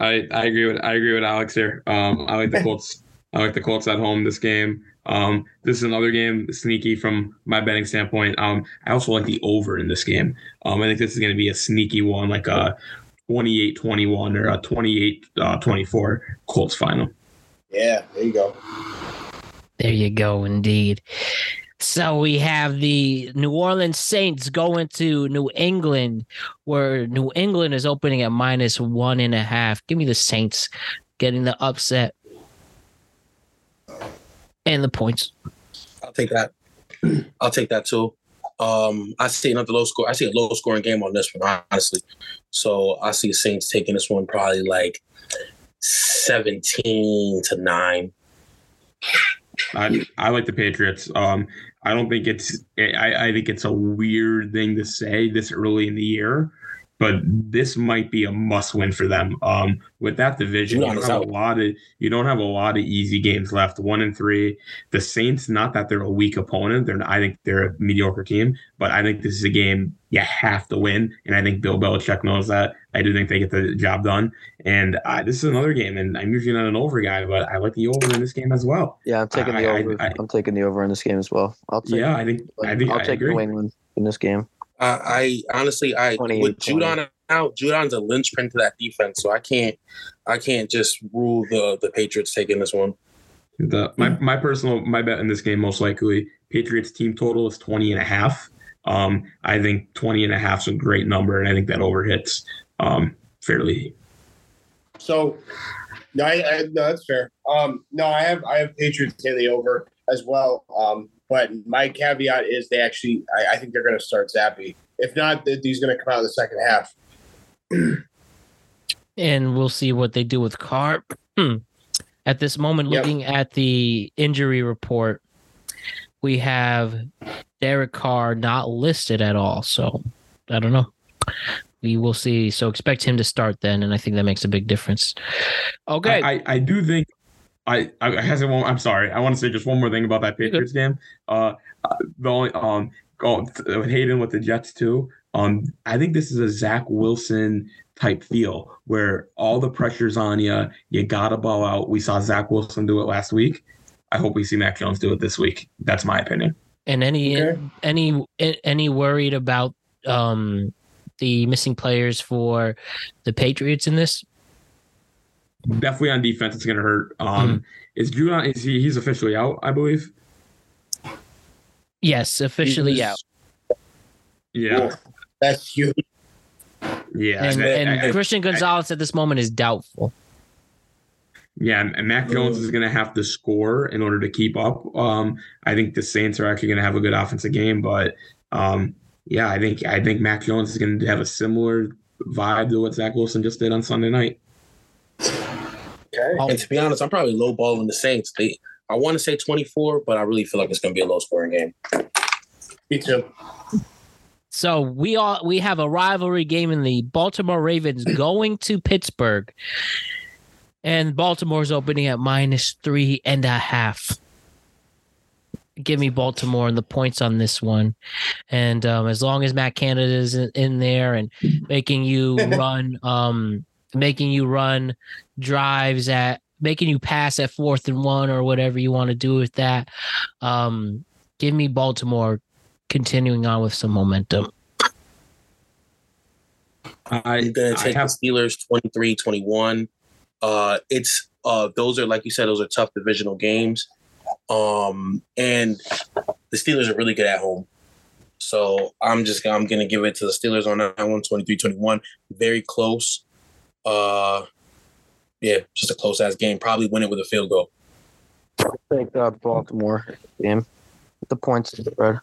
I, I agree with I agree with Alex here. Um, I like the Colts. I like the Colts at home this game. Um, this is another game sneaky from my betting standpoint. Um, I also like the over in this game. Um, I think this is going to be a sneaky one, like a 28-21 or a 28-24 Colts final. Yeah, there you go. There you go, indeed. So we have the New Orleans Saints going to New England, where New England is opening at minus one and a half. Give me the Saints getting the upset and the points. I'll take that. I'll take that too. Um, I see another low score. I see a low scoring game on this one, honestly. So I see the Saints taking this one probably like seventeen to nine. I I like the Patriots. Um, I don't think it's I, I think it's a weird thing to say this early in the year, but this might be a must win for them. Um, with that division, you don't have a lot of you don't have a lot of easy games left. One and three. The Saints, not that they're a weak opponent, they're I think they're a mediocre team, but I think this is a game you have to win, and I think Bill Belichick knows that. I do think they get the job done, and uh, this is another game, and I'm usually not an over guy, but I like the over in this game as well. Yeah, I'm taking I- the over. I- I'm taking the over in this game as well. I'll take. Yeah, I think I think I'll I take agree. New England in this game. I, I honestly, I with Judon out, Judon's a linchpin to that defense, so I can't, I can't just rule the the Patriots taking this one. The my, my personal my bet in this game most likely Patriots team total is 20 and a half. Um, I think 20 and a half is a great number, and I think that over hits um, fairly. So, no, I, I, no, that's fair. Um, no, I have I have Patriots in the over as well. Um, but my caveat is they actually I, I think they're going to start Zappe. If not, th- he's going to come out in the second half. and we'll see what they do with Carr. at this moment, Yep. looking at the injury report, we have Derek Carr not listed at all. So I don't know. We will see. So expect him to start then, and I think that makes a big difference. Okay. I, I, I do think I I I has one. I'm sorry. I want to say just one more thing about that Patriots game. Uh, uh, the only um go Hayden with the Jets too. Um, I think this is a Zach Wilson type feel where all the pressure's on you. You gotta ball out. We saw Zach Wilson do it last week. I hope we see Mac Jones do it this week. That's my opinion. and any Okay. any any worried about um the missing players for the Patriots in this? Definitely on defense, it's gonna hurt. Um, is Judon? Is he? He's officially out, I believe. Yes, officially He's- out. Yeah, Cool. That's huge. yeah. And, I- and I- Christian Gonzalez at this moment is doubtful. Yeah, and Mac Jones is going to have to score in order to keep up. Um, I think the Saints are actually going to have a good offensive game, but um, yeah, I think I think Mac Jones is going to have a similar vibe to what Zach Wilson just did on Sunday night. Okay. And to be honest, I'm probably lowballing the Saints. They, I want to say 24, but I really feel like it's going to be a low scoring game. Me too. So we all we have a rivalry game in the Baltimore Ravens going to Pittsburgh, and Baltimore's opening at minus three and a half. Give me Baltimore and the points on this one, and um, as long as Matt Canada is in, in there and making you run, um, making you run drives at, making you pass at fourth and one or whatever you want to do with that, um, give me Baltimore continuing on with some momentum. I, I'm going to take have the Steelers 23 21. Uh, it's uh, those are like you said, those are tough divisional games. Um, and the Steelers are really good at home. So I'm just I'm gonna give it to the Steelers on that one, 23-21. Very close. Uh yeah, just a close ass game. Probably win it with a field goal. Take uh, Baltimore game. The points spread.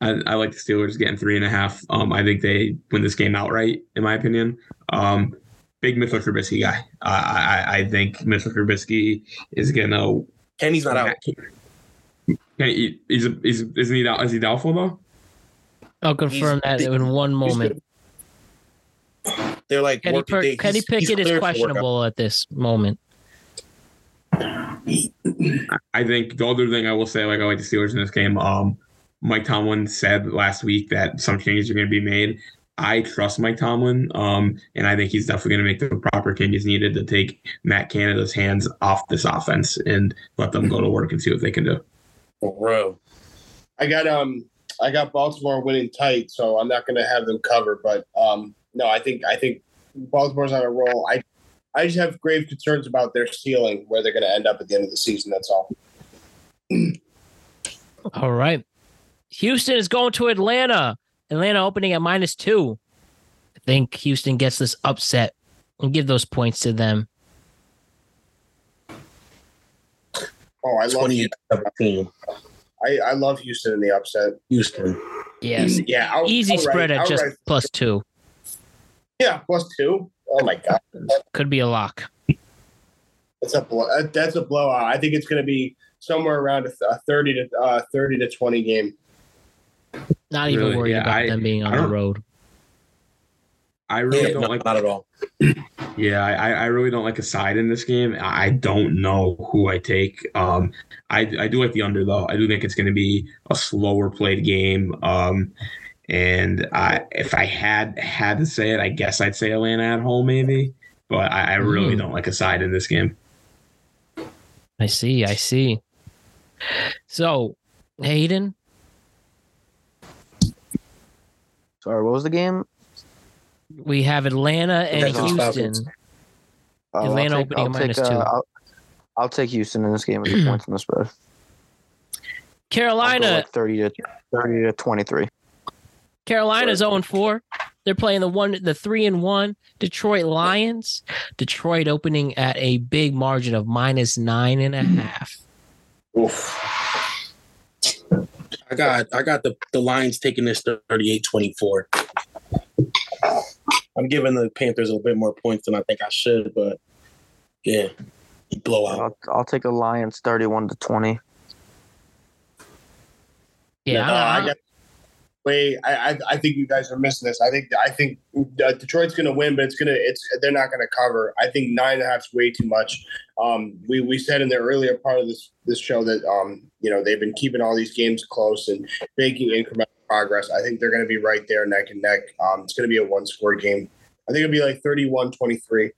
I, I like the Steelers getting three and a half. Um, I think they win this game outright, in my opinion. Um, big Mitchell Trubisky guy. I, I I think Mitchell Trubisky is gonna. Kenny's not out. Can he, he's, he's isn't he doubt, is he doubtful though? I'll confirm that in one moment. They're like Kenny, working- per- they- Kenny he's- he's Pickett is cleared for workout. questionable at this moment. I think the other thing I will say, like I like the Steelers in this game. Um, Mike Tomlin said last week that some changes are going to be made. I trust Mike Tomlin, um, and I think he's definitely going to make the proper changes needed to take Matt Canada's hands off this offense and let them go to work and see what they can do. For real. I got um I got Baltimore winning tight, so I'm not going to have them cover. But um no, I think I think Baltimore's on a roll. I I just have grave concerns about their ceiling, where they're going to end up at the end of the season. That's all. All right. Houston is going to Atlanta. Atlanta opening at minus two. I think Houston gets this upset and give those points to them. Oh, I love 28 17. I, I love Houston in the upset. Houston. Yes. Yeah, out- Easy outright- spread at just outright. plus two. Yeah plus two. Oh my god, Could be a lock. that's a blow, uh, that's a blowout. I think it's going to be somewhere around a, thirty to uh, thirty to twenty game. Not even Really? worried Yeah, about I- them being on the road. I really Yeah, don't no, like that at all. Yeah, I, I really don't like a side in this game. I don't know who I take. Um, I, I do like the under though. I do think it's going to be a slower played game. Um, and I, if I had had to say it, I guess I'd say Atlanta at home maybe. But I, I really Mm. don't like a side in this game. I see. I see. So, Hayden, Sorry, what was the game? we have Atlanta and Texans, Houston. Falcons. I'll Atlanta take- opening I'll at minus take, uh, two. I'll, I'll take Houston in this game with the points in the spread. Carolina, like 30 to 30 to 23. Carolina's 0 4. They're playing the one, the three and one Detroit Lions. Detroit opening at a big margin of minus nine and a hmm. half. Oof. I got I got the, the Lions taking this 38-24. I'm giving the Panthers a little bit more points than I think I should, but yeah, blowout. I'll, I'll take the Lions 31 to 20. Yeah, No, I- I got. Wait, I, I I think you guys are missing this. I think I think uh, Detroit's going to win, but it's gonna it's they're not going to cover. I think nine and a half is way too much. Um, we we said in the earlier part of this this show that um you know they've been keeping all these games close and making incremental progress. I think they're going to be right there neck and neck. Um, it's going to be a one score game. I think it'll be like 31-23.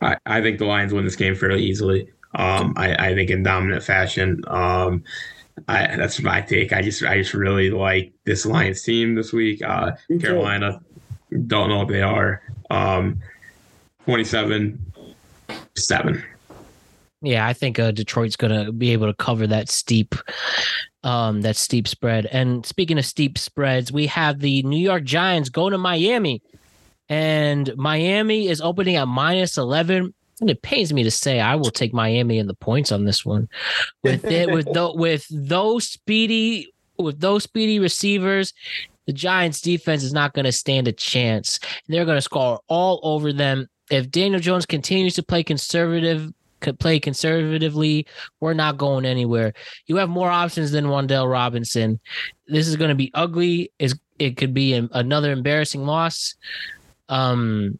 I, I think the Lions win this game fairly easily. Um, I, I think in dominant fashion. Um, I, that's my take. I just I just really like this Lions team this week. Uh, Me too. Carolina don't know what they are. Um, 27 7. Yeah, I think uh, Detroit's going to be able to cover that steep, um, that steep spread. And speaking of steep spreads, we have the New York Giants going to Miami, and Miami is opening at minus eleven. And it pains me to say, I will take Miami in the points on this one. With it, with the, with those speedy, with those speedy receivers, the Giants defense is not going to stand a chance. They're going to score all over them. If Daniel Jones continues to play conservative could play conservatively. We're not going anywhere. You have more options than Wan'Dale Robinson. This is going to be ugly. Is it could be an, another embarrassing loss. Um,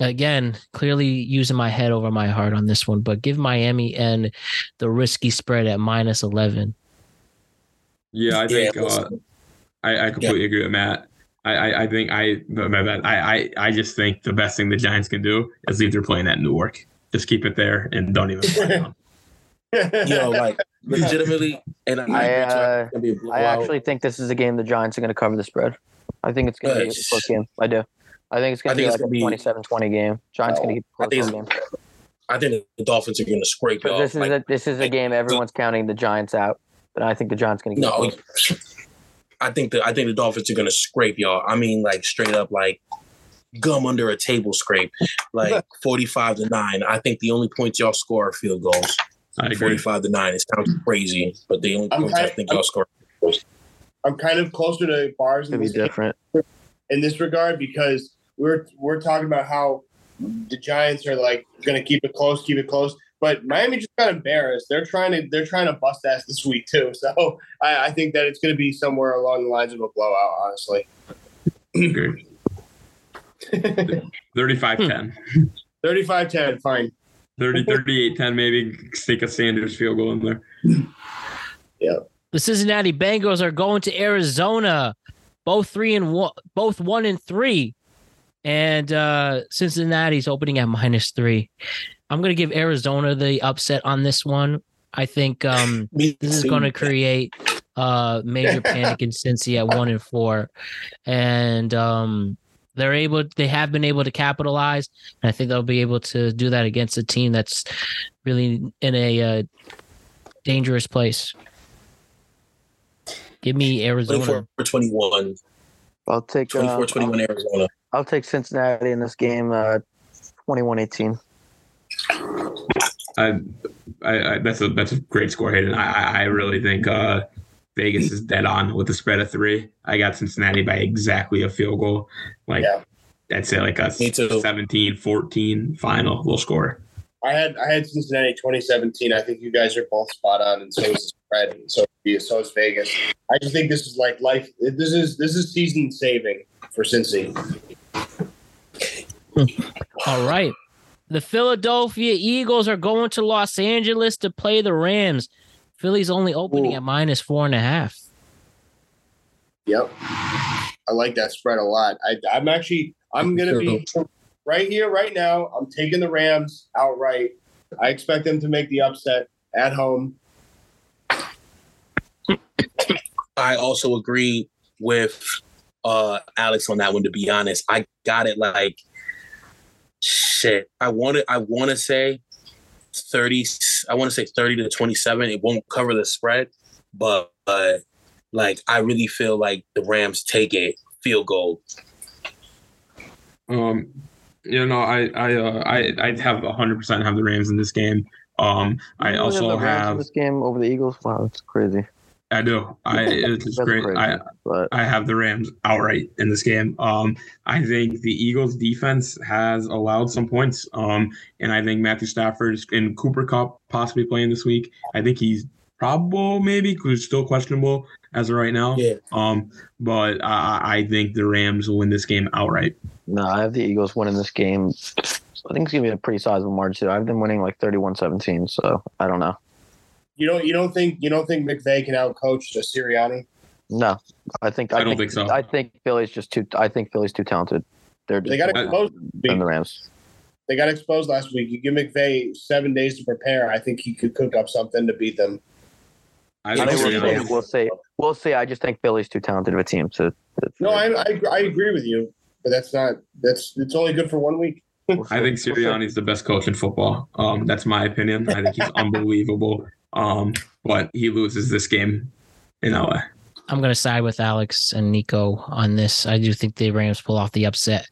again, clearly using my head over my heart on this one, but give Miami and the risky spread at minus eleven. Yeah, I Yeah, think uh. I, I completely agree with Matt. I, I, I think I my bad. I, I I just think the best thing the Giants can do is leave their playing at Newark. Just keep it there and don't even play them. Yo, like legitimately, and I, I, uh, it's gonna be a I actually think this is a game the Giants are going to cover the spread. I think it's going to be a Yes. close game. I do. I think it's going to be like a gonna be- 27-20 game. Giants No, going to keep I think close all it's- game. I think the Dolphins are gonna scrape But y'all. this is Like, a this is a game everyone's counting the Giants out. But I think the Giants going to get no, close. I think the I think the Dolphins are gonna scrape y'all. I mean, like straight up, like gum under a table scrape, like forty-five to nine. I think the only points y'all score are field goals. I agree. Forty-five to nine. It sounds crazy, but the only I'm points I kind- think y'all score. I'm kind of closer to bars in Could be this, game different. in this regard because we're we're talking about how the Giants are like going to keep it close, keep it close. But Miami just got embarrassed. They're trying to they're trying to bust ass this week too. So I, I think that it's going to be somewhere along the lines of a blowout. Honestly, Agree. 35-10. 35-10, fine. 30 38-10 maybe stick a Sanders field goal in there. Yeah. The Cincinnati Bengals are going to Arizona, both three and one, both one and three, and uh, Cincinnati's opening at minus three. I'm going to give Arizona the upset on this one. I think um, this is going to create uh, major panic in Cincy at one and four, and um, they're able. They have been able to capitalize, and I think they'll be able to do that against a team that's really in a uh, dangerous place. Give me Arizona. 24 21. I'll take uh, 24 21 Arizona. I'll take Cincinnati in this game. Uh, 21-18. I, I, I that's a that's a great score, Hayden. I, I- I really think uh, Vegas is dead on with the spread of three. I got Cincinnati by exactly a field goal. Like Yeah. I'd say like a Me 17-14 final will score. I had I had Cincinnati 2017. I think you guys are both spot on, and so is the spread, and so so is Vegas. I just think this is like life. This is this is season saving for Cincy. All right. The Philadelphia Eagles are going to Los Angeles to play the Rams. Philly's only opening Ooh. at minus four and a half. Yep, I like that spread a lot. I, I'm actually I'm gonna be right here right now. I'm taking the Rams outright. I expect them to make the upset at home. I also agree with uh Alex on that one. To be honest, I got it like shit. I want to. I want to say thirty. I want to say thirty to twenty-seven. It won't cover the spread, but uh, like I really feel like the Rams take it field goal. Um, you know, I I uh, I I have 100 percent have the Rams in this game. Um, I You really also the Rams in have this game over the Eagles. Wow, that's crazy. I do I it's great. crazy, I but I have the Rams outright in this game. Um, I think the Eagles defense has allowed some points. Um, and I think Matthew Stafford and Cooper Kupp possibly playing this week. I think he's probable, maybe, because still questionable as of right now. Yeah. Um, but I, I think the Rams will win this game outright. no, I have the Eagles winning this game. I think it's gonna be a pretty sizable margin too. I've been winning like 31-17, so I don't know. You don't you don't think you don't think McVay can outcoach the Sirianni? No, I think I don't think so. I think Philly's just too. I think Philly's too talented. They're They got exposed. than the Rams. They got exposed last week. You give McVay seven days to prepare. I think he could cook up something to beat them. I I think we'll see. We'll see. We'll see. I just think Philly's too talented of a team. So No, I, I I agree with you, but that's not that's it's only good for one week. we'll I think see. We'll. Sirianni's the best coach in football. Um, that's my opinion. I think he's unbelievable. Um, but he loses this game in LA. I'm going to side with Alex and Nico on this. I do think the Rams pull off the upset.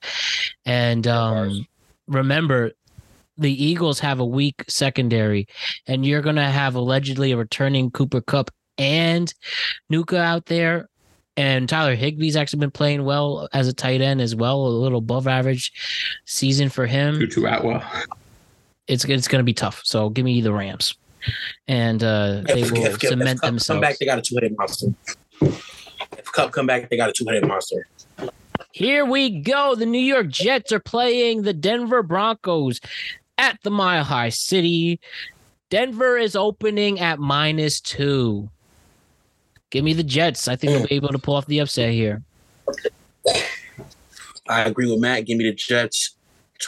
And um, remember, the Eagles have a weak secondary, and you're going to have allegedly a returning Cooper Kupp and Puka out there. And Tyler Higbee's actually been playing well as a tight end as well, a little above average season for him. Tutu Atwell. It's it's going to be tough. So give me the Rams, and uh, they If- will if- if cement Kupp themselves. Come back, they got a two headed monster. If Kupp come back, they got a two headed monster. Here we go. The New York Jets are playing the Denver Broncos at the Mile High City. Denver is opening at minus two. Give me the Jets. I think they'll be able to pull off the upset here. I agree with Matt. Give me the Jets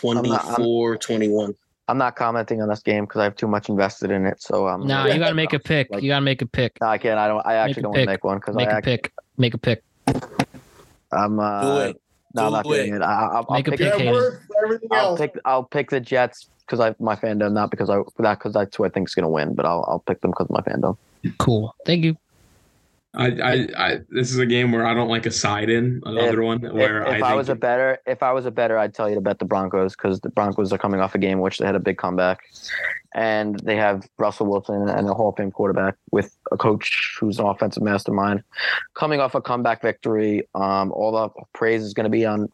not- 24 21. I'm not commenting on this game because I have too much invested in it. So um, Nah, you got to make a pick. You got to make a pick. No, I can't. I don't. I actually don't want to make one because I Make a actually, pick. Make a pick. I'm. Uh, Do it. No, I'm not Do it. doing it. I, I'll, I'll a pick. pick, Yeah, Hayden. work for everything I'll pick. I'll pick the Jets because I my fandom, not because I that because that's who I think is going to win. But I'll I'll pick them because of my fandom. Cool. Thank you. I, I, I, this is a game where I don't like a side in. Another one where if, if I, I, was a better, if I was a better, I'd tell you to bet the Broncos because the Broncos are coming off a game which they had a big comeback, and they have Russell Wilson and a Hall of Fame quarterback with a coach who's an offensive mastermind, coming off a comeback victory. Um, all the praise is going to be on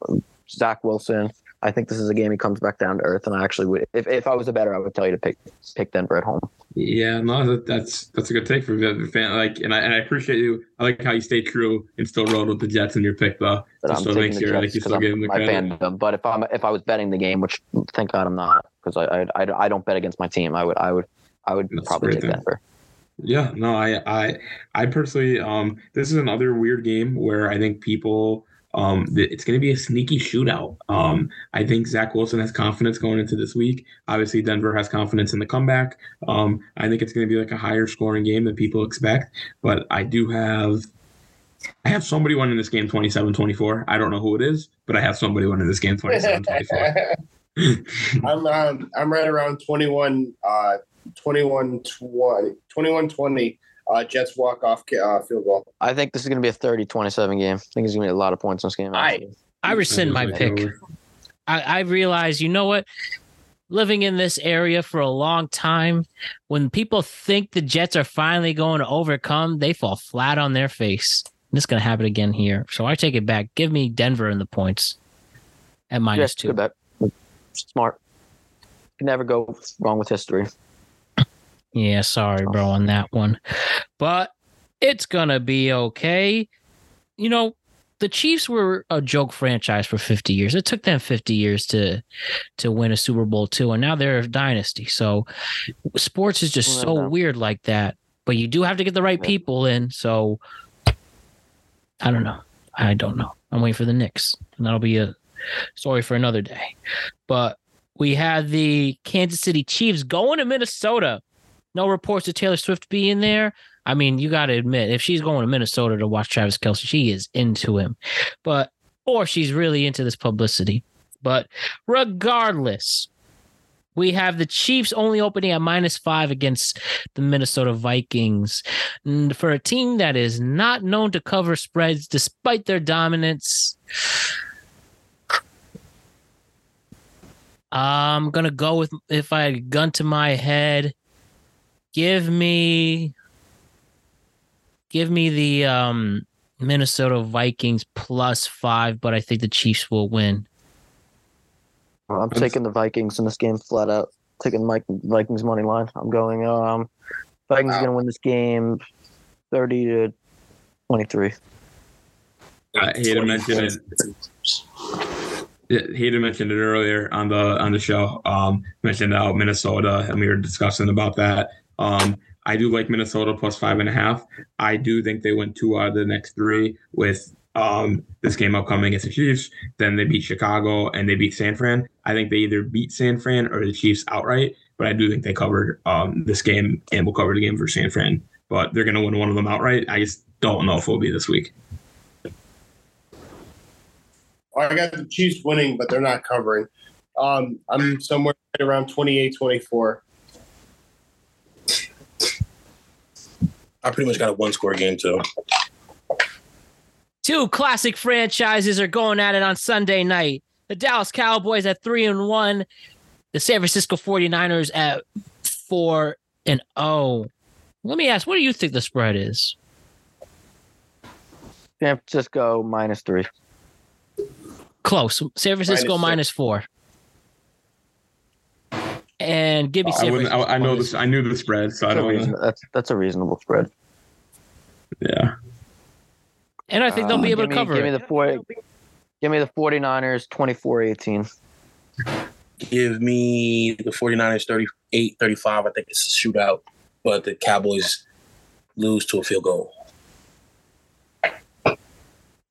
Zach Wilson. I think this is a game he comes back down to earth, and I actually would, if, if I was a better, I would tell you to pick pick Denver at home. yeah, no, that, that's that's a good take for the fan. Like, and I, and I appreciate you. I like how you stay true and still rode with the Jets in your pick, though. But I'm it taking makes the Jets you because still I'm the my credit. fandom. But if I'm if I was betting the game, which thank God I'm not, because I, I I I don't bet against my team. I would I would I would That's probably take. Denver. Yeah, no, I, I, I personally, um, this is another weird game where I think people, um, it's going to be a sneaky shootout. Um, I think Zach Wilson has confidence going into this week. Obviously, Denver has confidence in the comeback. Um, I think it's going to be like a higher scoring game than people expect. But I do have, I have somebody winning this game 27-24. I don't know who it is, but I have somebody winning this game 27-24. I'm um, I'm right around 21, uh, 21 20, 21 20. Uh, Jets walk off uh, field goal. I think this is going to be a 30-27 game. I think it's going to be a lot of points in this game. I- actually. I rescind my pick. I, I realize, you know what? Living in this area for a long time, when people think the Jets are finally going to overcome, they fall flat on their face. And this is going to happen again here. So I take it back. Give me Denver in the points at minus Yeah, two. good bet. Smart. Can never go wrong with history. Yeah, sorry, bro, on that one. But it's gonna be okay. You know, the Chiefs were a joke franchise for 50 years. It took them 50 years to to win a Super Bowl too, and now they're a dynasty. So sports is just so weird like that. But you do have to get the right people in. So I don't know. I don't know. I'm waiting for the Knicks. And that'll be a story for another day. But we had the Kansas City Chiefs going to Minnesota. No reports of Taylor Swift being there. I mean, you got to admit, if she's going to Minnesota to watch Travis Kelce, she is into him. But, or she's really into this publicity. But regardless, we have the Chiefs only opening at minus five against the Minnesota Vikings. And for a team that is not known to cover spreads despite their dominance, I'm going to go with, if I had a gun to my head, give me. Give me the um, Minnesota Vikings plus five, but I think the Chiefs will win. I'm taking the Vikings in this game flat out. Taking Mike Vikings money line. I'm going. Um, Vikings Wow. gonna win this game, thirty to twenty-three. I hate to mention it. Yeah, Hayden mentioned it earlier on the on the show. Um, mentioned out Minnesota, and we were discussing about that. Um, I do like Minnesota plus five and a half. I do think they win two out of the next three with um, this game upcoming against the Chiefs. Then they beat Chicago and they beat San Fran. I think they either beat San Fran or the Chiefs outright. But I do think they covered um, this game and will cover the game for San Fran. But they're going to win one of them outright. I just don't know if it'll be this week. I got the Chiefs winning, but they're not covering. Um, I'm somewhere right around 28 24. I pretty much got a one score game too. Two classic franchises are going at it on Sunday night. The Dallas Cowboys at 3 and 1, the San Francisco 49ers at 4 and 0. Let me ask, what do you think the spread is? San Francisco minus three. Close. San Francisco Minus minus 4. And give me I San wouldn't. I, Francisco. I know this. I knew the spread, so I That's a, don't. reason, Wanna, that's that's a reasonable spread. yeah. And I think they'll Uh, be able to me, cover Give me it. the four. Give me the 49ers 24-18. Give me the 49ers 38 35. I think it's a shootout, but the Cowboys lose to a field goal.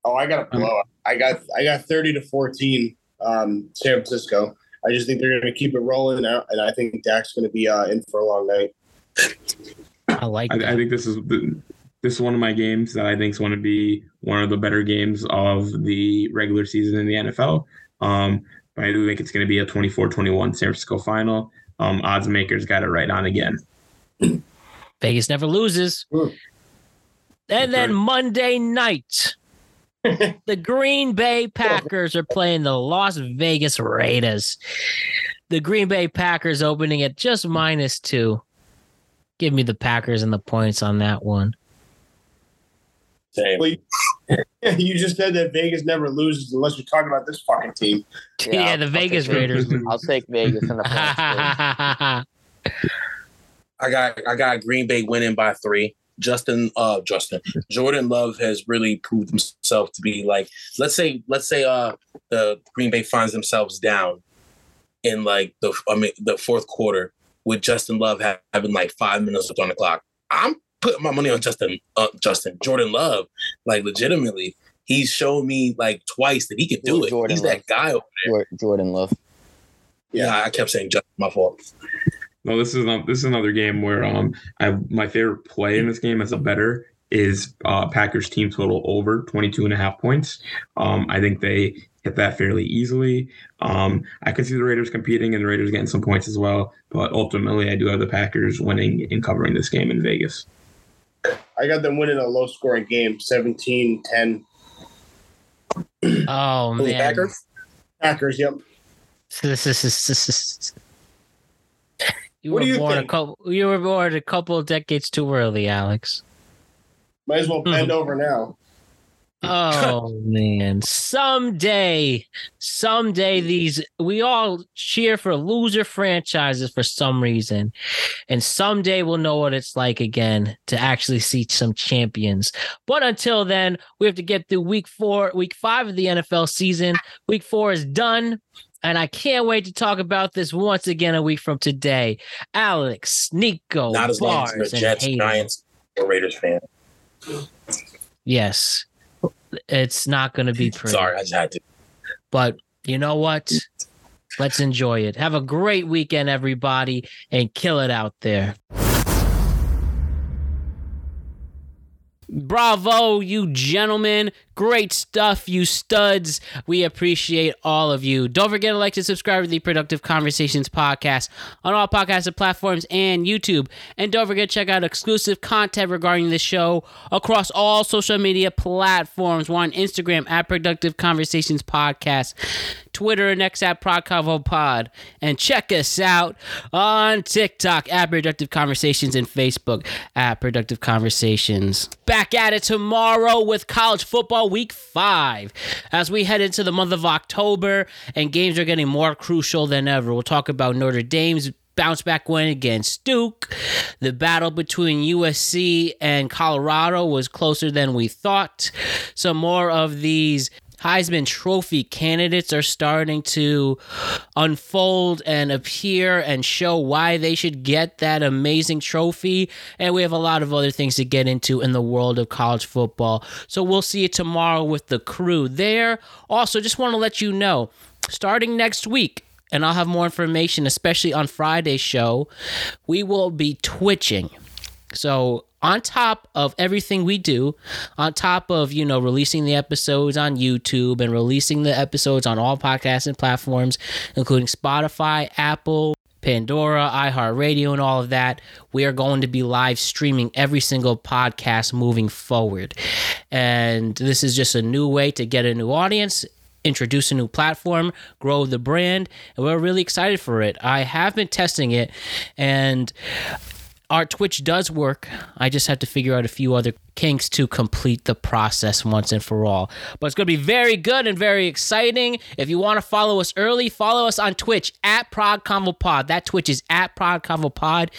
Oh, I got a blowout. I got I got 30 to 14 um, San Francisco. I just think they're going to keep it rolling out, and I think Dak's going to be uh, in for a long night. I like I, that. I think this is this is one of my games that I think is going to be one of the better games of the regular season in the NFL. Um, but I do think it's going to be a 24-21 San Francisco final. Um, odds makers got it right on again. Vegas never loses. Hmm. And That's then right. Monday night, the Green Bay Packers are playing the Las Vegas Raiders. The Green Bay Packers opening at just minus two. Give me the Packers and the points on that one. Same. Well, you, you just said that Vegas never loses unless you're talking about this fucking team. Yeah, I'll- the I'll Vegas Raiders. I'll take Vegas in the points. I got I got Green Bay winning by three. Justin, uh, Justin, Jordan Love has really proved himself to be like, let's say, let's say, uh, the Green Bay finds themselves down in like the, I mean, the fourth quarter with Justin Love having like five minutes left on the clock. I'm putting my money on Justin, uh, Justin, Jordan Love, like legitimately. He's shown me like twice that he could do it. Jordan He's that guy over there. Jordan Love. Yeah, I kept saying Justin, my fault. No, this is not, this is another game where um I my favorite play in this game as a better is uh Packers team total over 22 and a half points. Um I think they hit that fairly easily. Um I could see the Raiders competing and the Raiders getting some points as well, but ultimately I do have the Packers winning and covering this game in Vegas. I got them winning a low scoring game 17 10. Oh man. Packers? Packers, yep. you What were do you born a couple you were born a couple of decades too early, Alex. Might as well bend over now. Oh man. Someday, someday these we all cheer for loser franchises for some reason. And someday we'll know what it's like again to actually see some champions. But until then, we have to get through week four, week five of the NFL season. Week four is done. And I can't wait to talk about this once again a week from today. Alex, Nico, Not as long as Bars, and Jets, Hayden. Giants, or Raiders fan. Yes. It's not going to be pretty. Sorry, I just had to. But you know what? Let's enjoy it. Have a great weekend, everybody, and kill it out there. Bravo, you gentlemen. Great stuff, you studs. We appreciate all of you. Don't forget to like and subscribe to the Productive Conversations podcast on all podcast platforms and YouTube. And don't forget to check out exclusive content regarding this show across all social media platforms. We're on Instagram at Productive Conversations Podcast, Twitter and X at ProdConvo Pod. And check us out on TikTok at Productive Conversations and Facebook at Productive Conversations. Back at it tomorrow with college football week five as we head into the month of October and games are getting more crucial than ever. We'll talk about Notre Dame's bounce back win against Duke. The battle between USC and Colorado was closer than we thought. Some more of these Heisman Trophy candidates are starting to unfold and appear and show why they should get that amazing trophy. And we have a lot of other things to get into in the world of college football. So we'll see you tomorrow with the crew there. Also, just want to let you know starting next week, and I'll have more information, especially on Friday's show, we will be twitching. So on top of everything we do, on top of, you know, releasing the episodes on YouTube and releasing the episodes on all podcasting platforms, including Spotify, Apple, Pandora, iHeartRadio, and all of that, we are going to be live streaming every single podcast moving forward. And this is just a new way to get a new audience introduce a new platform, grow the brand, and we're really excited for it. I have been testing it and our Twitch does work. I just have to figure out a few other kinks to complete the process once and for all. But it's going to be very good and very exciting. If you want to follow us early, follow us on Twitch at Prod. That Twitch is at Prod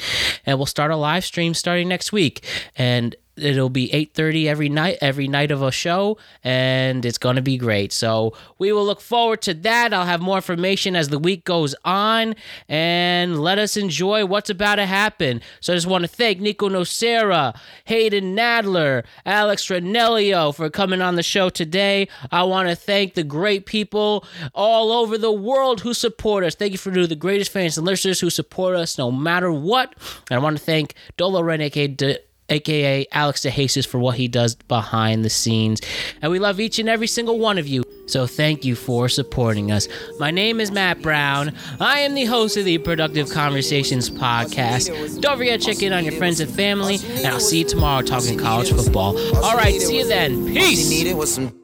and we'll start a live stream starting next week. And it'll be 8.30 every night every night of a show and it's going to be great. So we will look forward to that. I'll have more information as the week goes on and let us enjoy what's about to happen. So i just want to thank nico nocera hayden nadler alex ranelio for coming on the show today. I want to thank the great people all over the world who support us. Thank you for the greatest fans and listeners who support us no matter what. And i want to thank dolo renegade aka Alex DeJesus, for what he does behind the scenes. And we love each and every single one of you. So thank you for supporting us. My name is Matt Brown. I am the host of the Productive Conversations podcast. Don't forget to check in on your friends and family, and I'll see you tomorrow talking college football. All right, see you then. Peace.